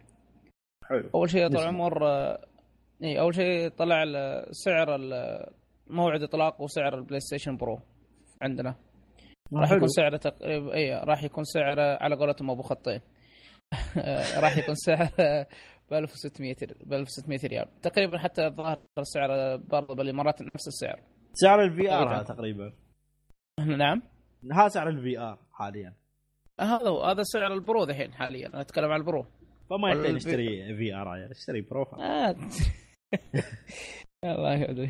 حلو. أول شيء نسمع. عمر آه، إي أول شيء طلع سعر ال- موعد إطلاق وسعر البلاي ستيشن Pro عندنا. راح. يكون سعره تقريبا إي راح يكون سعره على قولتهم أبو خطين. راح يكون سعره ب 1600 ب 1600 ريال. تقريبا حتى الظاهر سعر برضه بالامارات نفس السعر. سعر ال VR. تقريبا. نعم. ها سعر ال VR حاليا. هذا هو. هذا سعر ال Pro ذحين حاليا. أنا أتكلم عن ال Pro. فما يحتاج نشتري VR يعني اشتري Pro آه. الله يهدي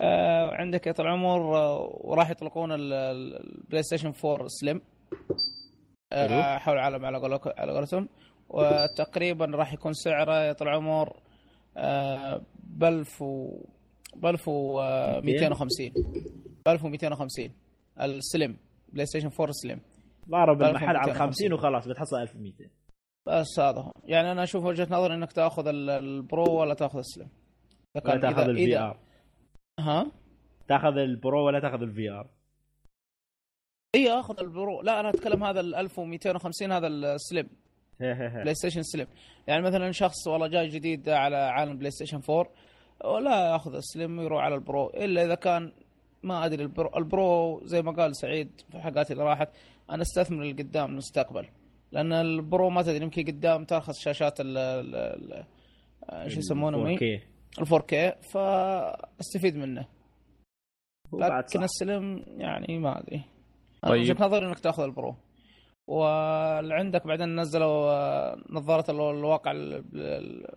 آه عندك يا طال العمر آه، وراح يطلقون ال- ال- البلاي ستيشن 4 Slim آه حول العالم على قولك- على قولتهم. وتقريبا راح يكون سعره يا طال العمر آه ب 1000 و ب 1250 ب 1250 ال Slim بلاي ستيشن 4 Slim. ضارب المحل على 1250. 50 وخلاص بتحصل 1200 بس هذا هو. يعني أنا أشوف وجهة نظري إنك تأخذ ال- ال Pro ولا تأخذ ال Slim ولا كان- تأخذ الفي ار ها؟ تأخذ ال Pro ولا تأخذ ال VR إي أخذ ال Pro لا أنا أتكلم هذا ال 1250 هذا ال Slim بلاي ستيشن Slim. يعني مثلا شخص والله جاي جديد على عالم بلاي ستيشن 4 ولا يأخذ ال Slim ويروح على ال Pro إلا إذا كان ما أدري ال Pro, ال Pro زي ما قال سعيد في حلقات اللي راحت أنا أستثمر لقدام المستقبل. لأن ال Pro ما تدري يمكن قدام ترخص شاشات ال ال- ال- إيش يسمونه ال 4K فأستفيد منه. وبعد لكن. ال Slim يعني ما أدري. طيب. وجهة نظري إنك تأخذ ال Pro. واللي عندك بعدين نزلوا آه، نظارة ال- الواقع ال-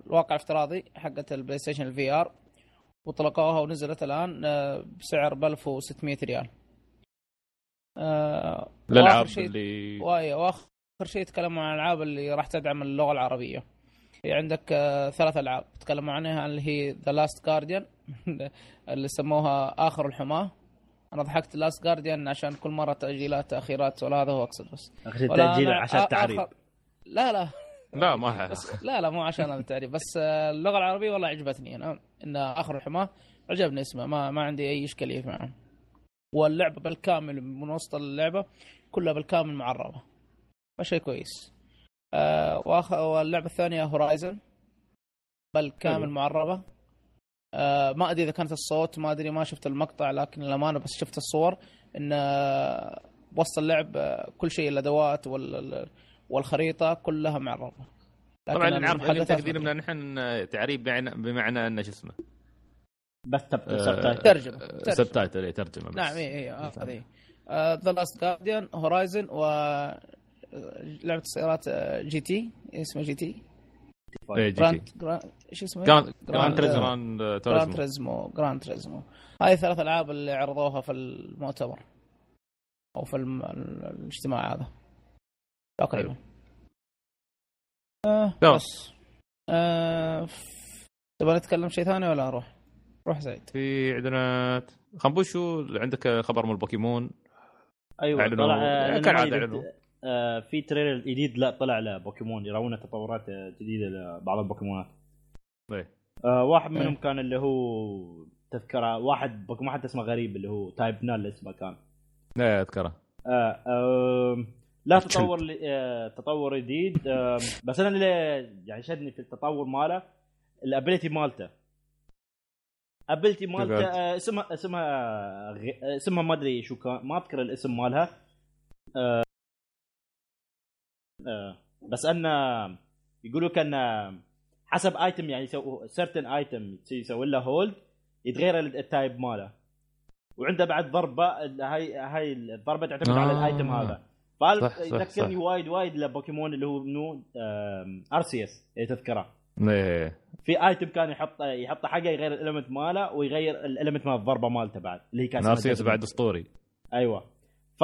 الواقع الافتراضي حقت البلاي ستيشن ال VR وطلقوها ونزلت الآن آه، بسعر ب 1600 ريال. آه، الالعاب وآخر شيء- اللي واي وآخر شيء يتكلموا عن الألعاب اللي راح تدعم اللغة العربية. في عندك آه، ثلاث ألعاب تكلموا عنها اللي هي The Last Guardian اللي سموها آخر الحماة. أنا ضحكت Last Guardian عشان كل مرة تأجيلات تأخيرات ولا هذا هو أقصد بس. عشان التعريب. آخر- لا لا. لا ما بس لا لا مو عشان هذا التعريف بس آه، اللغة العربية والله عجبتني. أنا إن آخر الحماة عجبني اسمه. ما ما عندي أي إشكالية معه. واللعبة بالكامل من وسط اللعبة كلها بالكامل معربه فشيء كويس. آه. واللعبة الثانية هورايزن بالكامل. معربه آه ما أدري إذا كانت الصوت ما أدري ما شفت المقطع لكن للأمانة بس شفت الصور إن آه، وسط اللعب آه، كل شيء الأدوات وال... والخريطة كلها معربه لكن طبعا نعرف اللي المحادثات تقدير من نحن تعريب بمعنى بمعنى انه شو اسمه؟ بس sub آه، subtitle. ترجمة. subtitle اي ترجمة بس. نعم اي اي هذه The Last Guardian Horizon و آه، لعبة السيارات آه، GT. اسمها GT؟ إيه، GT. Gran Gran إيش اسمه؟ Gran Gran Turismo Gran Turismo هاي الثلاث ألعاب اللي عرضوها في المؤتمر أو في الاجتماع هذا. تقريبا آه. بس آه تبغى نتكلم شيء ثاني ولا أروح؟ روح زايد في عندنا خنبوشو عندك خبر من البوكيمون أيوه أعلنوا- طلع آه، يدري- أعلنوا. آه، في trailer جديد لا طلع لبوكيمون يراوونا تطورات آه، جديدة لبعض البوكيمونات إيه. آه، واحد منهم إيه. كان اللي هو تذكرة واحد بوكيمون حتى اسمه غريب اللي هو Type: Null اسمه كان لا أذكره آه، آم، لا. تطور آه، تطور جديد آم، بس أنا اللي يعني شدني في التطور ماله ال ability مالته ability مالته. آه، اسمها اسمها آه، آه، اسمها ما أدري شو كان ما أذكر الاسم مالها آه، آه، بس أنه يقولوا كان حسب item يعني يسوي certain item يسوي له hold يتغير ال type ماله وعنده بعد ضربة هاي هاي الضربة تعتمد آه. على ال item هذا صح، يذكرني. وايد وايد لبوكيمون اللي هو منو ارسيوس اللي تذكره. إيه في item كان يحط يحط حاجة يغير ال element ماله ويغير ال element مال الضربة مالته بعد اللي هي كانت Judgment. بعد أسطوري. أيوه. ف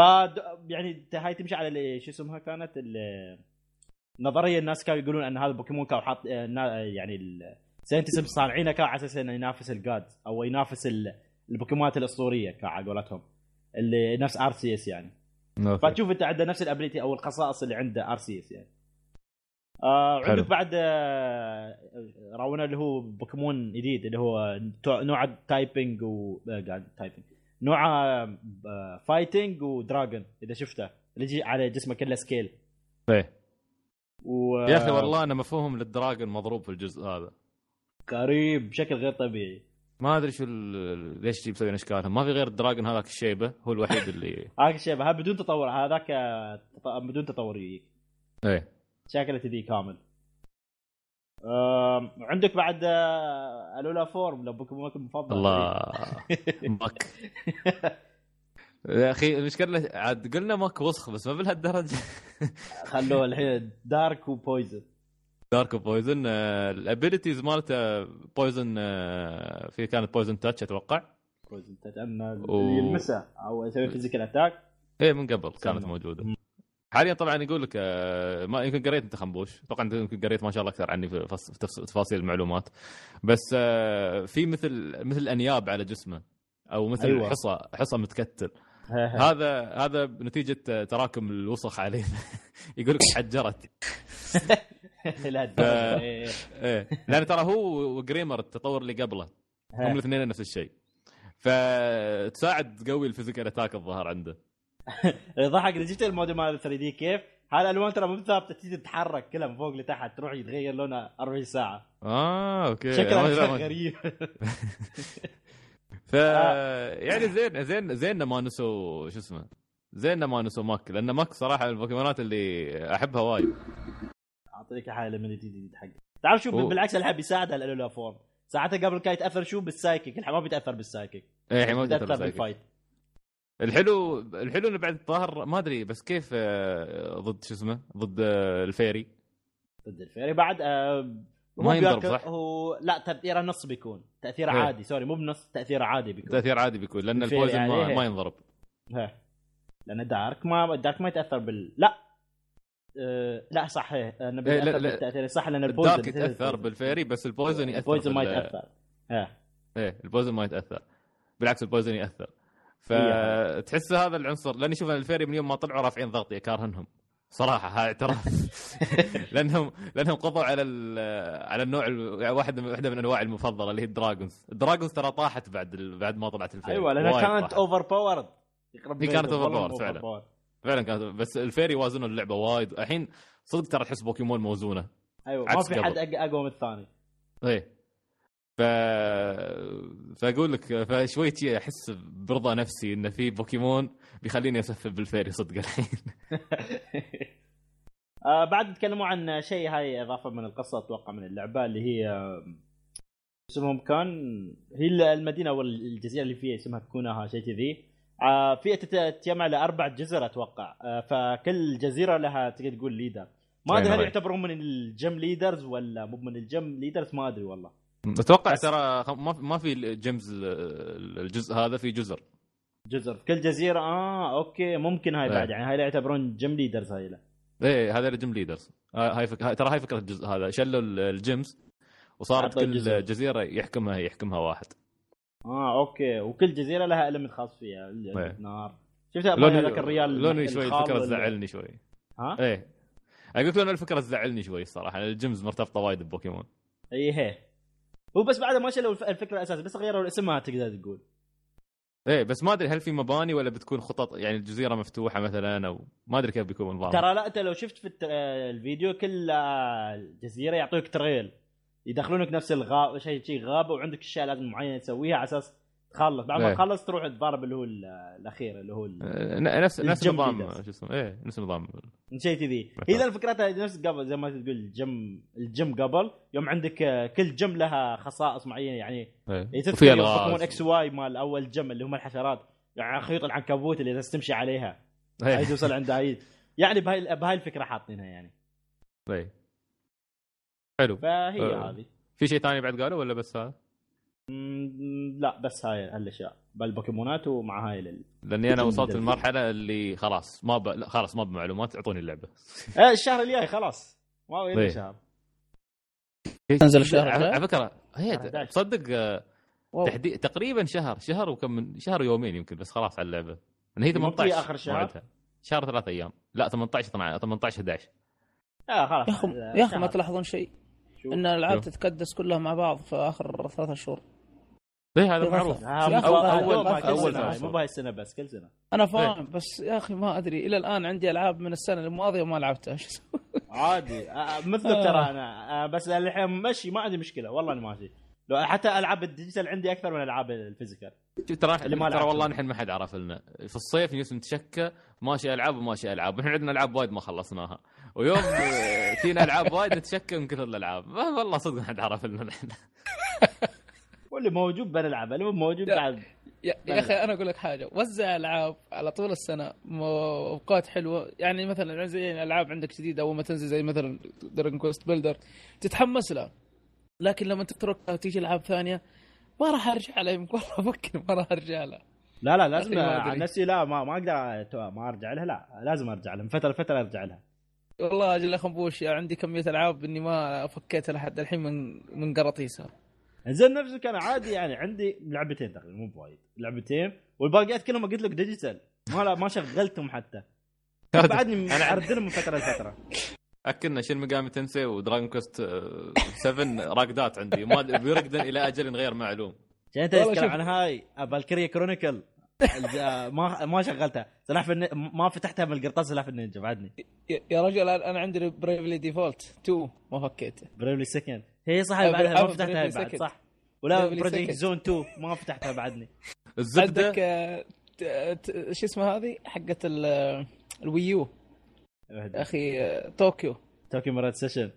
يعني هاي تمشي على شو اسمها كانت؟ ال- نظرية الناس كانوا يقولون إن هذا بوكيمون كانوا حاط آه، يعني ال scientist صانعينه كان على أساس إنه ينافس ال God أو ينافس ال- البوكيمونات الأسطورية كان على قولتهم اللي نفس ارسيوس يعني. أوكي. فتشوف انت عنده نفس ال ability أو الخصائص اللي عنده ارسيوس يعني آه. عندك بعد آه راوونا اللي هو بوكيمون جديد اللي هو نوع تايبنج و آه، قاعد تايبنج نوعه آه فايتنج ودراجون إذا شفته اللي يجي على جسمه كله سكيل إيه. و يا أخي والله أنا مفهوم للدراجون مضروب في الجزء هذا قريب بشكل غير طبيعي ما أدري شو ال- ليش تجيب مسوين اشكالهم ما في غير الدراجون هذاك الشيبة هو الوحيد اللي هاك الشيء هذا بدون تطور هذاك بدون تطور يجيك إيه. شكله تدي كامل. عندك بعد آه، Alola form لو بوكيمونك المفضل الله. ماك يا أخي المشكلة عاد قلنا ماك وسخ بس ما بلهالدرجه خلوه الحين dark و poison dark poison ال abilities مالته poison في كانت poison touch أتوقع. poison تتأمل اللي و- يلمسه أو يسوي physical attack إيه من قبل كانت. موجودة. حاليا طبعا يقول لك آه، ما يمكن قريت أنت خنبوش. أتوقع أنت يمكن قريت ما شاء الله أكثر عني في تفاصيل المعلومات. بس آه، في مثل مثل أنياب على جسمه أو مثل. أيوة. حصى حصى متكتل. هذا هذا نتيجه تراكم الوسخ عليه. يقول لك حجرت. لهالدرجة. إيه. إيه. لأن ترى هو وجريمر التطور اللي قبله. هم الاثنين نفس الشيء. فتساعد تقوي ال physical attack الظاهر عنده. ضحك اذا شفت الموديل مال 3D كيف؟ هالالوان ترى مو ثابته تجي تتحرك كلها من فوق لتحت تروح يتغير لونها 40 ساعة. آه okay. شكلها لا، غريب. ف يعني زين زين زين ما نسوا شو اسمه زين ما نسوا ماك. لأن ماك صراحة من البوكيمونات اللي أحبها وايد. اعطيك حاله من الجديد حق تعرف أوه. بالعكس الحب يساعد هال Alola form ساعتها قبل كان يتأثر شو؟ بال psychic الحين ما بيتأثر بال psychic إيه الحين ما بيتأثر بال fight الحلو الحلو إنه بعد الظاهر ما أدري بس كيف آه، ضد شو اسمه؟ ضد آه، ال fairy. ضد ال fairy بعد آه ما ينضرب، صح؟ هو لا تأثيره نص بيكون. تأثيره إيه. عادي sorry مو بنص تأثيره عادي بيكون. تأثير عادي بيكون لأن ال poison ما, عليه. ما ينضرب. ها لأن dark ما dark ما يتأثر بال لا. آه لا صح. إيه، انه إيه، لا- بيتاثر لا. بالتأثير. صح لأن ال poison ال dark يتأثر بال fairy بس ال poison يأثر ال poison ما يتاثر إيه ال poison ما يتاثر بالعكس ال poison يأثر. فتحس هذا العنصر لاني أشوف ال fairy من يوم ما طلعوا رافعين ضغطي كارهنهم صراحة هاي اعتراف. لأنهم لأنهم قضوا على على النوع ال- واحدة من واحدة من انواع المفضلة اللي هي ال dragons. ال dragons ترى طاحت بعد بعد ما طلعت ال fairy. أيوه لأنها كانت. overpowered هي كانت والله overpowered فعلا. فعلا كانت بس ال fairy وازنوا اللعبة وايد. الحين صدق ترى تحس بوكيمون موزونة. أيوه ما في حد أقوى من الثاني. إيه. ف فأقول لك فشوي أحس برضا نفسي انه في بوكيمون بيخليني اسفل بال fairy صدق الحين. آه بعد تكلموا عن شيء هاي إضافة من القصة أتوقع من اللعبة اللي هي اسمهم كان؟ هي المدينة أو الجزيره اللي فيها اسمها كوناها شيء كذي. فيها تت- تجمع لأربع جزر أتوقع. آه فكل جزيرة لها تقدر تقول leader ما أدري هل. يعتبرون من ال gym leaders ولا مو من ال gym leaders ما أدري والله. أتوقع ترى ما ما في gyms الجزء هذا في جزر. جزر. في كل جزيرة آه okay ممكن هاي إيه. بعد. يعني هاي لا يعتبرون gym leaders هاي لا. إيه هذا ال gym leaders آه هاي فك... ترى هاي فكرة الجزء هذا. شلوا ال- ال gyms وصارت كل. جزيرة يحكمها يحكمها واحد. آه okay. وكل جزيرة لها element خاص فيها إيه. نار. شفتها لوني هذاك الريال لوني شوي الفكرة تزعلني شوي. ها؟ إيه. أقول لك لون الفكرة تزعلني شوي الصراحة ال gyms مرتبطة وايد ببوكيمون. اي هي. هو بس بعد ما شالوا الف- الفكرة الاساسيه بس غيروا الاسم تقدر تقول. إيه بس ما أدري هل في مباني ولا بتكون خطط؟ يعني الجزيرة مفتوحة مثلا أو ما أدري كيف بيكون النظام ترى لا أنت لو شفت في آه، الفيديو كل آه، جزيره يعطوك trial يدخلونك نفس الغابة شيء شيء غابه وعندك أشياء لازم معينة تسويها على أساس تخلص. بعد ما إيه. تخلص تروح تضارب اللي هو ال- الأخير اللي هو ن- نفس نفس الجيم نظام leaders. شو اسمه إيه نفس نظام. شيء كذي. اذا فكرتها نفس قبل زي ما تقول ال gym ال gym قبل يوم عندك آه، كل جم لها خصائص معينة يعني إيه. تذكر بوكيمون X Y مال أول جم اللي هم الحشرات يعني خيوط العنكبوت اللي لازم تمشي عليها. هاي توصل عند هاي يعني بهاي بهاي الفكرة حاطينها يعني. إيه. حلو فهي آه. هذه في شيء ثاني بعد قالوا ولا بس هذا؟ لا بس هاي هالاشياء بالبوكيمونات ومع هاي لل... لأني أنا وصلت جداً. المرحله اللي خلاص ما ب... لا خلاص ما بمعلومات أعطوني اللعبة آه الشهر الجاي خلاص ما هو إيه. يلي شهر تنزل الشهر على فكرة هي 11. تصدق آه، واو. تحدي... تقريبا شهر شهر وكم من شهر ويومين يمكن بس خلاص على اللعبة ان هي مو 18 في آخر شهر؟ موعدها. شهر ثلاث أيام لا 18 12 18 11 آه خلاص يا أخي ما. تلاحظون شيء؟ ان الالعاب؟ تتكدس كلها مع بعض في آخر ثلاثة شهور. إيه هذا معروف. اول فصل. مو بهاي السنة بس كل سنة. أنا فاهم بس يا أخي ما أدري. إلى الآن عندي ألعاب من السنة الماضيه ما لعبتها. شو أسوي؟ عادي. مثلك آه. ترى أنا. بس الحين ماشي ما عندي مشكلة. والله اني ماشي لو حتى ألعاب ال digital عندي أكثر من ألعاب ال physical. ترى اللي ما ترى. والله نحن ما حد عرف لنا في الصيف نجلس نتشكى ماشي ألعاب وماشي ألعاب. نحن عندنا ألعاب وايد ما خلصناها. ويوم تينا العاب وايد نتشكى من كثر الألعاب. ما والله صدق ما حد عرف لنا نحن. واللي موجود بنلعب اللي مو موجود. بعد يا يا أخي أنا أقول لك حاجة وزع ألعاب على طول السنة اوقات حلوة. يعني مثلا زي الالعاب عندك جديدة اول ما تنزل زي مثلا Dragon Quest Builders تتحمس لها لكن لما تتركها وتيجي ألعاب ثانية ما راح أرجع لها يمكن والله أفكر ما راح أرجع لها لا لا لازم عن. نفسي لا ما ما أقدر ما أرجع لها لا لازم أرجع لها من فترة لفترة أرجع لها والله أجل خنبوش عندي كمية ألعاب إني ما فكيتها لحد الحين من من قراطيسها زين نفسه كان عادي يعني عندي لعبتين تقريبا مو بوايد. لعبتين والباقيات كلهم قلت لك digital ما لا ما شغلتهم حتى. بعدني أنا- أردلهم من فترة لفترة. اكلنا Shin Megami Tensei و Dragon Quest 7 راقدات عندي. ما بيرقدن إلى أجل غير معلوم. انت تتكلم. عن هاي Valkyria Chronicles الج- ما ما شغلتها. سلاحف الن... ما فتحتها من القرطاس سلاحف النينجا بعدني. يا- رجل أنا عندي Bravely Default 2 ما فكيته Bravely Second هي صح بعدها ما فتحتها بعد. صح. ولا Project X Zone 2 ما فتحتها بعدني. الزبدة؟ عندك آه، ت- ت- شو اسمه هذه؟ حقت ال- ال Wii U. أخي آه، Tokyo توكي Mirage Sessions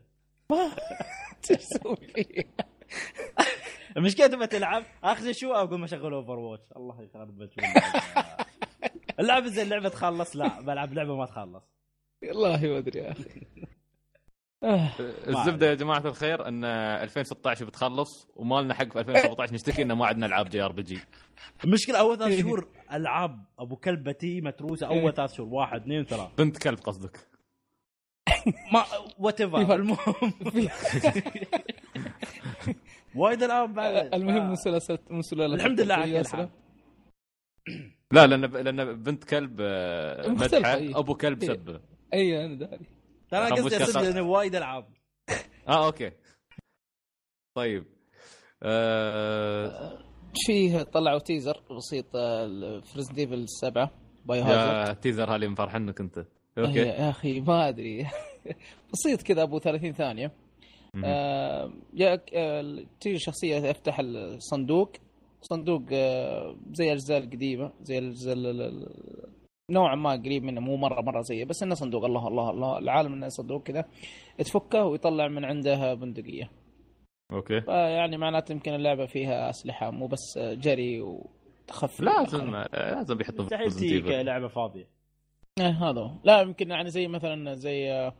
شو أسوي فيه؟ المشكلة تبى تلعب اخر شو أقول ما شغل Overwatch الله يخرب اللعبة زي اللعبة تخلص؟ لا بلعب لعبة ما تخلص. والله ما أدري يا أخي. الزبدة يا جماعة الخير إن 2016 بتخلص وما لنا حق في 2017 نشتكي إنه ما عندنا ألعاب JRPG. المشكلة أول ثلاث شهور ألعاب أبو كلب بتي متروسة. أول ثلاث شهور واحد اثنين ثلاث. بنت كلب قصدك. ما وات في فرق. المهم. وايد العاب بعد. المهم من سلاسل من سلالة الحمد لله على. حال. لا لأن لأن بنت كلب آه، مدحه إيه. أبو كلب إيه. سبه اي أنا داري ترى قصدي كان- لأن وايد ألعاب. آه okay. طيب. آه فيه طلعوا teaser بسيط ف Resident Evil السبعة Biohazard يا teaser هالي مفرحنك أنت. okay. يا أخي ما أدري. بسيط كذا أبو 30 ثانية. تيجي شخصية يفتح الصندوق. صندوق آه زي الأجزاء القديمة زي الأجزاء ال- ال- نوعا ما قريب منه مو مره مرة زيه بس إنه صندوق. الله الله الله العالم إنه صندوق كذا. تفكه ويطلع من عنده بندقية. okay. فيعني معناته يمكن اللعبة فيها أسلحة مو بس جري وتخفي لازم لازم بيحطوا مستحيل تجيك. لعبه فاضية. إيه هذا هو. لا يمكن يعني زي مثلا زي آه،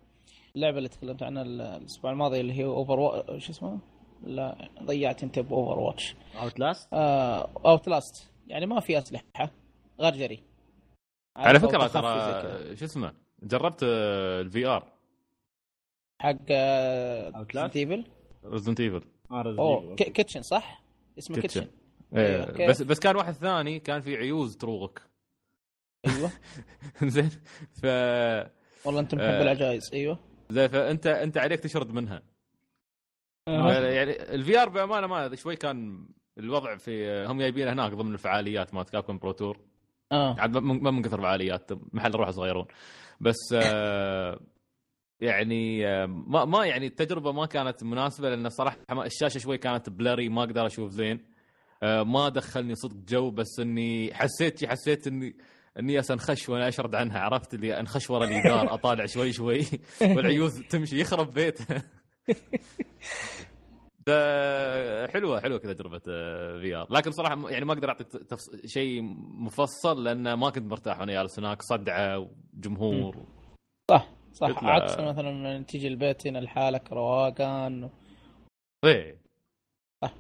اللعبة اللي تكلمت عنها ال- الأسبوع الماضي اللي هي Over و... شو اسمه؟ لا ضيعت أنت ب Overwatch Outlast Outlast يعني ما في أسلحة غير جري على فكرة. ترى شو اسمه جربت ال VR حق آه، Outlast؟ ايفل ريزنت ايفل اوه Kitchen صح؟ اسمه Kitchen. أيوة، okay. بس بس كان واحد ثاني كان في عيوز تروعك أيوه زين ف والله أنت محب آه. العجائز أيوه زين فانت انت عليك تشرد منها. يعني ال VR بأمانة ما شوي كان الوضع في هم جايبين هناك ضمن الفعاليات مالت Capcom Pro Tour آه. عاد ما من كثر فعاليات محل روح صغيرون. بس آه، يعني آه، ما ما يعني التجربة ما كانت مناسبة لأن الصراحه ما- الشاشة شوي كانت blurry ما أقدر أشوف زين. آه، ما دخلني صدق جو بس إني حسيت حسيت إني إني انخش وأنا أشرد عنها عرفت؟ اللي أنخش ورا الجدار أطالع شوي شوي والعيوز تمشي يخرب بيتها ده حلوة حلوة كذا تجربه VR لكن صراحة يعني ما أقدر أعطي تفص... شيء مفصل لأن ما كنت مرتاح وأنا جالس هناك صدعة وجمهور. صح صح. يطلع- عكس مثلا تيجي البيت هنا لحالك رواقان إيه. صح.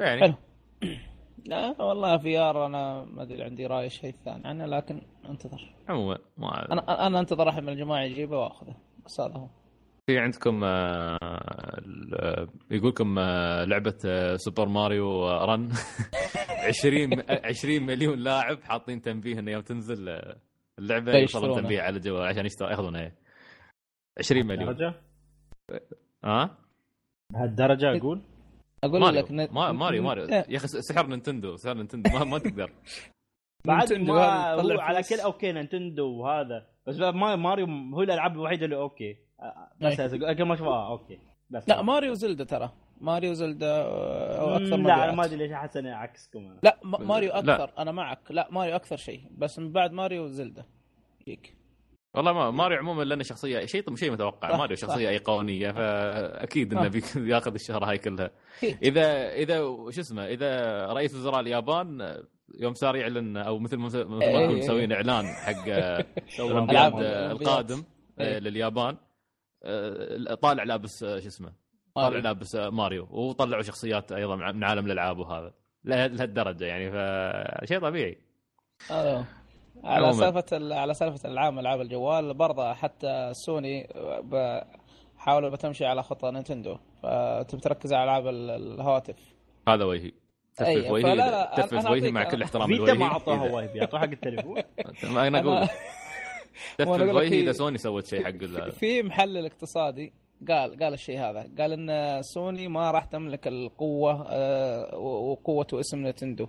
يعني حلو. لا والله VR أنا ما أدري عندي رأي شيء ثاني. عنه لكن أنتظر. عموما ما أنا أنا أنتظر أحد من الجماعة يجيبه وأخذه. بس هذا هو في عندكم آه، ال- يقول لكم آه، لعبة آه، Super Mario آه، Run. 20 20 مليون لاعب حاطين تنبيه إنه يوم تنزل آه، اللعبة يوصلون يشترونه. تنبيه على الجوال عشان يشتروا ياخذونها إيه. 20 مليون. درجه ها بهالدرجه أقول؟ أقول ماريو لك ن- ما- ماريو ماريو. إيه. يا أخي سحر نينتندو سحر نينتندو ما, ما تقدر. بعد ما هو تطلع على. كل okay نينتندو وهذا. بس ما ماريو هو الألعاب الوحيدة اللي okay. آه، بس أي. أقول ما أشوف آه okay. بس لا ماريو زلدا ترى. ماريو زلدا آه، أكثر لا أنا. ما أدري ليش أحس إني عكسكم. أنا. لا ماريو لا. أكثر. أنا معك. لا ماريو أكثر شيء. بس من بعد ماريو زلدا يجيك والله ما ماريو عموما لأنه شخصيه شيء شيء متوقع ماريو. شخصية إيقونية فأكيد إنه آه. بياخذ الشهره هاي كلها. اذا إذا شو اسمه إذا رئيس وزراء اليابان يوم صار يعلن أو مثل ما مثل ما إيه. تكون مسوين إعلان حق الأولمبياد. القادم إيه. لليابان آه، طالع لابس آه، شو اسمه طالع. لابس ماريو وطلعوا شخصيات أيضا من عالم الألعاب وهذا له- لهالدرجة يعني فشيء طبيعي. على عموماً. سالفة ال- على سالفة الألعاب ألعاب الجوال برضه حتى سوني حاولوا بتمشي على خطى نينتندو فتبي تركز على ألعاب ال- الهواتف. هذا وجهي. أي، وجهي أنا وجهي مع كل احترام الوجهي ما اعطوها إذا- وايب يعطوها حق التليفون ما أنا أقول. لك وجهي هي- إذا سوني سوت شيء حق ال- في محلل اقتصادي قال قال الشيء هذا. قال إن سوني ما راح تملك القوة آه، وقوة واسم نينتندو.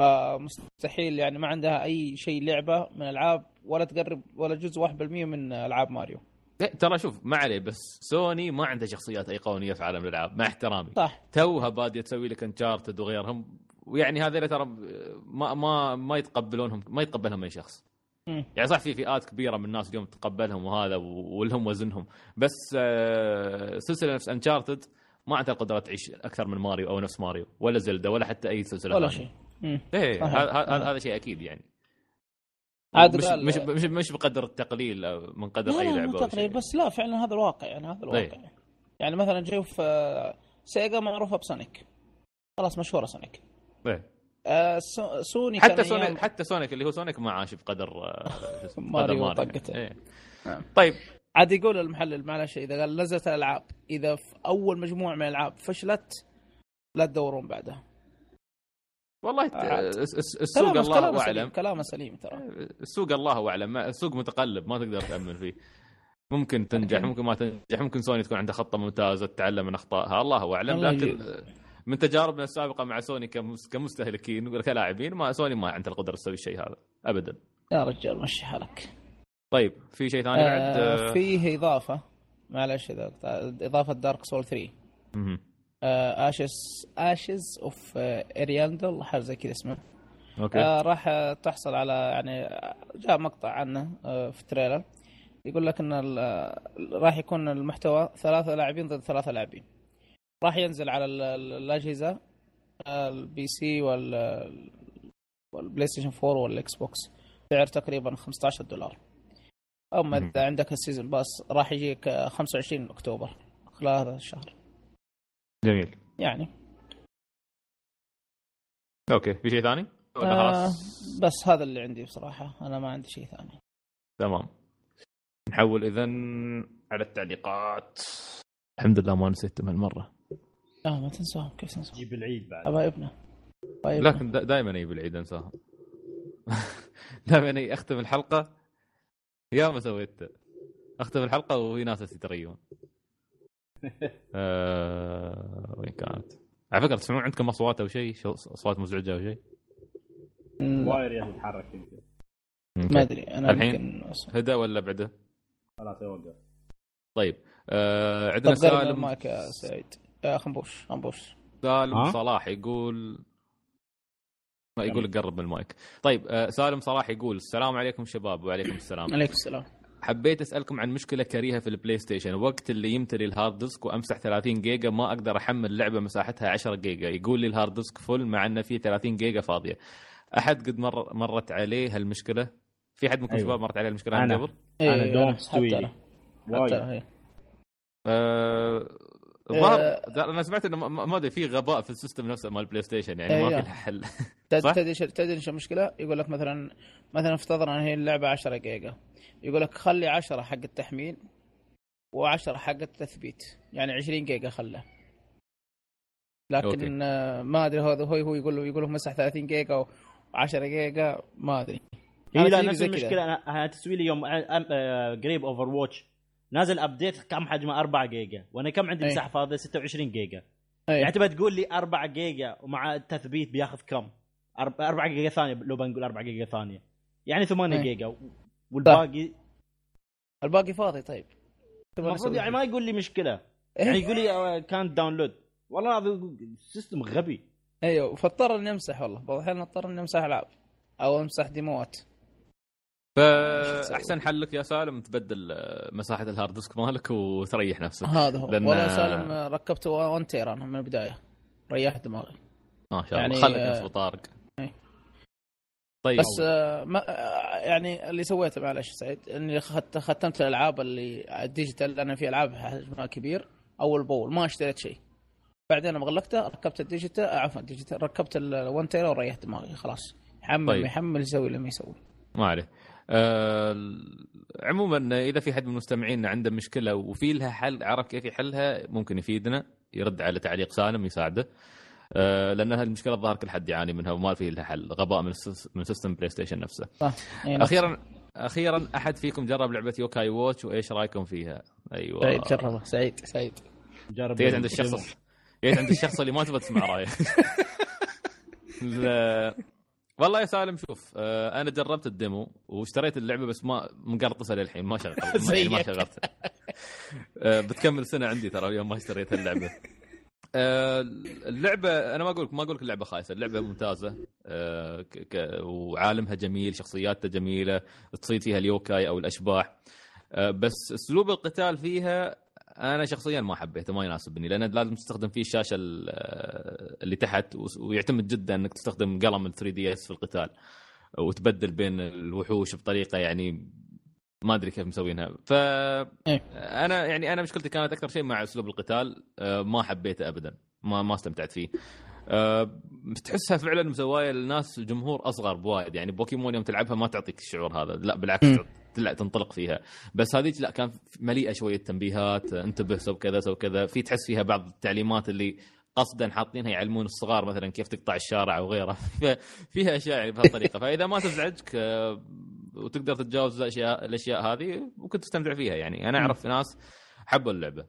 فمستحيل يعني ما عندها أي شيء لعبة من ألعاب ولا تقرب ولا جزء 1% من ألعاب ماريو لا، ترى شوف ما عليه بس سوني ما عندها شخصيات أيقونية في عالم الألعاب مع احترامي صح توها بادية تسوي لك Uncharted وغيرهم ويعني هذول ترى ما ما ما يتقبلونهم ما يتقبلهم أي شخص. يعني صح في فئات كبيرة من الناس اليوم تتقبلهم وهذا ولهم وزنهم بس آه، سلسلة نفس انشارتد ما عندها القدره تعيش أكثر من ماريو أو نفس ماريو ولا زلدا ولا حتى أي سلسلة ولا. شيء. إيه. هذا شيء أكيد يعني عاد مش, مش مش مش بقدر التقليل من قدر لا أي لا لعبة تقريب شيء. بس لا فعلا هذا الواقع يعني هذا الواقع طيب. يعني مثلا شوف آه، سيجا معروفة بسونيك خلاص مشهورة سونيك إيه. آه، سو- سوني حتى سونيك أيام- حتى سونيك اللي هو سونيك ما عاش بقدر آه، ماريو بقدر وطقته. إيه. نعم. طيب عاد يقول المحلل معلش إذا قال نزلت الألعاب إذا في أول مجموعة من الألعاب فشلت لا تدورون بعدها والله السوق الله اعلم سليم كلامه سليم ترى. السوق الله أعلم. السوق متقلب ما تقدر تأمن فيه. ممكن تنجح ممكن ما تنجح. ممكن سوني تكون عندها خطة ممتازة تتعلم من أخطائها. الله أعلم. لكن. من تجاربنا السابقة مع سوني كمس- كمستهلكين ولا كلاعبين ما سوني ما عندها القدرة تسوي الشيء هذا. ابدا. يا رجال مشي حالك. طيب في شيء ثاني بعد؟ آه آه، فيه إضافة. معلش اذا إضافة Dark Souls 3 مهم. Ashes Ashes of Ariandel حاجة زي كذا اسمه. أوكي. آه راح آه، تحصل على يعني آه، جاء مقطع عنه آه في trailer يقول لك إن ال- آه، راح يكون المحتوى ثلاثة لاعبين ضد ثلاثة لاعبين. راح ينزل على ال- ال- الأجهزة ال PC وال والبلاي ستيشن 4 والاكس بوكس سعر تقريبا 15 دولار. اما. اذا عندك ال season pass راح يجيك آه، 25 أكتوبر خلال هذا الشهر. جميل. يعني. أوكي. في شيء ثاني؟ ولا آه خلاص. بس هذا اللي عندي بصراحة. أنا ما عندي شيء ثاني. تمام. نحول اذا على التعليقات. الحمد لله ما نسيتهم هالمره آه ما تنساهم كيف تنساهم؟ جيب العيد بعد. حبايبنا لكن دائما يجي بالعيد أنساها. دائما أختم الحلقة. يا ما سويت. أختم الحلقة وفي ناس يتريون آه... وين كانت؟ على فكرة تسمعون عندكم أصوات أو شيء؟ شو- أصوات مزعجة أو شيء؟ wire يا يتحرك يمكن. ما أدري أنا الحين؟ هدى ولا بعده؟ خلاص يوقف. طيب آه عندنا سالم. المايك يا سعيد. يا خنبوش خنبوش سالم؟ صلاح يقول ما يقول لك قرب من المايك. طيب آه سالم صلاح يقول السلام عليكم شباب وعليكم السلام. عليكم السلام. حبيت أسألكم عن مشكلة كريهة في البلاي ستيشن وقت اللي يمتلي ال hard disk وأمسح 30 جيجا ما أقدر أحمل لعبة مساحتها 10 جيجا يقول لي ال hard disk full مع إنه فيه 30 جيجا فاضية أحد قد مر مرت عليه هالمشكلة في حد منكم أيوة. شباب مرت عليه المشكلة أنا. من قبل أنا إيه، دوم. أنا. حتى وايد أنا، إيه. أه الظاهر آه. أنا سمعت إنه ما ما أدري في غباء في ال system نفسه مال البلاي ستيشن يعني ما أيوه. في حل؟ تدري تدري شو المشكلة؟ يقول لك مثلا مثلا افترضنا إن هي اللعبة 10 جيجا يقول لك خلي 10 حق التحميل و10 حق التثبيت. يعني 20 جيجا خله. لكن آه، ما أدري هو هو هو يقول له يقول له مسح 30 جيجا و10 جيجا ما أدري. هي أنا لا نفس. المشكلة. أنا أنا تسوي لي يوم قريب Overwatch نازل update كم حجمه؟ 4 جيجا. وأنا كم عندي أي. مساحة فاضيه 26 جيجا. أي. يعني تبى تقول لي 4 جيجا ومع التثبيت بياخذ كم؟ 4 جيجا ثانية لو بنقول 4 جيجا ثانية. يعني 8 أي. جيجا. والباقي الباقي فاضي طيب. المفروض يعني ما يقول لي مشكلة. إيه. يعني يقول لي كانت download والله هذا system غبي. أيوه فاضطر إني أمسح والله. بعض الأحيان أضطر إني أمسح ألعاب أو أمسح demo ات. فاحسن حلك يا سالم تبدل آه، مساحة ال hard disk مالك وتريح نفسك. هذا هو. لأن- والله سالم آه، ركبت 1 تيرا أنا من البداية. ريحت دماغي. ما شاء الله. يعني، خلك آه، نفس أبو طارق. طيب. بس آه، ما آه، يعني اللي سويته معلش سعيد إني خت- ختمت الألعاب اللي ال digital لأن في ألعاب حجمها كبير أول بأول ما اشتريت شيء. بعدين لما غلقته ركبت ال digital آه، عفوا ال digital ركبت ال1 تيرا وريحت دماغي خلاص. يحمل طيب. يحمل يسوي اللي ما يسوي. ما عليه. آه عموما إذا في حد من مستمعينا عنده مشكلة وفي لها حل عرف كيف يحلها ممكن يفيدنا يرد على تعليق سالم يساعده. آه لأن المشكلة الظاهر كل حد يعاني منها وما في لها حل غباء من من system بلاي ستيشن نفسه. صح أخيرا أخيرا أحد فيكم جرب لعبة يوكاي ووتش وإيش رأيكم فيها؟ أيوه. سعيد جربه سعيد سعيد. جرب جيت عند الشخص جيت عند الشخص اللي ما تبغى تسمع رأيه. لا- والله يا سالم شوف آه، أنا جربت الديمو واشتريت اللعبة بس ما مقرطسة للحين ما شغلت. ما, يعني ما. شغلتها آه، بتكمل سنة عندي ترى اليوم ما اشتريت اللعبة. اللعبة أنا ما أقول ما أقول لك اللعبة خايسة اللعبة ممتازة. آه، وعالمها جميل شخصياتها جميلة تصيد فيها اليوكاي أو الأشباح. آه، بس أسلوب القتال فيها أنا شخصيا ما حبيته ما يناسبني لأن لازم تستخدم فيه الشاشة ال- آه، اللي تحت ويعتمد جدا إنك تستخدم قلم ال 3DS في القتال وتبدل بين الوحوش بطريقة يعني ما أدري كيف مسوينها. ف إيه. أنا يعني أنا مشكلتي كانت أكثر شيء مع أسلوب القتال آه، ما حبيته ابدا. ما ما استمتعت فيه. آه، تحسها فعلا مسوايه للناس جمهور أصغر بوايد. يعني بوكيمون يوم تلعبها ما تعطيك الشعور هذا. لا بالعكس. تلع- تنطلق فيها. بس هذيك لا كان مليئة شوية تنبيهات انتبه سو كذا سو كذا. في تحس فيها بعض التعليمات اللي قصدا حاطينها يعلمون الصغار مثلا كيف تقطع الشارع وغيره. فيها أشياء يعني بهالطريقة. فإذا ما تزعجك آه، وتقدر تتجاوز الاشياء الأشياء هذه ممكن تستمتع فيها يعني. أنا أعرف ناس حبوا اللعبة.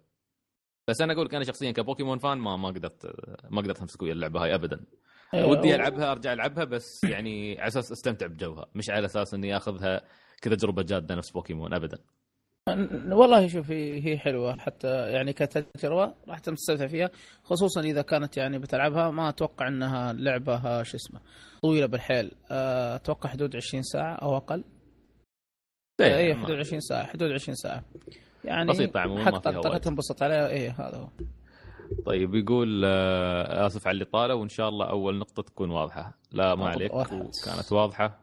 بس أنا أقول لك أنا شخصيا كبوكيمون فان ما ما قدرت ما قدرت أمسك ويا اللعبة هاي ابدا. إيه، ودي ألعبها أرجع ألعبها بس يعني على أساس أستمتع بجوها. مش على أساس إني آخذها كتجربة جادة نفس بوكيمون ابدا. والله شوف هي حلوة. حتى يعني كتجربة راح تستمتع فيها خصوصا إذا كانت يعني بتلعبها. ما أتوقع إنها لعبة شو اسمه طويلة بالحيل. أه، أتوقع حدود 20 ساعة أو أقل. اي إيه، حدود 20 ساعة حدود 20 ساعة. يعني بسيطة عموماً، ما حتى وايد. تنبسط عليها اي هذا هو. طيب يقول آه، آسف على اللي طاله وإن شاء الله أول نقطة تكون واضحة. لا ما عليك واضحة. وكانت واضحة.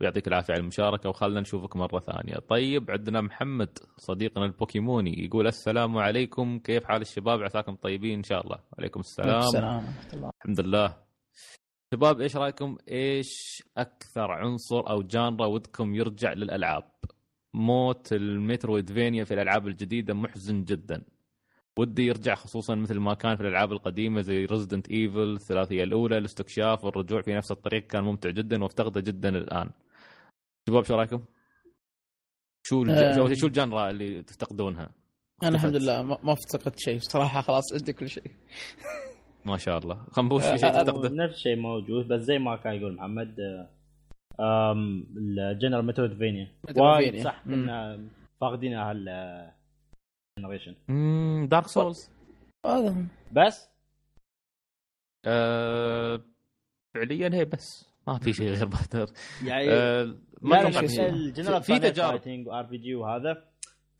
ويعطيك العافية على المشاركة وخلنا نشوفك مرة ثانية. طيب عندنا محمد صديقنا البوكيموني يقول السلام عليكم. كيف حال الشباب؟ عساكم طيبين إن شاء الله. وعليكم السلام. السلام الحمد لله. شباب إيش رأيكم؟ إيش أكثر عنصر أو جانرا ودكم يرجع للألعاب؟ موت ال Metroidvania في الألعاب الجديدة محزن جدا. ودي يرجع خصوصا مثل ما كان في الألعاب القديمة زي Resident Evil الثلاثية الأولى الاستكشاف والرجوع في نفس الطريق كان ممتع جدا وافتقده جدا الآن. شباب شو رأيكم؟ شو الج... آه. شو- ال genre اللي تفتقدونها؟ أنا الحمد. لله ما ما افتقدت شيء بصراحة خلاص عندي كل شيء. ما شاء الله. خنبوش في شيء آه، تفتقده؟ نفس الشيء موجود بس زي ما كان يقول محمد آه، ال genre Metroidvania وايد. صح. كنا فاقدين هال generation Dark Souls هذا. هو. بس؟ آه فعليا هي بس. ما في شيء غير باتر يعني آه ما أتوقع. ال genre في تجارب. و RPG وهذا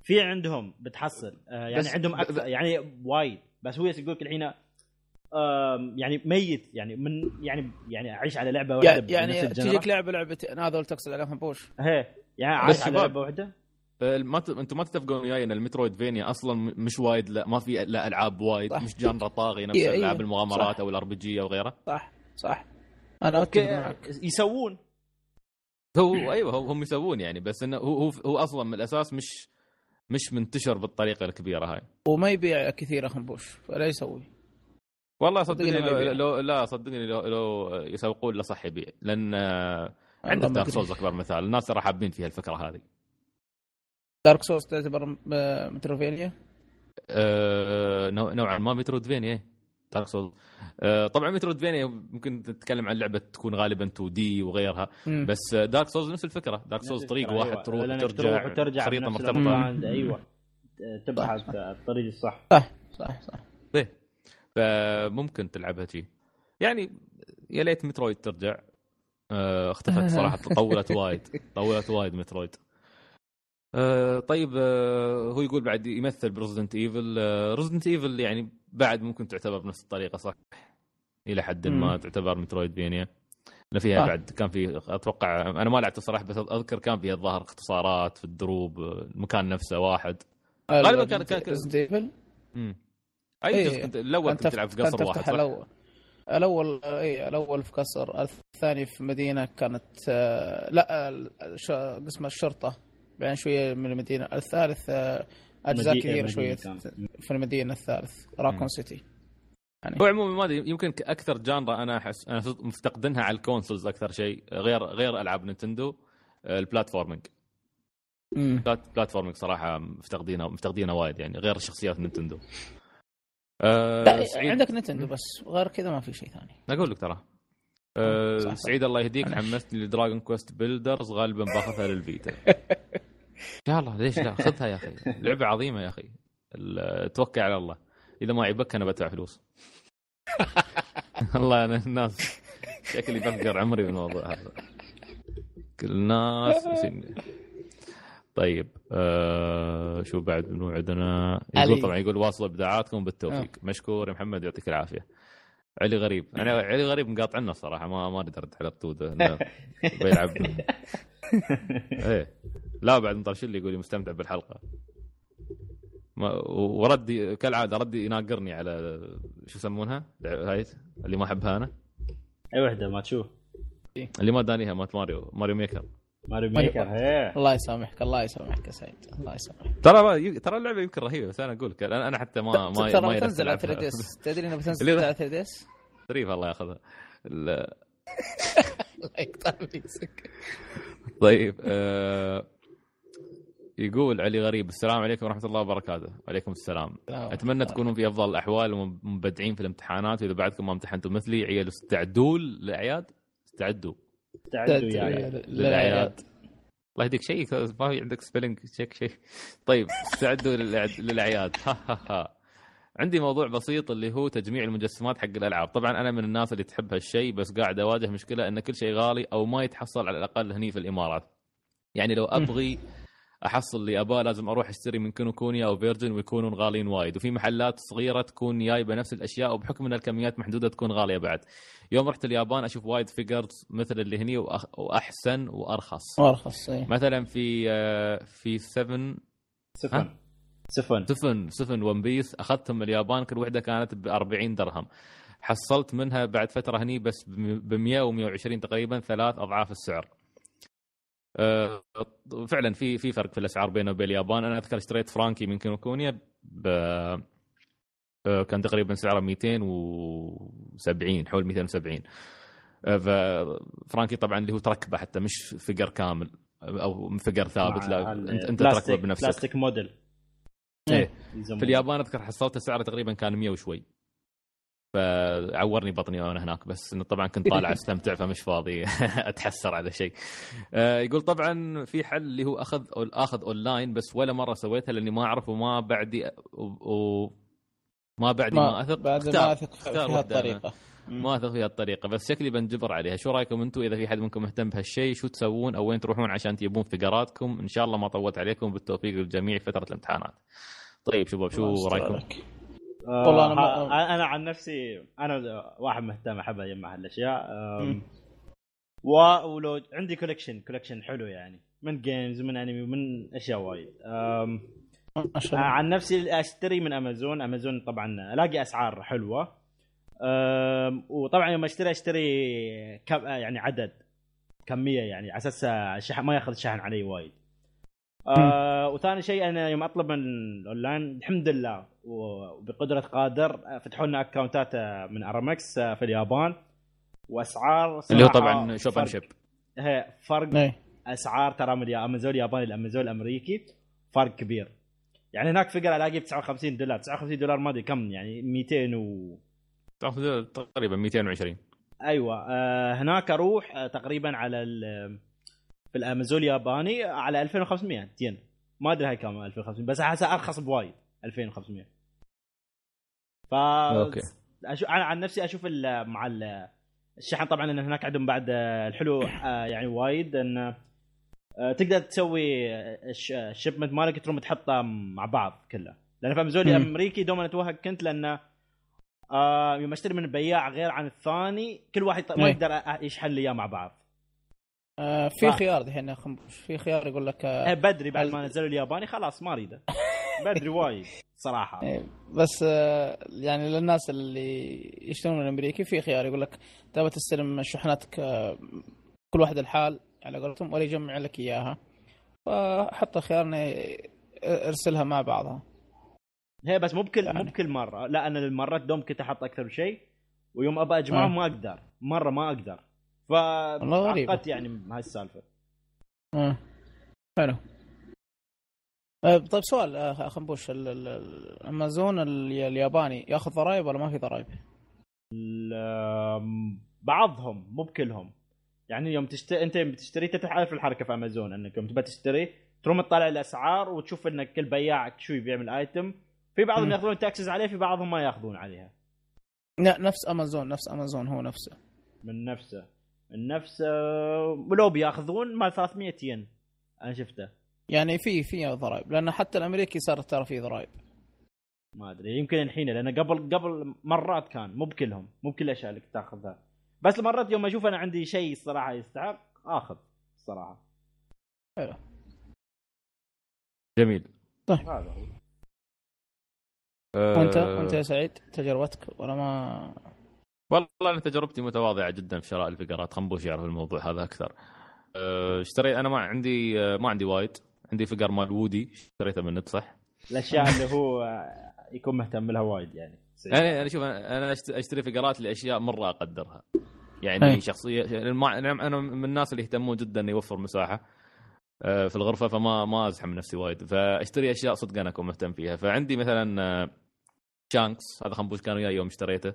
في عندهم بتحصل. آه، يعني عندهم أكثر يعني وايد. بس هو يقول لك الحين يعني ميت يعني من يعني يعني أعيش على لعبة واحدة يعني. تجيك لعبه لعبتين هذا اللي تقصد عليهم بوش هي يعني عايش على. لعبة واحدة آه، ما ت... أنتم ما تتفقون وياي إن ال Metroidvania أصلا مش وايد لا ما في لا ألعاب وايد صح. مش genre طاغي نفس إيه، إيه. ألعاب المغامرات صح. أو ال RPG أو غيره صح صح أنا أوكي معك يسوون هو أيوه هو- هم يسوون يعني بس إنه هو هو, هو أصلا من الأساس مش مش منتشر بالطريقة الكبيرة هاي وما يبيع كثير خنبوش فلا يسوي والله صدقني لو. لو لا صدقني لو, لو يسوقون له صح يبيع لأن عندك Dark. Souls أكبر مثال الناس ترى حابين فيها الفكرة هذه Dark Souls تعتبر Metroidvania آه، نوع- نوعا ما Metroidvania Dark Souls آه، طبعا Metroidvania ممكن تتكلم عن لعبة تكون غالبا 2D وغيرها مم. بس Dark Souls نفس الفكرة Dark Souls طريق أيوة. واحد تروح لأنك وترجع وترجع خريطة مرتبطة. أيوه تبحث الطريق الصح صح صح صح إيه. فممكن تلعبها شي. يعني يا ليت Metroid ترجع. آه، اختفت صراحة طولت وايد. طولت وايد Metroid. آه، طيب آه، هو يقول بعد يمثل ب Resident Evil. Resident Evil يعني بعد ممكن تعتبر بنفس الطريقة صح؟ إلى حد ما. تعتبر Metroidvania لا فيها صح. بعد كان في أتوقع أنا ما لعبت الصراحه بس أذكر كان فيها الظاهر اختصارات في الدروب آه، المكان نفسه واحد. غالباً كان- كان- Resident Evil أي إيه. جزء كنت الأول كنت تلعب في قصر واحد صح؟ الأول الأول اي الأول في قصر الثاني في مدينة كانت آه، لا الش- قسم الشرطة بعدين شوية من المدينة الثالث آه، أجزاء كثيره شوية. في المدينة الثالث راكون مم. City هو عموما ما أدري يمكن أكثر genre أنا أحس أنا مفتقدنها على ال consoles أكثر شيء غير غير ألعاب Nintendo آه، ال platforming platforming صراحة مفتقدينها مفتقدينها وايد يعني غير شخصيات Nintendo آه سعيد. عندك Nintendo بس غير كذا ما في شيء ثاني. أقول لك ترى. صح، صح. سعيد الله يهديك. حمستني ل Dragon Quest Builders غالبا باخذها لل Vita. يا الله ليش لا؟ خذها يا أخي. لعبة عظيمة يا أخي. توكل على الله. إذا ما يبك أنا بدفع فلوس. والله أنا الناس شكلي بفقر عمري بالموضوع هذا. كل الناس طيب آه شو بعد من وعدنا يقول علي. طبعا يقول واصل إبداعاتكم بالتوفيق. مشكور يا محمد يعطيك العافية. علي غريب. أنا علي غريب مقاطعنا الصراحه ما ما أقدر ارد على إنه بيلعب. إيه. لا بعد مطرش اللي يقول لي مستمتع بالحلقة. ما وردي كالعادة ردي يناقرني على شو يسمونها؟ هاي اللي ما أحبها أنا. أي وحدة ما تشوف. اللي ما دانيها مات Mario. Mario Maker. Mario Maker الله يسامحك الله يسامحك يا سعيد الله يسامحك. ترى ما ترى اللعبة يمكن رهيبة بس أنا أقول لك أنا أنا حتى ما ما ترى ما بتنزل على يرسل 3DS. تدري انها بتنزل على 3DS؟ ظريف الله ياخذها. ال- الله يقطع فيسك طيب آه يقول علي غريب السلام عليكم ورحمة الله وبركاته. وعليكم السلام. أتمنى تكونوا في أفضل الأحوال ومبدعين في الامتحانات وإذا بعدكم ما امتحنتوا مثلي عيال استعدوا للأعياد استعدوا. استعدوا يعني. للاعياد الله يهديك. شيء ما في عندك spelling check شيء. طيب استعدوا للاعياد ها ها ها. عندي موضوع بسيط اللي هو تجميع المجسمات حق الألعاب. طبعا أنا من الناس اللي تحب هالشيء بس قاعد أواجه مشكلة إن كل شيء غالي أو ما يتحصل على الأقل هني في الإمارات. يعني لو أبغي أحصل اللي اباه لازم أروح أشتري من Kinokuniya أو Virgin ويكونون غاليين وايد. وفي محلات صغيرة تكون جايبة نفس الأشياء وبحكم إن الكميات محدودة تكون غالية بعد. يوم رحت اليابان أشوف وايد figures مثل اللي هني وأخ- وأحسن وأرخص. وأرخص إيه. مثلا في آه، في 7 سفن. سفن. سفن سفن One Piece أخذتهم من اليابان كل وحدة كانت ب 40 درهم. حصلت منها بعد فترة هني بس ب 100 و 120 تقريبا ثلاث أضعاف السعر. فعلا في في فرق في الأسعار بينه وبين اليابان. أنا أذكر اشتريت Franky من Kinokuniya ب آه، كان تقريبا سعره 270 حول 270 آه، ف Franky طبعا اللي هو تركبه حتى مش figure كامل أو figure ثابت لا أنت أنت تركبه بنفسك. plastic model. إيه. يسمونه. في اليابان أذكر حصلته سعره تقريبا كان 100 وشوي. فعورني بطني وانا هناك بس إنه طبعا كنت طالع أستمتع فمش فاضي أتحسر على شيء. آه، يقول طبعا في حل اللي هو أخذ آخذ أونلاين بس ولا مرة سويتها لأني ما أعرف وما بعدي و... ما بعدي ما, أثق. بعد ما أثق في اختار هذه واحدة أنا. الطريقة ما أثق في هالطريقه بس شكلي بنجبر عليها. شو رأيكم أنتم إذا في حد منكم مهتم بهالشيء؟ شو تسوون؟ أو وين تروحون عشان تجيبون figure اتكم؟ إن شاء الله ما طولت عليكم بالتوفيق للجميع في فترة الامتحانات. طيب شباب شو رأيكم؟ والله ها- ما- أنا عن نفسي أنا واحد مهتم أحب أجمع هالأشياء. و- ولو عندي collection collection حلو يعني من games ومن انمي ومن أشياء وايد. آه، عن نفسي أشتري من Amazon Amazon طبعا ألاقي أسعار حلوة. أم، وطبعا يوم أشتري أشتري كم آه، يعني عدد كمية يعني على أساس آه، ما يأخذ شحن علي وايد. آه وثاني شيء أنا يوم أطلب من الأونلاين الحمد لله وبقدرة قادر فتحوا لنا account ات آه، من ارامكس آه، في اليابان. وأسعار اللي هو طبعا Shop and فرق- Ship هي فرق إيه. أسعار ترى من الامازون الياباني للامازون الأمريكي فرق كبير. يعني هناك figure ألاقي ب 59 دولار. 59 دولار ما أدري كم يعني 200 و تقريبا 220 أيوه آه هناك أروح تقريبا على ال... في الأمازون الياباني على 2500 ين ما أدري هاي كم 2500 بس احسها أرخص بوايد 2500 ف okay. أشو... أنا عن نفسي أشوف ال... مع ال... الشحن طبعا إن هناك عندهم بعد الحلو آه، يعني وايد إن آه، تقدر تسوي الش- الشipment مالك تروم تحطه مع بعض كله لأن في أمازون. الأمريكي دوما اتوهق كنت لأنه آه يوم أشتري من البياع غير عن الثاني كل واحد ما إيه. يقدر يشحن لي إياه مع بعض آه في خيار دحين في خيار يقول لك آه إيه بدري بعد ما نزلوا الياباني خلاص ما أريده. بدري وايد صراحة. إيه، بس آه، يعني للناس اللي يشترون من الامريكي في خيار. يقول لك تبغى تستلم شحناتك آه، كل واحد الحال على قولتهم ولا يجمع لك إياها. فحط خيار انه أرسلها مع بعضها. هي بس مو بكل يعني. مو بكل مرة. لا أنا المرات دوم كنت أحط أكثر شيء ويوم ابى أجمعهم آه. ما أقدر. مرة ما أقدر. ف. عقدت يعني هاي السالفة آه. حلو آه، طيب سؤال آه، خنبوش ال- ال- الأمازون ال- الياباني ياخذ ضرائب ولا ما في ضرائب؟ بعضهم مو بكلهم يعني يوم تشتري أنت يوم تشتري أنت تعرف الحركة في أمازون إنك يوم تبى تشتري تروم تطالع الأسعار وتشوف إنك كل بياع شو يبيع من ال item في بعضهم. ياخذون taxes عليه في بعضهم ما ياخذون عليها لا نفس أمازون نفس أمازون هو نفسه من نفسه من نفسه ولو بياخذون مال 300 ين. أنا شفته. يعني في في ضرائب لأن حتى الأمريكي صار ترى فيه ضرائب. ما أدري يمكن الحين لأن قبل قبل مرات كان مو بكلهم مو بكل الأشياء اللي تاخذها بس مرات يوم أشوف أنا عندي شيء الصراحه يستحق آخذ الصراحه حلو. جميل. هذا هو. أه. وانت وانت يا سعيد تجربتك ولا ما والله أنا تجربتي متواضعة جدا في شراء الفقرات. خنبوش يعرف الموضوع هذا أكثر. أه، اشتريت أنا ما عندي أه، ما عندي وايد. عندي فقر مال وودي اشتريته من النت صح الأشياء اللي هو يكون مهتم لها وايد يعني. أنا أنا شوف أنا أشتري فقرات لأشياء مرة أقدرها. يعني أي. شخصية ما- أنا أنا من الناس اللي يهتمون جدا إنه يوفر مساحة أه، في الغرفة فما ما أزحم نفسي وايد. فأشتري أشياء صدق أنا أكون مهتم فيها. فعندي مثلا شانكس هذا خنبوش كان وياي يوم اشتريته.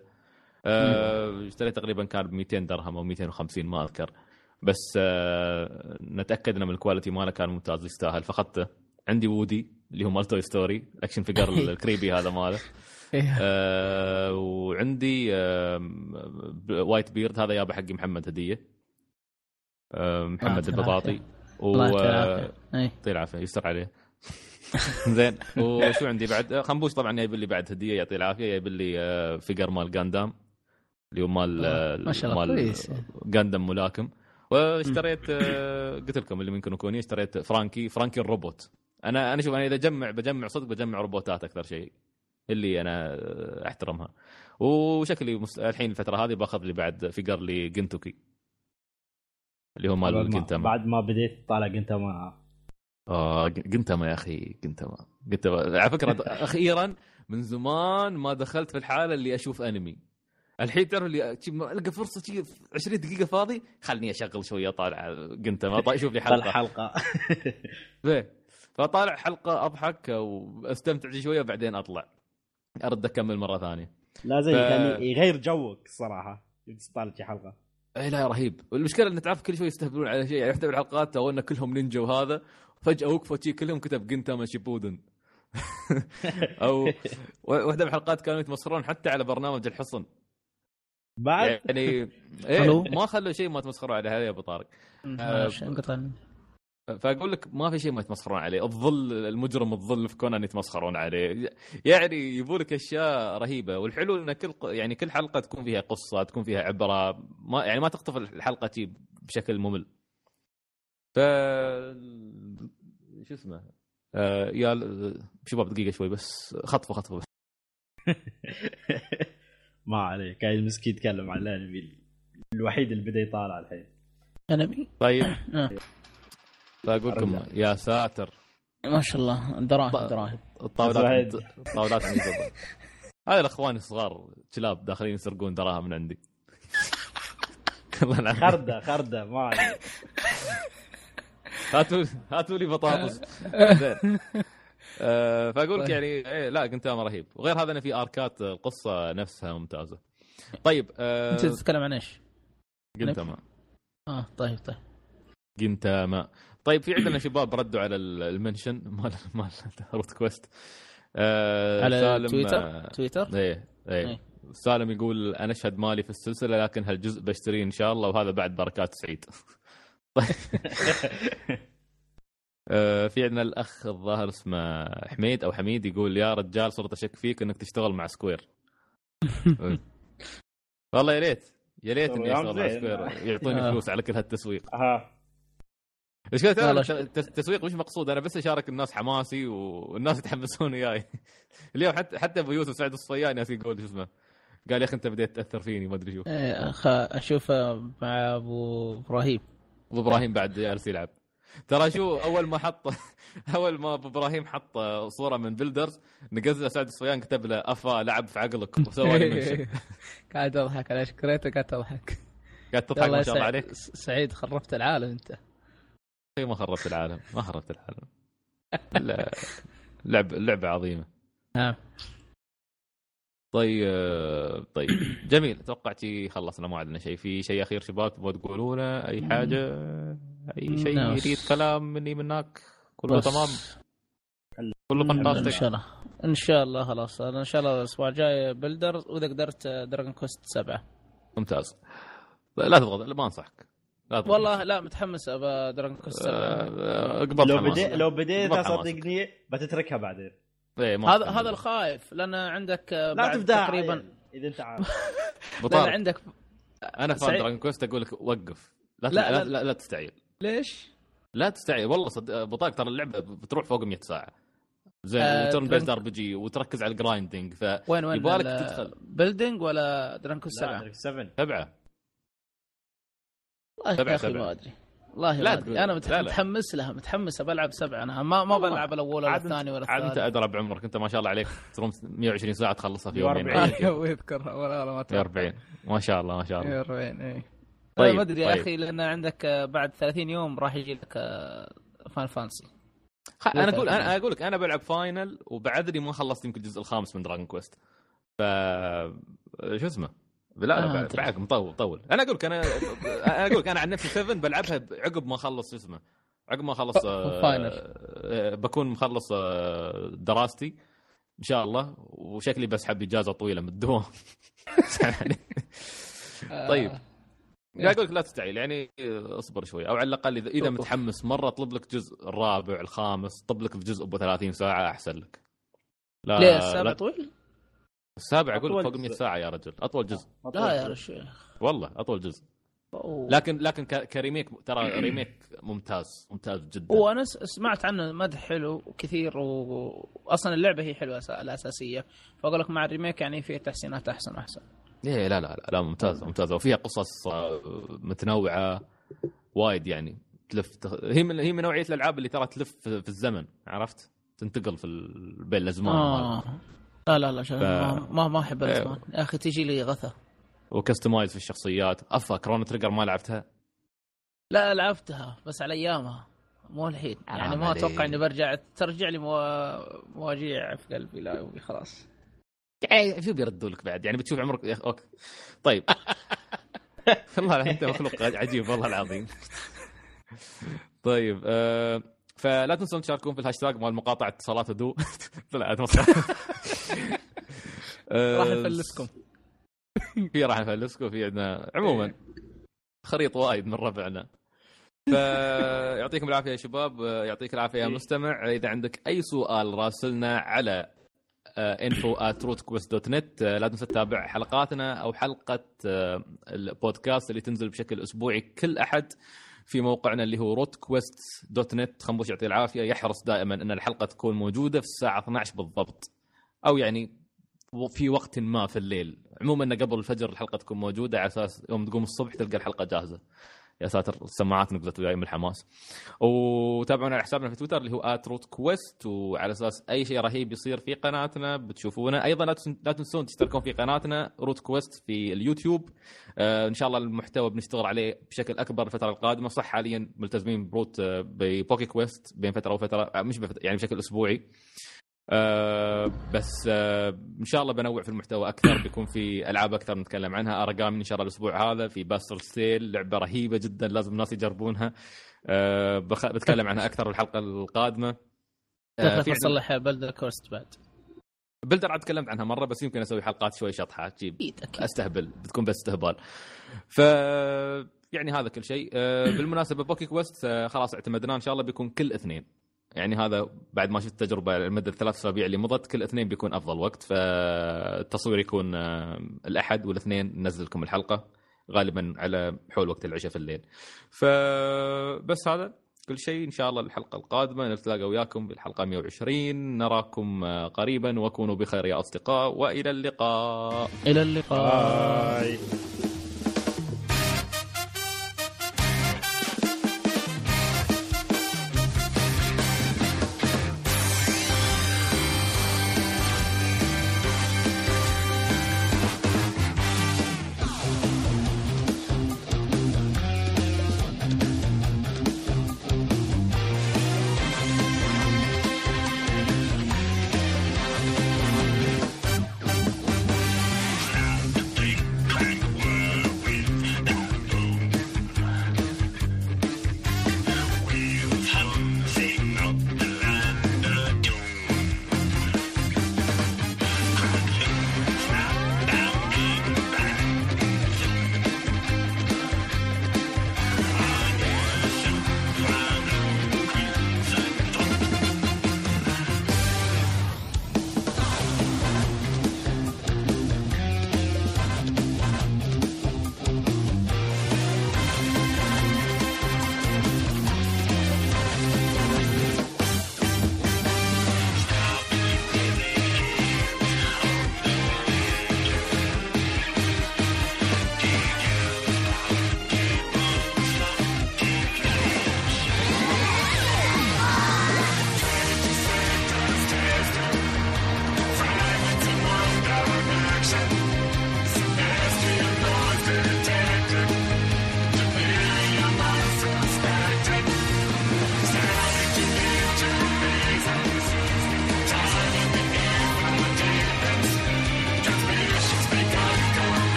اشتريت تقريبا كان ب 200 درهم أو 250 ما أذكر. بس أه، نتأكد إن من ال quality ماله كان ممتاز يستاهل. فاخذته عندي وودي اللي هو مال Toy Story ال action figure ال creepy هذا ماله. آه وعندي آه ب- Whitebeard هذا يابا حقي محمد هدية. آه محمد البطاطي و اي يعطيه العافية يستر عليه. زين. وشو عندي بعد؟ آه، خنبوش طبعا جايب لي بعد هدية يعطيه العافية. جايب لي آه، figure مال Gundam اللي هو مال ما شاء الله مال كويس. Gundam ملاكم. واشتريت آه، قلت لكم اللي منكم كوني اشتريت فرانكي فرانكي الروبوت أنا أنا شوف أنا إذا جمع بجمع صدق بجمع روبوتات أكثر شيء اللي أنا أحترمها. وشكلي مس... الحين الفترة هذه باخذ لي بعد figure لي Gintoki اللي هو مال جنتاما. بعد ما بديت طالع جنتاما. آه جنتاما يا أخي جنتاما. جنتاما. على فكرة أخيرا من زمان ما دخلت في الحالة اللي أشوف أنمي. الحين تعرف اللي ما القى فرصة شي 20 دقيقة فاضي خلني أشغل شوية طالع جنتاما طيب شوف لي حلقة. حلقة. إيه. فطالع حلقة أضحك وأستمتع شوية بعدين أطلع. أرد أكمل مرة ثانية. لازم ف- يخلي يغير جوك الصراحه تطالع حلقة. اي لا رهيب. والمشكلة إن تعرف كل شوي يستهبلون على شيء يعني من الحلقات تو ان كلهم نينجا وهذا فجأة وقفوا شي كلهم كتب Gintama Shippuden أو واحدة من الحلقات كانوا يتمسخرون حتى على برنامج الحصن. بعد؟ يعني حلو. ما خلوا شيء ما تمسخرون عليه هذا يا أبو طارق. آه، فأقول لك ما في شيء ما يتمسخرون عليه. الظل المجرم الظل في كونان يتمسخرون عليه. يعني يبوا لك أشياء رهيبة. والحلو إن كل يعني كل حلقة تكون فيها قصة تكون فيها عبرة. ما يعني ما تخطف الحلقة تي بشكل ممل. ف شو اسمه؟ آه يا شباب دقيقة شوي بس. خطفه خطفه بس. ما عليه قاعد مسكين يتكلم عن الانمي الوحيد اللي بدا يطالع الحين انمي طيب آه. فاقول لكم. يا ساتر ما شاء الله دراهم. دراهم الطاولات. الطاولات. هذا الأخوان الصغار كلاب داخلين يسرقون دراهم من عندي. خردة خردة ما عليه هاتوا هاتوا لي بطاطس زين آه، فأقول لك يعني إيه لا جنتاما رهيب. وغير هذا أنا في أركات القصة نفسها ممتازة. طيب آه، أنت تتكلم عن إيش؟ جنتاما آه طيب طيب. Gintama طيب في عندنا شباب ردوا على ال- ال mention. مال مال روت كويست. آه، على سالم تويتر؟ تويتر؟ إيه إيه. إيه. سالم يقول أنا أشهد مالي في السلسلة لكن هالجزء بشتريه إن شاء الله وهذا بعد بركات سعيد. طيب. في عندنا الأخ الظاهر اسمه حميد أو حميد يقول يا رجال صرت أشك فيك إنك تشتغل مع Square. والله يا ريت يا ريت إني أشتغل مع. Square يعطوني آه. فلوس على كل هالتسويق. ها المشكلة ترى والله الت- الت- التسويق مش مقصود أنا بس أشارك الناس حماسي والناس يتحمسون وياي. اليوم حتى حتى أبو يوسف سعد الصيان ناس يقول شو اسمه قال يا أخي أنت بديت تأثر فيني ما أدري شو. إيه، أشوفه مع أبو إبراهيم. أبو إبراهيم بعد جالس يلعب. ترى شو أول ما حط أول ما أبو إبراهيم حط صورة من بيلدرز نقزله سعد الصيان كتب له أفا لعب في عقلك. وسوى قاعد أضحك على شكريته قاعد أضحك. قاعد تضحك ما شاء الله عليك. سعيد خربت العالم أنت. إيه، ما خربت العالم ما خربت العالم. لا، لعب لعبة عظيمة. نعم. طيب طيب. جميل. أتوقع شي خلصنا. ما عندنا شيء في شيء أخير شباب تبغوا تقولونه؟ أي حاجة؟ أي شيء نعم. يريد كلام مني منك كله بس. تمام؟ كله إن fantastic شاء الله. إن شاء الله خلاص. أنا إن شاء الله الأسبوع الجاي Builder وإذا قدرت Dragon Quest سبعة. ممتاز. لا تضغط لا ما أنصحك. لا تضغط. والله لا متحمس ابى Dragon Quest سبعة. آه، اقبض لو حماس. بدي لو بديت. صدقني بتتركها بعدين. إيه، هذا. هذا الخايف لأن عندك لا بعد تبدا تقريبا إذا أنت عارف لأن عندك أنا fan. Dragon Quest أقول لك وقف لا لا، لا, لا. لا, تستعجل ليش؟ لا تستعجل والله صد... بطاق ترى اللعبة بتروح فوق 100 ساعة زين آه، و turn based RP G وتركز على ال grinding ف وين وين يبغالك ال- تدخل. Builders ولا سبعة؟ لا 7 سبعة والله سبعة يا أخي سبعة. ما أدري والله لا لا تقول- أنا متح- لا، لا. متحمس لها متحمس بلعب سبعة. أنا ما ما. بلعب الأول ولا الثاني ولا عاد أنت الثالث. أدرى بعمرك. أنت ما شاء الله عليك. تروم 120 ساعة تخلصها في يومين. 140. ويذكر ولا ما 140 ما شاء الله ما شاء الله. 140 اي طيب، طيب ما أدري يا طيب. أخي لأن عندك آه، بعد 30 يوم راح يجي لك فان فانسي خ... أنا لا أقول. أنا أقول لك أنا بلعب فاينل وبعدني ما خلصت يمكن الجزء الخامس من دراجون كويست ف شو اسمه؟ لا آه، لا. بعد مطول طول أنا أقول لك أنا أنا أقول لك أنا عن نفسي 7 بلعبها عقب ما أخلص اسمه عقب ما أخلص آه،. آه، بكون مخلص آه، دراستي إن شاء الله وشكلي بسحب إجازة طويلة من الدوام طيب. قاعد أقول لك لا تستعجل يعني اصبر شوي أو على الأقل إذا إذا. متحمس مرة اطلب لك جزء الرابع الخامس طب لك الجزء أبو 30 ساعة أحسن لك لا ليه السابع لا طويل؟ السابع أقول فوق 100 جزء. ساعة يا رجل. أطول جزء. لا يا شيخ والله أطول جزء. أوه. لكن لكن ك- كريميك ترى ريميك ممتاز. ممتاز جدا. وأنا سمعت عنه مدح حلو كثير واصلا اللعبة هي حلوة الأساسية. فأقول لك مع ال remake يعني في تحسينات أحسن وأحسن. إيه لا لا لا, لا ممتازه ممتازه وفيها قصص آه، متنوعة وايد يعني. تلف. هي من هي من نوعية الألعاب اللي ترى تلف في الزمن عرفت؟ تنتقل في ال... بين الأزمان. آه. لا لا لا ف- ما ما, أحب إيه. الاسمان يا أخي تجي لي غثى و customize في الشخصيات. أفا Chrono Trigger ما لعبتها؟ لا لعبتها بس على أيامها. مو الحين. يعني ما. أتوقع إني برجع ترجع لي موا- مواجيع في قلبي لا يبي خلاص. يعني شو بيردوا لك بعد؟ يعني بتشوف عمرك يا أخ- okay. طيب. والله أنت مخلوق عجيب والله العظيم. طيب آه فلا تنسون تشاركون في الهاشتاج مال مقاطعه اتصالات لا. آه، راح نفلسكم. في راح نفلسكم في عندنا. عموما خريط وايد من ربعنا. فيعطيكم العافية يا شباب. يعطيك العافية يا مستمع. إذا عندك أي سؤال راسلنا على info dot net لا تنسى تتابع حلقاتنا أو حلقة آه، البودكاست اللي تنزل بشكل أسبوعي كل أحد في موقعنا اللي هو Root Quest dot net خنبوش يعطيه العافية. يحرص دائما إن الحلقة تكون موجودة في الساعة 12 بالضبط. أو يعني في وقت ما في الليل. عموما إن قبل الفجر الحلقة تكون موجودة على أساس يوم تقوم الصبح تلقى الحلقة جاهزة. يا ساتر السماعات نقزت وياي من الحماس. وتابعونا على حسابنا في تويتر اللي هو @Root Quest وعلى أساس أي شيء رهيب يصير في قناتنا بتشوفونه. أيضا لا تنس- لا تنسون تشتركون في قناتنا Root Quest في اليوتيوب. آه إن شاء الله المحتوى بنشتغل عليه بشكل أكبر الفترة القادمة. صح حاليا ملتزمين بروت آه، ب Poke Quest بين فترة وفترة آه، مش يعني بشكل أسبوعي. آه بس آه إن شاء الله بنوع في المحتوى أكثر بيكون في ألعاب أكثر نتكلم عنها. اراجامي إن شاء الله الأسبوع هذا في باستر ستيل لعبة رهيبة جدا لازم الناس يجربونها. بخ... بتكلم عنها أكثر الحلقة القادمة. تخاف في تصلح بلد كورست بعد؟ بلدر عاد تكلمت عنها مرة بس يمكن أسوي حلقات شوي شطحة تجيب أستهبل بتكون بس استهبال ف يعني هذا كل شيء. آه، بالمناسبة بوكي كويست آه، خلاص اعتمدناه إن شاء الله بيكون كل اثنين. يعني هذا بعد ما شفت تجربة على مدى الثلاث أسابيع اللي مضت كل اثنين بيكون أفضل وقت. فالتصوير يكون آه، الأحد والاثنين ننزل لكم الحلقة غالبا على حول وقت العشاء في الليل. فبس هذا كل شيء. إن شاء الله الحلقة القادمة نتلاقى وياكم بالحلقة 120 نراكم آه، قريبا وكونوا بخير يا أصدقاء وإلى اللقاء. إلى اللقاء. باي.